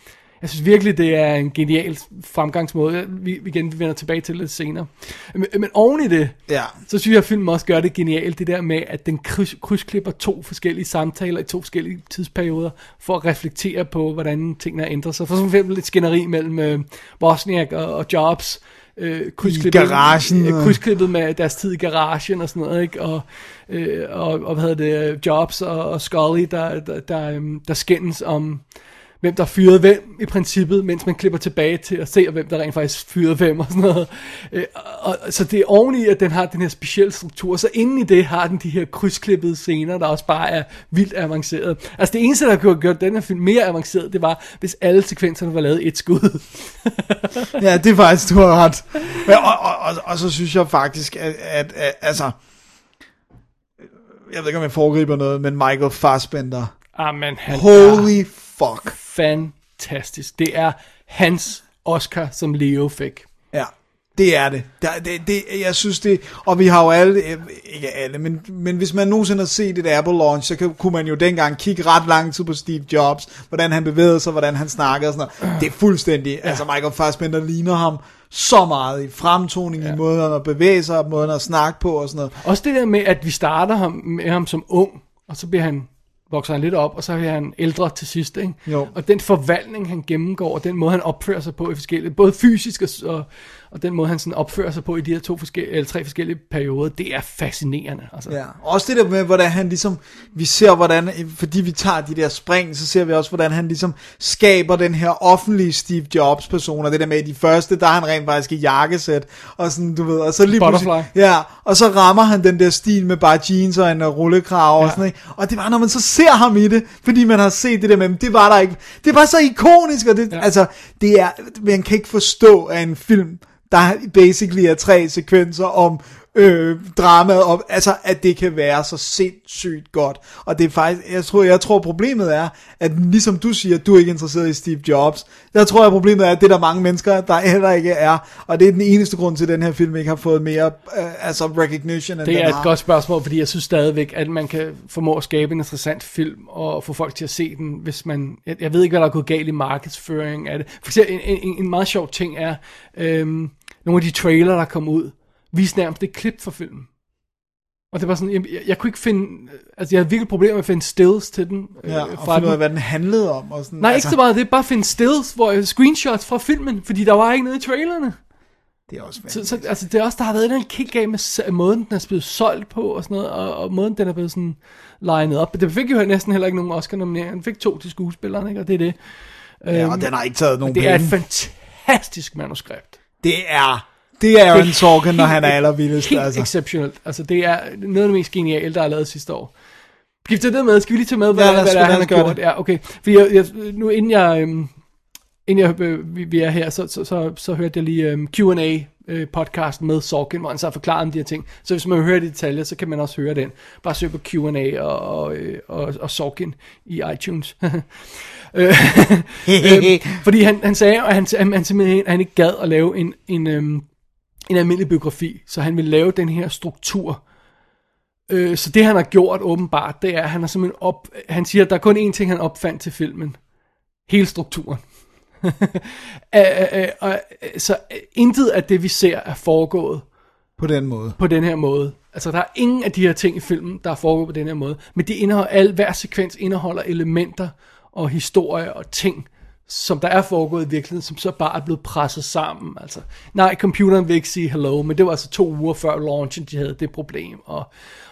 Jeg synes virkelig, det er en genial fremgangsmåde. Vi, igen vi vender tilbage til det lidt senere. Men, men oven i det, Ja. så synes jeg, at filmen også gør det genialt, det der med, at den kryds, krydsklipper to forskellige samtaler i to forskellige tidsperioder, for at reflektere på, hvordan tingene har ændret sig. For eksempel et skænderi mellem øh, Bosniak og, og Jobs, øh, krydsklippet, garagen, øh, krydsklippet med deres tid i garagen og sådan noget, ikke? Og, øh, og, og hvad hedder det, Jobs og, og Scully, der, der, der, øhm, der skændes om, hvem der fyrede hvem i princippet, mens man klipper tilbage til at se, hvem der rent faktisk fyrede hvem og sådan noget. Øh, og, og, så det er oveni, at den har den her specielle struktur, så inden i det har den de her krydsklippede scener, der også bare er vildt avanceret. Altså det eneste, der kunne gjort den her film mere avanceret, det var, hvis alle sekvenserne var lavet et skud. Ja, det er faktisk, du har ret. Og, og, og, og så synes jeg faktisk, at, at, at altså, jeg ved ikke, om jeg foregriber noget, men Michael Fassbender, Amen, han er holy fuck. Fantastisk. Det er hans Oscar, som Leo fik. Ja, det er det. Der, det, det. Jeg synes det, og vi har jo alle, øh, ikke alle, men, men hvis man nogensinde har set et Apple launch, så kan, kunne man jo dengang kigge ret lang tid på Steve Jobs, hvordan han bevægede sig, hvordan han snakkede og sådan noget. Det er fuldstændig, ja. altså Michael Fassbender ligner ham så meget i fremtoning, ja. i måden at bevæge sig, måden at snakke på og sådan noget. Også det der med, at vi starter ham, med ham som ung, og så bliver han vokser han lidt op, og så bliver han ældre til sidst, ikke? Jo. Og den forvandling, han gennemgår, og den måde, han opfører sig på i forskellige, både fysisk og, og, den måde, han sådan opfører sig på i de her to forskellige, eller tre forskellige perioder, det er fascinerende. Altså. Ja, også det der med, hvordan han ligesom, vi ser hvordan, fordi vi tager de der spring, så ser vi også, hvordan han ligesom skaber den her offentlige Steve Jobs person, og det der med, de første, der er han rent faktisk i jakkesæt, og sådan, du ved, og så lige Butterfly. ja, og så rammer han den der stil med bare jeans og en uh, rullekrav, ja. og sådan, ikke? og det var, når man så ser ham i det, fordi man har set det der med, det var der ikke, det var så ikonisk, og det, ja. altså, det er, man kan ikke forstå, at en film, der basically er tre sekvenser om øh, dramaet op, altså at det kan være så sindssygt godt. Og det er faktisk, jeg tror, jeg tror problemet er, at ligesom du siger, du er ikke interesseret i Steve Jobs, der tror jeg problemet er, at det er der mange mennesker, der heller ikke er, og det er den eneste grund til, at den her film ikke har fået mere, øh, altså recognition, end Det er et har. godt spørgsmål, fordi jeg synes stadigvæk, at man kan formå at skabe en interessant film, og få folk til at se den, hvis man... Jeg, jeg ved ikke, hvad der er gået galt i markedsføring af det. For eksempel, en, en, en meget sjov ting er, øhm, nogle af de trailer, der kom ud, viste nærmest et klip fra filmen. Og det var sådan, jeg, jeg, jeg kunne ikke finde... Altså, jeg havde virkelig problemer med at finde stills til den. øh, Ja, og fra finde ud af, hvad den handlede om. Og sådan, Nej, altså, ikke så meget, det er bare finde stills, hvor screenshots fra filmen, fordi der var ikke noget i trailerne. Det er også Så, så altså, det er også, der har været en kick af med måden, den er blevet solgt på og sådan noget, og, og måden, den er blevet sådan legnet op. Det fik jo næsten heller ikke nogen Oscar-nominering. Den fik to til skuespilleren, ikke? Og det er det. Ja, og den har ikke taget nogen Det er et fantastisk manuskript. Det er, det er Aaron Sorkin, når han er allervildest. Helt Altså. exceptionelt. Altså, det er noget af det mest geniale, der er lavet sidste år. Tage det med? Skal vi lige tage med, hvad, Ja, hvad det er, han har gjort? det. Ja, okay. Fordi jeg, jeg, nu inden jeg, øhm, inden jeg, øh, vi, vi er her, så, så, så, så hørte jeg lige øhm, Q&A øh, podcast med Sorkin, hvor han så forklarer om de her ting. Så hvis man vil høre det i detaljer, så kan man også høre den. Bare søg på Q&A og, og, øh, og, og Sorkin i iTunes. Øh, øhm, fordi han, han sagde, at han, han, han simpelthen han ikke gad at lave en, en, øhm, en almindelig biografi, så han ville lave den her struktur. Øh, så det han har gjort åbenbart, det er, at han har simpelthen op, han siger, at der er kun én ting, han opfandt til filmen. Hele strukturen. Øh, øh, øh, og, øh, så intet af det, vi ser, er foregået På den måde. på den her måde. Altså, der er ingen af de her ting i filmen, der er foregået på den her måde. Men de indeholder, al, hver sekvens indeholder elementer og historier og ting, som der er foregået i virkeligheden, som så bare er blevet presset sammen. Altså, nej, computeren vil ikke sige hello, men det var altså to uger før launchen, de havde det problem. Og,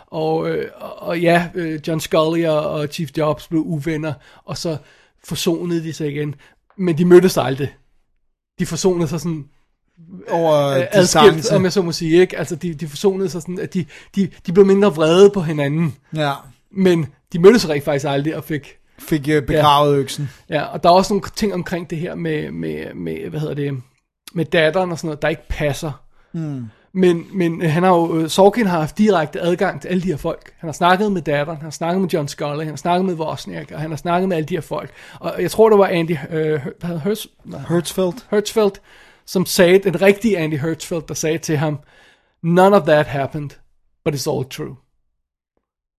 og, øh, og, ja, øh, John Scully og, og Chief Jobs blev uvenner, og så forsonede de sig igen. Men de mødtes aldrig. De forsonede sig sådan Over øh, adskilt, om jeg så må sige, ikke? Altså, de, de forsonede sig sådan, at de, de, de blev mindre vrede på hinanden, Ja, men de mødtes rigtig faktisk aldrig og fik, fik øh, begravet øksen. ja, og der er også nogle ting omkring det her med, med, med hvad hedder det, med datteren og sådan noget, der ikke passer. Mm. Men, men øh, han har jo, øh, Sorkin har haft direkte adgang til alle de her folk. Han har snakket med datteren, han har snakket med John Scully, han har snakket med Wozniak, og han har snakket med alle de her folk. Og jeg tror, det var Andy øh, hvad Hers, nej, Hertzfeldt. Hertzfeldt, som sagde, den rigtige Andy Hertzfeldt, der sagde til ham, none of that happened, but it's all true.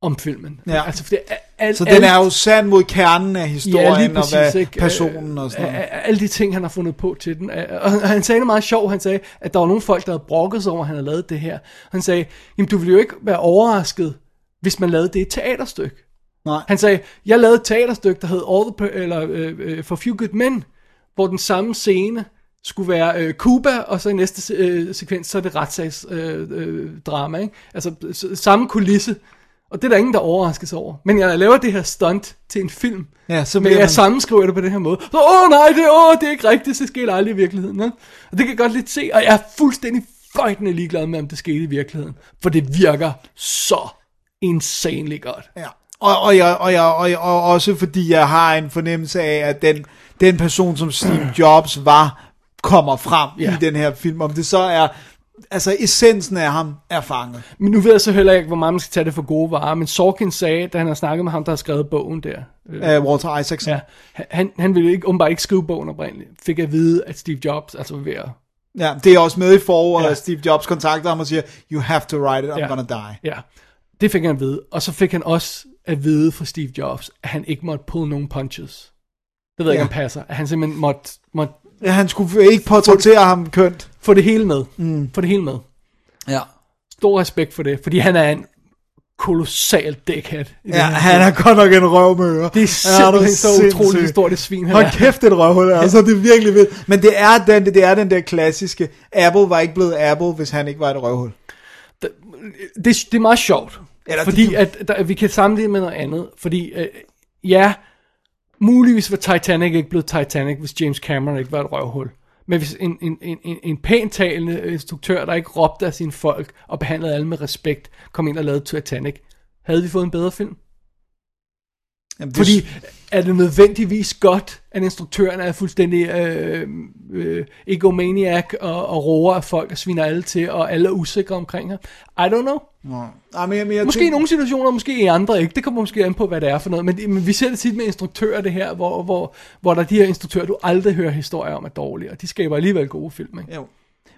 Om filmen. Ja. Altså, for det er, alt, Så den er jo sand mod kernen af historien, ja, lige og præcis, hvad ikke? personen og sådan Øh, noget. øh, Alle de ting, han har fundet på til den. Øh, Og han sagde det meget sjovt. Han sagde, at der var nogle folk, der havde brokket sig over, at han havde lavet det her. Han sagde, jamen du ville jo ikke være overrasket, hvis man lavede det et teaterstykke. Nej. Han sagde, jeg lavede et teaterstykke, der hed All the, eller, øh, øh, For Few Good Men, hvor den samme scene skulle være øh, Cuba, og så i næste øh, sekvens, så er det retssagsdrama, øh, øh, drama, ikke? Altså samme kulisse. Og det er der ingen, der overraskes over. Men jeg laver det her stunt til en film, Ja, så men jeg man- sammenskriver det på den her måde. Så, åh nej, det, åh, det er ikke rigtigt, det sker aldrig i virkeligheden. Ja? Og det kan jeg godt lidt se, og jeg er fuldstændig føjtende ligeglad med, om det skete i virkeligheden. For det virker så insanely godt. Ja. Og, og, jeg, og, jeg, og, jeg, og også fordi jeg har en fornemmelse af, at den, den person, som Steve Jobs var, kommer frem Ja. i den her film. Om det så er, altså essensen af ham er fanget. Men nu ved jeg så heller ikke, hvor meget man skal tage det for gode varer, men Sorkin sagde, da han har snakket med ham, der har skrevet bogen der, øh, Af Walter Isaacson. ja, han, han ville ikke, åbenbart ikke skrive bogen oprindeligt, fik at vide, at Steve Jobs altså var ved at, Ja, det er også med i forordet, Ja. at Steve Jobs kontakter ham og siger, you have to write it, I'm Ja. gonna die. ja, det fik han at vide, og så fik han også at vide fra Steve Jobs, at han ikke måtte pull nogen punches. Det ved jeg Ja. ikke, om passer. At han simpelthen måtte, måtte Ja, han skulle ikke portrættere ham kønt. få det hele med. Mm. Få det hele med. Ja. Stor respekt for det, fordi han er en kolossal dækhat. Ja, han er godt nok en røv med ører. Det er simpelthen så utroligt stort et svin, han Hold er. kæft, et røvhul, altså, det er virkelig vildt. Men det er, den, det er den der klassiske, Apple var ikke blevet Apple, hvis han ikke var et røvhul. det, det er meget sjovt. Eller det- fordi at der, vi kan sammenligne med noget andet. Fordi øh, ja, muligvis var Titanic ikke blevet Titanic, hvis James Cameron ikke var et røvhul. Men hvis en, en, en, en, pænt talende instruktør, der ikke råbte af sine folk og behandlede alle med respekt, kom ind og lavede Titanic, havde vi fået en bedre film? Jamen, det- Fordi er det nødvendigvis godt, at instruktøren er fuldstændig øh, øh, egomaniac og, og roer af folk og sviner alle til, og alle er usikre omkring ham? I don't know. Ej, men, jeg- men jeg Måske i nogle situationer, måske i andre ikke. Det kommer måske an på, hvad det er for noget. Men, men vi ser det tit med instruktører, det her, hvor, hvor, hvor der er de her instruktører, du aldrig hører historier om er dårlige, og de skaber alligevel gode film. Ikke? Jo.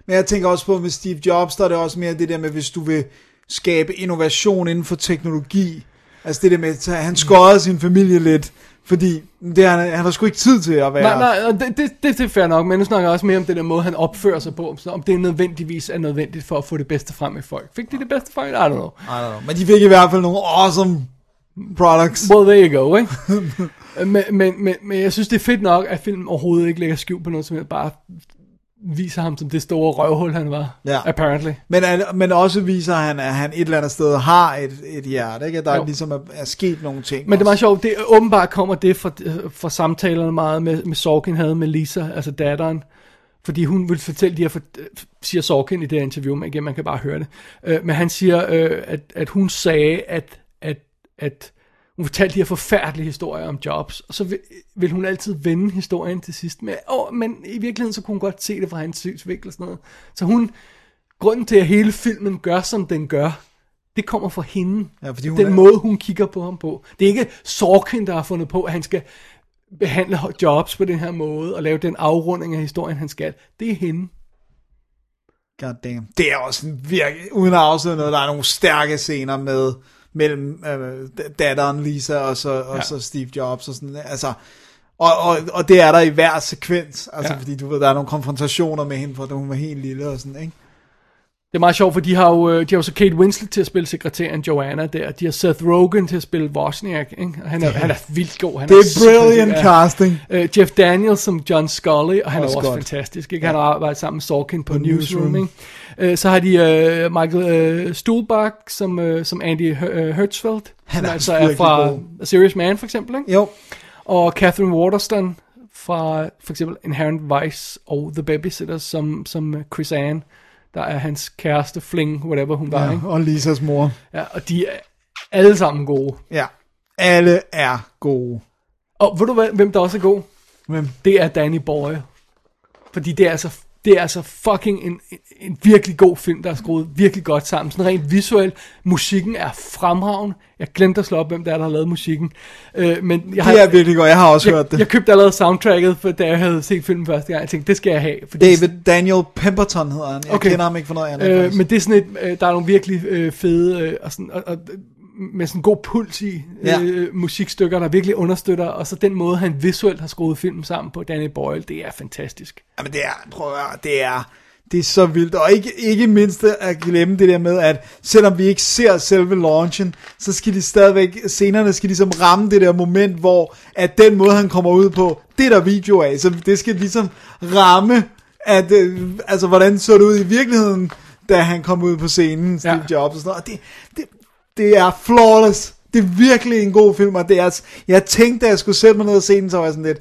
Men jeg tænker også på med Steve Jobs, der er det også mere det der med, hvis du vil skabe innovation inden for teknologi. Altså det der med, at han skårede sin familie lidt, fordi det er, han, han har sgu ikke tid til at være... Nej, nej, det, det, det, det er fair nok, men nu snakker jeg også mere om den der måde, han opfører sig på, så om det nødvendigvis er nødvendigt for at få det bedste frem i folk. Fik de det bedste frem? I don't know. I don't know. Men de fik i hvert fald nogle awesome products. Well, there you go, ikke? men, men, men, men jeg synes, det er fedt nok, at filmen overhovedet ikke lægger skjul på noget, som helst. bare viser ham som det store røvhul, han var. Ja. Apparently. Men, men også viser han, at han et eller andet sted har et, et hjerte, ikke? At der Jo. ligesom er, er sket nogle ting. Men det er også. meget sjovt, det åbenbart kommer det fra, fra samtalerne meget med, med Sorkin havde med Lisa, altså datteren. Fordi hun vil fortælle de her, for, siger Sorkin i det her interview, men igen, man kan bare høre det. Øh, men han siger, øh, at, at hun sagde, at, at, at hun fortalte de her forfærdelige historier om jobs, og så vil, vil hun altid vende historien til sidst med, åh, men i virkeligheden så kunne hun godt se det fra hans synsvinkel og sådan noget. Så hun, grunden til, at hele filmen gør, som den gør, det kommer fra hende. Ja, fordi hun den er- måde, hun kigger på ham på. Det er ikke Sorkin, der har fundet på, at han skal behandle jobs på den her måde, og lave den afrunding af historien, han skal. Det er hende. God damn. Det er også en virkelig, uden at afsløre noget, der er nogle stærke scener med, mellem øh, datteren Lisa og så, og Ja. så Steve Jobs og sådan, altså, og, og, og det er der i hver sekvens, altså Ja. fordi du ved, der er nogle konfrontationer med hende, fra da hun var helt lille og sådan, ikke? Det er meget sjovt, for de har jo, øh, de har jo så Kate Winslet til at spille sekretæren Joanna der. De har Seth Rogen til at spille Wozniak. Ikke? Og Han, er, han er vildt god. Han Det er så brilliant præcis, casting. Uh, Jeff Daniels som John Scully, og han Også er også godt. fantastisk. Ikke? Han har arbejdet sammen med Sorkin på, På Newsroom. Newsroom. Ikke? Uh, så har de uh, Michael uh, Stuhlbarg som, uh, som Andy Her- uh, Hertzfeld, Han er altså er fra god. Serious Man for eksempel. Ikke? Jo, Og Catherine Waterston fra for eksempel Inherent Vice og The Babysitters som, som Chris Ann, der er hans kæreste, fling, whatever hun var. ja, Ikke? og Lisas mor. Ja, og de er alle sammen gode. Ja, alle er gode. Og ved du hvad, hvem der også er god? Hvem? Det er Danny Boyle. Fordi det er altså, det er altså fucking en, en, en virkelig god film, der er skruet virkelig godt sammen. Sådan rent visuelt. Musikken er fremragende. Jeg glemte at slå op, hvem der er, der har lavet musikken. Øh, men jeg har, Det er virkelig godt, jeg har også jeg, hørt det. jeg købte allerede soundtracket, for da jeg havde set filmen første gang. Jeg tænkte, det skal jeg have. Fordi David Daniel Pemberton hedder han. Jeg Okay. kender ham ikke for noget andet. Øh, men det er sådan et, øh, der er nogle virkelig øh, fede, øh, og sådan, og, og, med sådan god puls i Ja. øh, musikstykker, der virkelig understøtter, og så den måde, han visuelt har skruet filmen sammen på, Danny Boyle, det er fantastisk. Jamen det er, prøv at høre, det er, det er så vildt. Og ikke, ikke mindst at glemme det der med, at selvom vi ikke ser selve launchen, så skal de stadigvæk, scenerne skal ligesom ramme det der moment, hvor at den måde, han kommer ud på, det er der video af. Så det skal ligesom ramme, at, øh, altså hvordan så det ud i virkeligheden, da han kom ud på scenen, Steve Ja. Jobs og sådan noget. Og det, det, det er flawless. Det er virkelig en god film, og det er, jeg tænkte, at jeg skulle sætte mig ned og se den, så var jeg sådan lidt,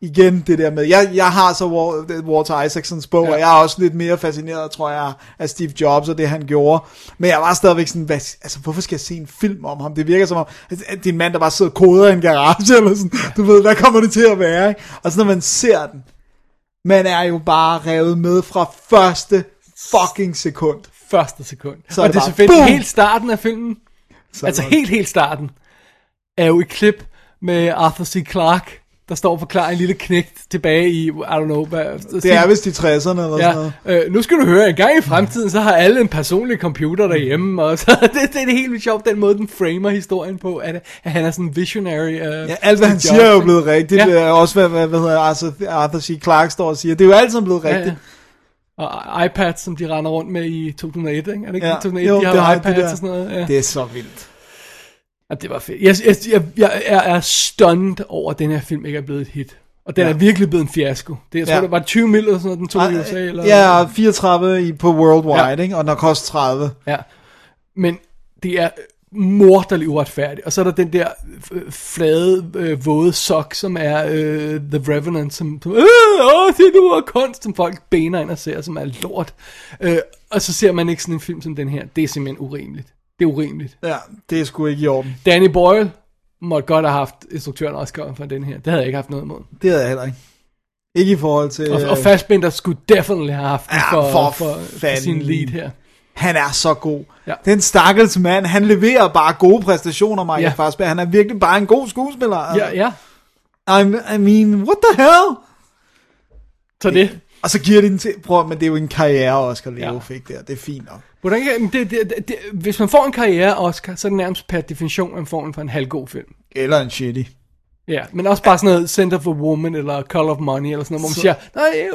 igen det der med, jeg, jeg har så Wa- Walter Isaacsons bog, Ja. og jeg er også lidt mere fascineret, tror jeg, af Steve Jobs og det, han gjorde. Men jeg var stadigvæk sådan, hvad, altså, hvorfor skal jeg se en film om ham? Det virker som om, at det er en mand, der bare sidder og koder i en garage, eller sådan, du ved, hvad kommer det til at være, ikke? Og så når man ser den, man er jo bare revet med fra første fucking sekund. Første sekund. Så og det er selvfølgelig boom! helt starten af filmen, Så altså helt, helt starten, er jo et klip med Arthur C. Clarke, der står og forklarer en lille knægt tilbage i, I don't know, hvad... Det er vist i 60'erne eller sådan Ja, noget. øh, nu skal du høre, en gang i fremtiden, så har alle en personlig computer derhjemme, og så, det, det, er det helt vildt sjovt, den måde, den framer historien på, at, at han er sådan en visionary. Uh, Ja, alt hvad han siger er jo blevet rigtigt. Ja. Er også hvad, hvad, hvad hedder Arthur, Arthur C. Clarke står og siger. Det er jo alt sammen blevet rigtigt. Ja, ja. Og iPads, som de render rundt med i 2001, ikke? Er det ikke Ja, ja. 2001, jo, de har det har iPads der. og sådan noget? Ja. Det er så vildt. Ja, det var fedt. Jeg, jeg, jeg, jeg er, er stunned over, at den her film ikke er blevet et hit. Og den ja. Er virkelig blevet en fiasko. Det, jeg tror, Ja. det var 20 mil eller sådan noget, den tog i USA. Eller, Ja, 34 i, på Worldwide, ja. ikke? og den har kostet 30. Ja, men det er morderligt uretfærdigt. Og så er der den der øh, flade, øh, våde sok, som er øh, The Revenant, som, som øh, åh, det nu er kunst, som folk bener ind og ser, som er lort. Øh, og så ser man ikke sådan en film som den her. Det er simpelthen urimeligt. Det er urimeligt. Ja, det er sgu ikke i orden. Danny Boyle, måtte godt have haft instruktøren Oscar for den her. Det havde jeg ikke haft noget imod. Det havde jeg heller ikke. Ikke i forhold til... Og, og øh, Fassbender skulle definitely have haft Ja, for, for for, for, fanden. sin lead her. Han er så god. Ja. Den stakkels mand, han leverer bare gode præstationer, Michael Ja. Fassbender. Han er virkelig bare en god skuespiller. Ja, ja. I, I mean, what the hell? Så det. Og så giver de den til... Prøv, men det er jo en karriere, Oscar Leo Ja. fik der. Det er fint nok. Hvordan kan, det, det, det, det, hvis man får en karriere Oscar, så er det nærmest per definition, man får en for en halvgod film. Eller en shitty. Ja, men også bare sådan noget Center for Woman, eller Call of Money, eller sådan noget, hvor man Så- siger, nej,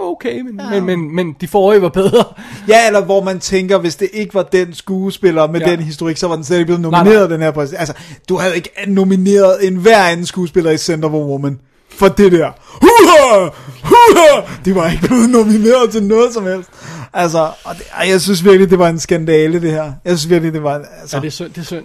okay, men, ja. men, men, men de forrige var bedre. Ja, eller hvor man tænker, hvis det ikke var den skuespiller med Ja. den historik, så var den slet ikke blevet Nej, nomineret, den her præs. Altså, du havde ikke nomineret en hver anden skuespiller i Center for Woman for det der. Huha! Huha! De var ikke blevet nomineret til noget som helst. Altså, og det, ej, jeg synes virkelig, det var en skandale, det her. Jeg synes virkelig, det var... Altså, Ja, det er synd, det er synd.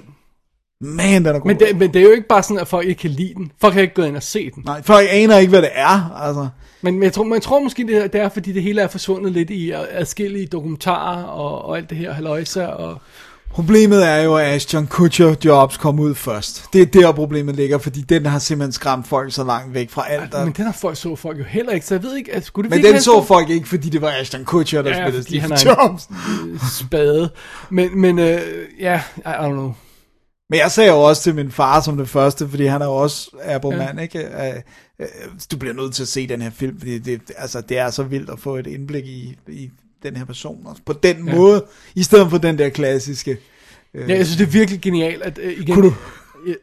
Man, den er god. Men det, men det er jo ikke bare sådan, at folk ikke kan lide den. Folk kan ikke gå ind og se den. Nej, folk aner ikke, hvad det er. Altså, Men, men jeg tror, man tror måske, det er, det er, fordi det hele er forsvundet lidt i adskillige dokumentarer og, og alt det her haløjse. Og, Problemet er jo, at Ashton Kutcher Jobs kom ud først. Det er der, problemet ligger, fordi den har simpelthen skræmt folk så langt væk fra alt. men den har folk så folk jo heller ikke, så jeg ved ikke, at skulle det Men den så en folk ikke, fordi det var Ashton Kutcher, der Ja, ja, spillede Steve Jobs. spade. Men, men øh, ja, I don't know. Men jeg sagde jo også til min far som det første, fordi han er jo også Apple-mand, ja. ikke? Øh, øh, Du bliver nødt til at se den her film, fordi det, altså, det er så vildt at få et indblik i, i den her person også. På den Ja. måde, i stedet for den der klassiske. Øh, Ja, jeg synes, det er virkelig genialt, at øh, igen... Kunne du-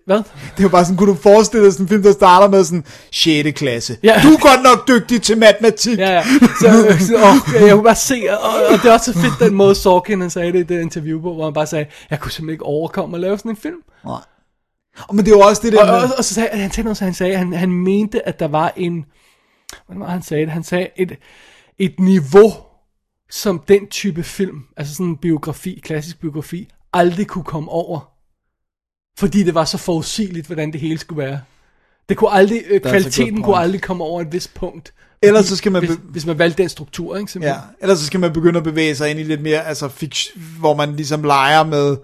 Hvad? Det jo bare sådan, kunne du forestille dig sådan en film, der starter med sådan 6. klasse. Ja. Du er godt nok dygtig til matematik. Ja, ja. Så, øh, så åh, jeg kunne bare se, og, og det er også så fedt, den måde Sorkin han sagde det i det interview på, hvor han bare sagde, jeg kunne simpelthen ikke overkomme at lave sådan en film. Nej. Og men det er jo også det der Og, med, og, og så sagde han, til noget, så han sagde, han, han mente, at der var en, hvordan var han sagde det? Han sagde et, et niveau, som den type film, altså sådan en biografi, klassisk biografi, aldrig kunne komme over. Fordi det var så forudsigeligt, hvordan det hele skulle være. Det kunne aldrig, øh, kvaliteten kunne aldrig komme over et vist punkt. Ellers så skal man Hvis, hvis man valgte den struktur, ikke? Ja, Simpelthen. ellers så skal man begynde at bevæge sig ind i lidt mere, altså fiction, hvor man ligesom leger med,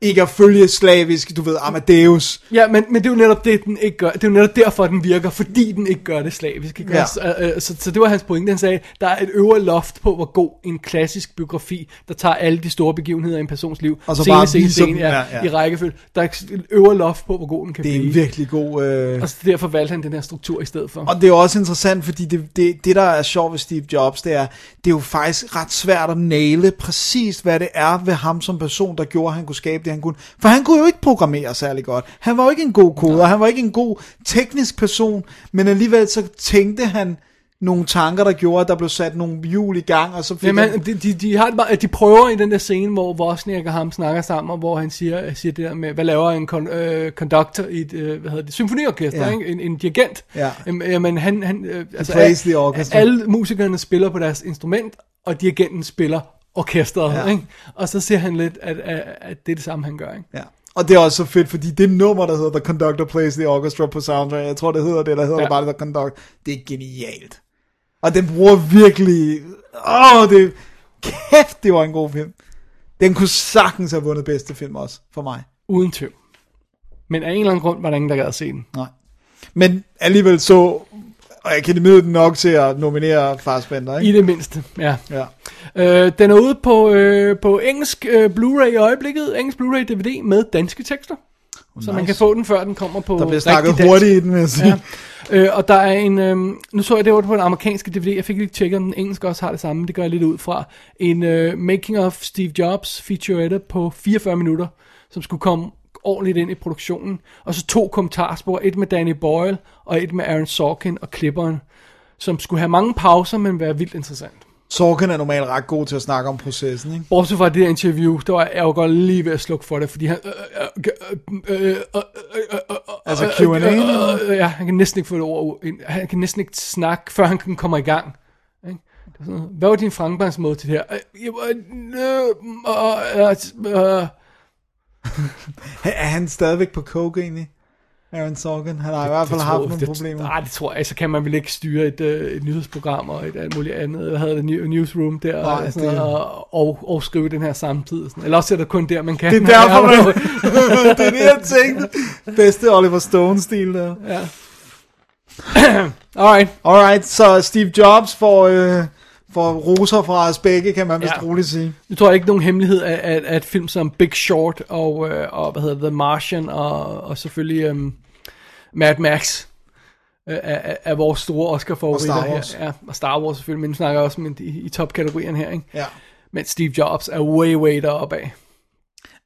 ikke at følge slavisk, du ved, Amadeus. Ja, men, men det er jo netop det, den ikke gør. Det er jo netop derfor, den virker, fordi den ikke gør det slavisk. Ikke? Ja. Så, øh, så, så det var hans pointe. Han sagde, der er et øvre loft på, hvor god en klassisk biografi, der tager alle de store begivenheder i en persons liv, Og så scene, bare scene, scene, ja, Ja, ja. i rækkefølge. Der er et øvre loft på, hvor god den kan Det er blive. en virkelig god... Øh... Og så derfor valgte han den her struktur i stedet for. Og det er jo også interessant, fordi det, det, det der er sjovt ved Steve Jobs, det er, det er jo faktisk ret svært at næle præcis, hvad det er ved ham som person, der gjorde, at han kunne skabe det, han kunne. For han kunne jo ikke programmere særlig godt. Han var jo ikke en god koder, han var ikke en god teknisk person, men alligevel så tænkte han nogle tanker, der gjorde, at der blev sat nogle hjul i gang, og så fik Jamen, han... de, de, de, har bare, de prøver i den der scene, hvor Wozniak og ham snakker sammen, og hvor han siger, siger det der med, hvad laver en kon, øh, conductor i et, øh, hvad hedder det, symfoniorkester, Ja. ikke? En, en dirigent. Ja. Jamen, han, han, øh, altså, the orchestra. alle musikerne spiller på deres instrument, og dirigenten spiller orkestret, Ja. ikke? Og så siger han lidt, at, at, at det er det samme, han gør, ikke? Ja. Og det er også så fedt, fordi det nummer, der hedder The Conductor Plays the Orchestra på soundtrack, jeg tror, det hedder det, der hedder Ja. bare The Conductor, det er genialt. Og den bruger virkelig... Åh, det... Kæft, det var en god film. Den kunne sagtens have vundet bedste film også, for mig. Uden tvivl. Men af en eller anden grund var der ingen, der gad at se den. Nej. Men alligevel så Akademiet den nok til at nominere Farsbender, I ikke? det mindste, ja. Ja. Øh, den er ude på, øh, på engelsk øh, Blu-ray i øjeblikket, engelsk Blu-ray DVD med danske tekster. Så man nice. kan få den, før den kommer på Der bliver snakket dansk. hurtigt i den, vil jeg sige. Ja. Øh, og der er en, øh, nu så jeg det var på den amerikanske DVD, jeg fik lige tjekket, om den engelske også har det samme, det gør jeg lidt ud fra. En øh, Making of Steve Jobs featurette på 44 minutter, som skulle komme ordentligt ind i produktionen. Og så to kommentarspor, et med Danny Boyle og et med Aaron Sorkin og klipperen, som skulle have mange pauser, men være vildt interessant. Sorkin er normalt ret god til at snakke om processen, ikke? Bortset fra det der interview, der var jeg jo godt lige ved at slukke for det, fordi han... Øh, øh, øh, øh, øh, øh, øh, Altså øh, Q&A, øh, øh, øh, Ja, han kan næsten ikke få det ord. Han kan næsten ikke snakke, før han kan komme i gang. Er Hvad var din fremgangsmåde til det her? Øh, øh, øh, øh, øh. Er han stadigvæk på coke egentlig? Aaron Sorkin. Han har i hvert fald Det haft nogle det, problemer. Nej, det tror jeg. Så kan man vel ikke styre et, øh, et nyhedsprogram og et alt muligt andet. Jeg havde det new- newsroom der Nej, og, sådan det- og, og, og, skrive den her samtidig. Sådan. Eller også er det kun der, man kan. Det er derfor, man... det er det, jeg tænkte. Bedste Oliver Stone-stil der. Ja. Alright. Alright, så Steve Jobs får, øh, får roser fra os begge, kan man vist Ja. roligt sige. Nu tror jeg ikke nogen hemmelighed, at, at, at film som Big Short og, øh, og hvad hedder The Martian og, og selvfølgelig um, Mad Max øh, er, er, er vores store Oscar-favoritter Og Star Wars. her. Ja, og Star Wars selvfølgelig, men nu snakker jeg også med i, i topkategorien her, ikke? Ja. Men Steve Jobs er way, way deroppe af.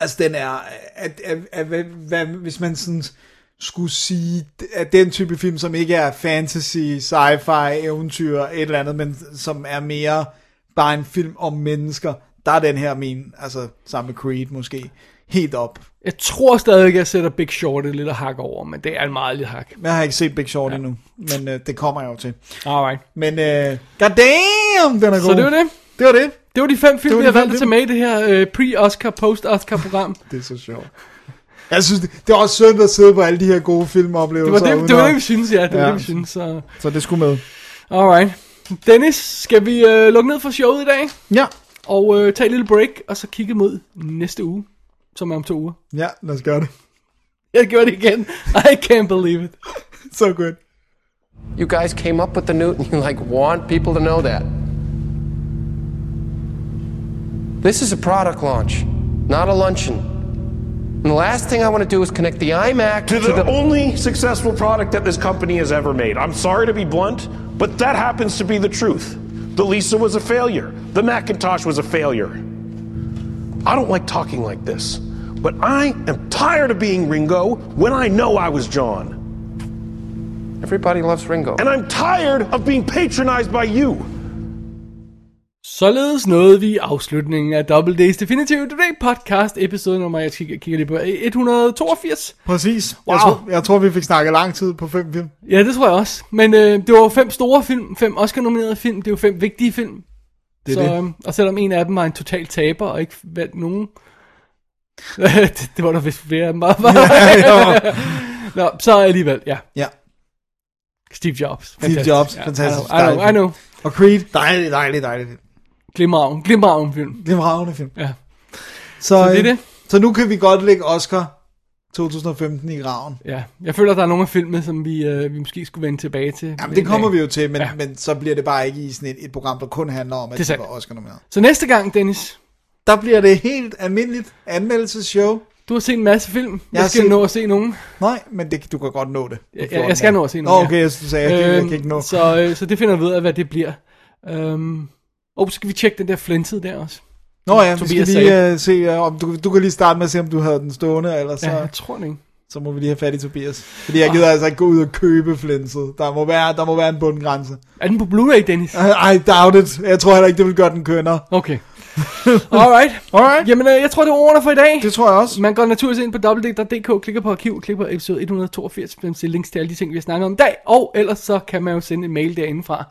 Altså, den er, at, at, at, hvad, hvad, hvis man sådan skulle sige, at den type film, som ikke er fantasy, sci-fi, eventyr, et eller andet, men som er mere bare en film om mennesker, der er den her min, altså sammen med Creed måske, helt op. Jeg tror stadig, jeg sætter Big Short et lille hak over, men det er en meget lille hak. Jeg har ikke set Big Short ja. endnu, men øh, det kommer jeg jo til. Alright. Men øh, goddamn, den er god. Så det var det. Det var det. Det var de fem film, vi har valgt at tage film. med i det her øh, pre-Oscar, post-Oscar-program. Det er så sjovt. Jeg synes, det, det er også synd at sidde på alle de her gode filmoplevelser. Det var det, det, var det vi synes, ja. Det var Ja. det, vi synes. Så. Så det skulle med. Alright. Dennis, skal vi øh, lukke ned for showet i dag? Ja. Og øh, tage et lille break, og så kigge mod næste uge, som er om to uger. Ja, lad os gøre det. Jeg gjorde det igen. I can't believe it. Så godt. You guys came up with the new, and you like want people to know that. This is a product launch, not a luncheon. And the last thing I want to do is connect the iMac to the, only successful product that this company has ever made. I'm sorry to be blunt, but that happens to be the truth. The Lisa was a failure. The Macintosh was a failure. I don't like talking like this, but I am tired of being Ringo when I know I was John. Everybody loves Ringo. And I'm tired of being patronized by you. Således nåede vi afslutningen af Double Days Definitive Today podcast, episode nummer, jeg kigger, kigger lige på, 182. Præcis. Wow. Jeg, tror, jeg tror, vi fik snakket lang tid på fem film. Ja, det tror jeg også. Men øh, det var fem store film, fem Oscar-nominerede film, det er jo fem vigtige film. Det er så, det. øhm, og selvom en af dem var en total taber, og ikke valgt nogen, det, det var der vist flere af dem. var. ja. Nå, så alligevel, ja. Ja. Steve Jobs. Steve Fantastisk. Jobs, Ja, fantastisk. I know, I know, I know. Og Creed, dejlig, dejlig, dejlig film. Glimraven, glimraven film. Ravende film. Ja. Så, Så det er øh, det. Så nu kan vi godt lægge Oscar 2015 i graven. Ja, jeg føler, der er nogle af filmene, som vi, øh, vi måske skulle vende tilbage til. Jamen, det kommer vi jo til, men, Ja. men så bliver det bare ikke i sådan et, et program, der kun handler om, at Det var Oscar nomineret. Så næste gang, Dennis, Der bliver det helt almindeligt anmeldelsesshow. du har set en masse film. Jeg, Jeg skal set- nå at se nogen. Nej, men det, du kan godt nå det. Jeg, 14 jeg skal nå at se Nå, nogen. okay, jeg sagde, jeg, kan, jeg kan ikke nå. Øhm, Så, øh, så det finder vi ud af, hvad det bliver. Øhm, og så skal vi tjekke den der flintede der også. Nå ja, vi Tobias skal lige uh, se, uh, om du, du kan lige starte med at se, om du havde den stående, eller så, Ja, jeg tror det ikke. så må vi lige have fat i Tobias. Fordi jeg gider altså ikke gå ud og købe flinset. Der må være, der må være en bundgrænse. Er den på Blu-ray, Dennis? I, I doubt it. Jeg tror heller ikke, det vil gøre den kønner. Okay. Alright. Alright. Jamen, øh, jeg tror, det var ordene for i dag. Det tror jeg også. Man går naturligvis ind på www.dk, klikker på arkiv, klikker på episode 182, for links til alle de ting, vi har snakket om i dag. Og ellers så kan man jo sende en mail derindefra.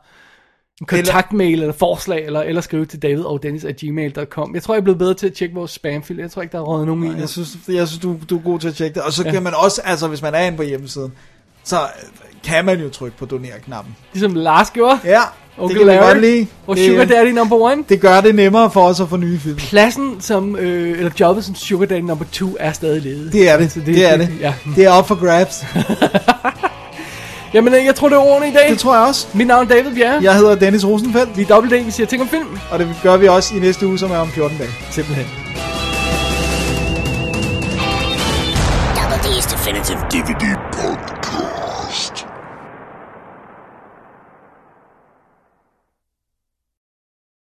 En kontaktmail eller forslag, eller, eller skrive til david og dennis at gmail.com. Jeg tror, jeg er blevet bedre til at tjekke vores spamfilter. Jeg tror ikke, der er røget nogen i. endnu. Jeg synes, jeg synes du, du er god til at tjekke det. Og så Ja. kan man også, altså hvis man er inde på hjemmesiden, så øh, kan man jo trykke på doner-knappen. Ligesom Lars gjorde. Ja, Onkel det kan vi Larry. godt lide. Og Det- Sugar Daddy number one. Det gør det nemmere for os at få nye film. Pladsen som, øh, eller jobbet som Sugar Daddy number two er stadig ledet. Det er det. Så det, det er det. Ja. Det er op for grabs. Jamen, øh, jeg tror, det er ordene i dag. Det tror jeg også. Mit navn er David Bjerre. Jeg hedder Dennis Rosenfeldt, Vi er Double D, vi siger ting om film. og det gør vi også i næste uge, som er om 14 dage. Simpelthen. Double D's Definitive DVD Podcast.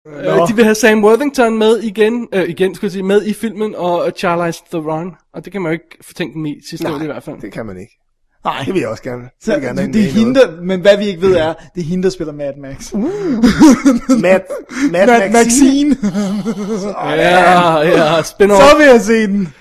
Øh, de vil have Sam Worthington med igen, øh, igen skulle jeg sige, med i filmen, og og Charlize Theron. Og det kan man jo ikke fortænke dem i, sidste år i hvert fald. det kan man ikke. Nej. Det vil jeg også gerne. Så, Jeg vil gerne det er en hende, noget. men hvad vi ikke ved er, det er hende, der spiller Mad Max. Matt, Matt, Mad Maxine. Maxine. Ja, ja, spin Så vil jeg se den.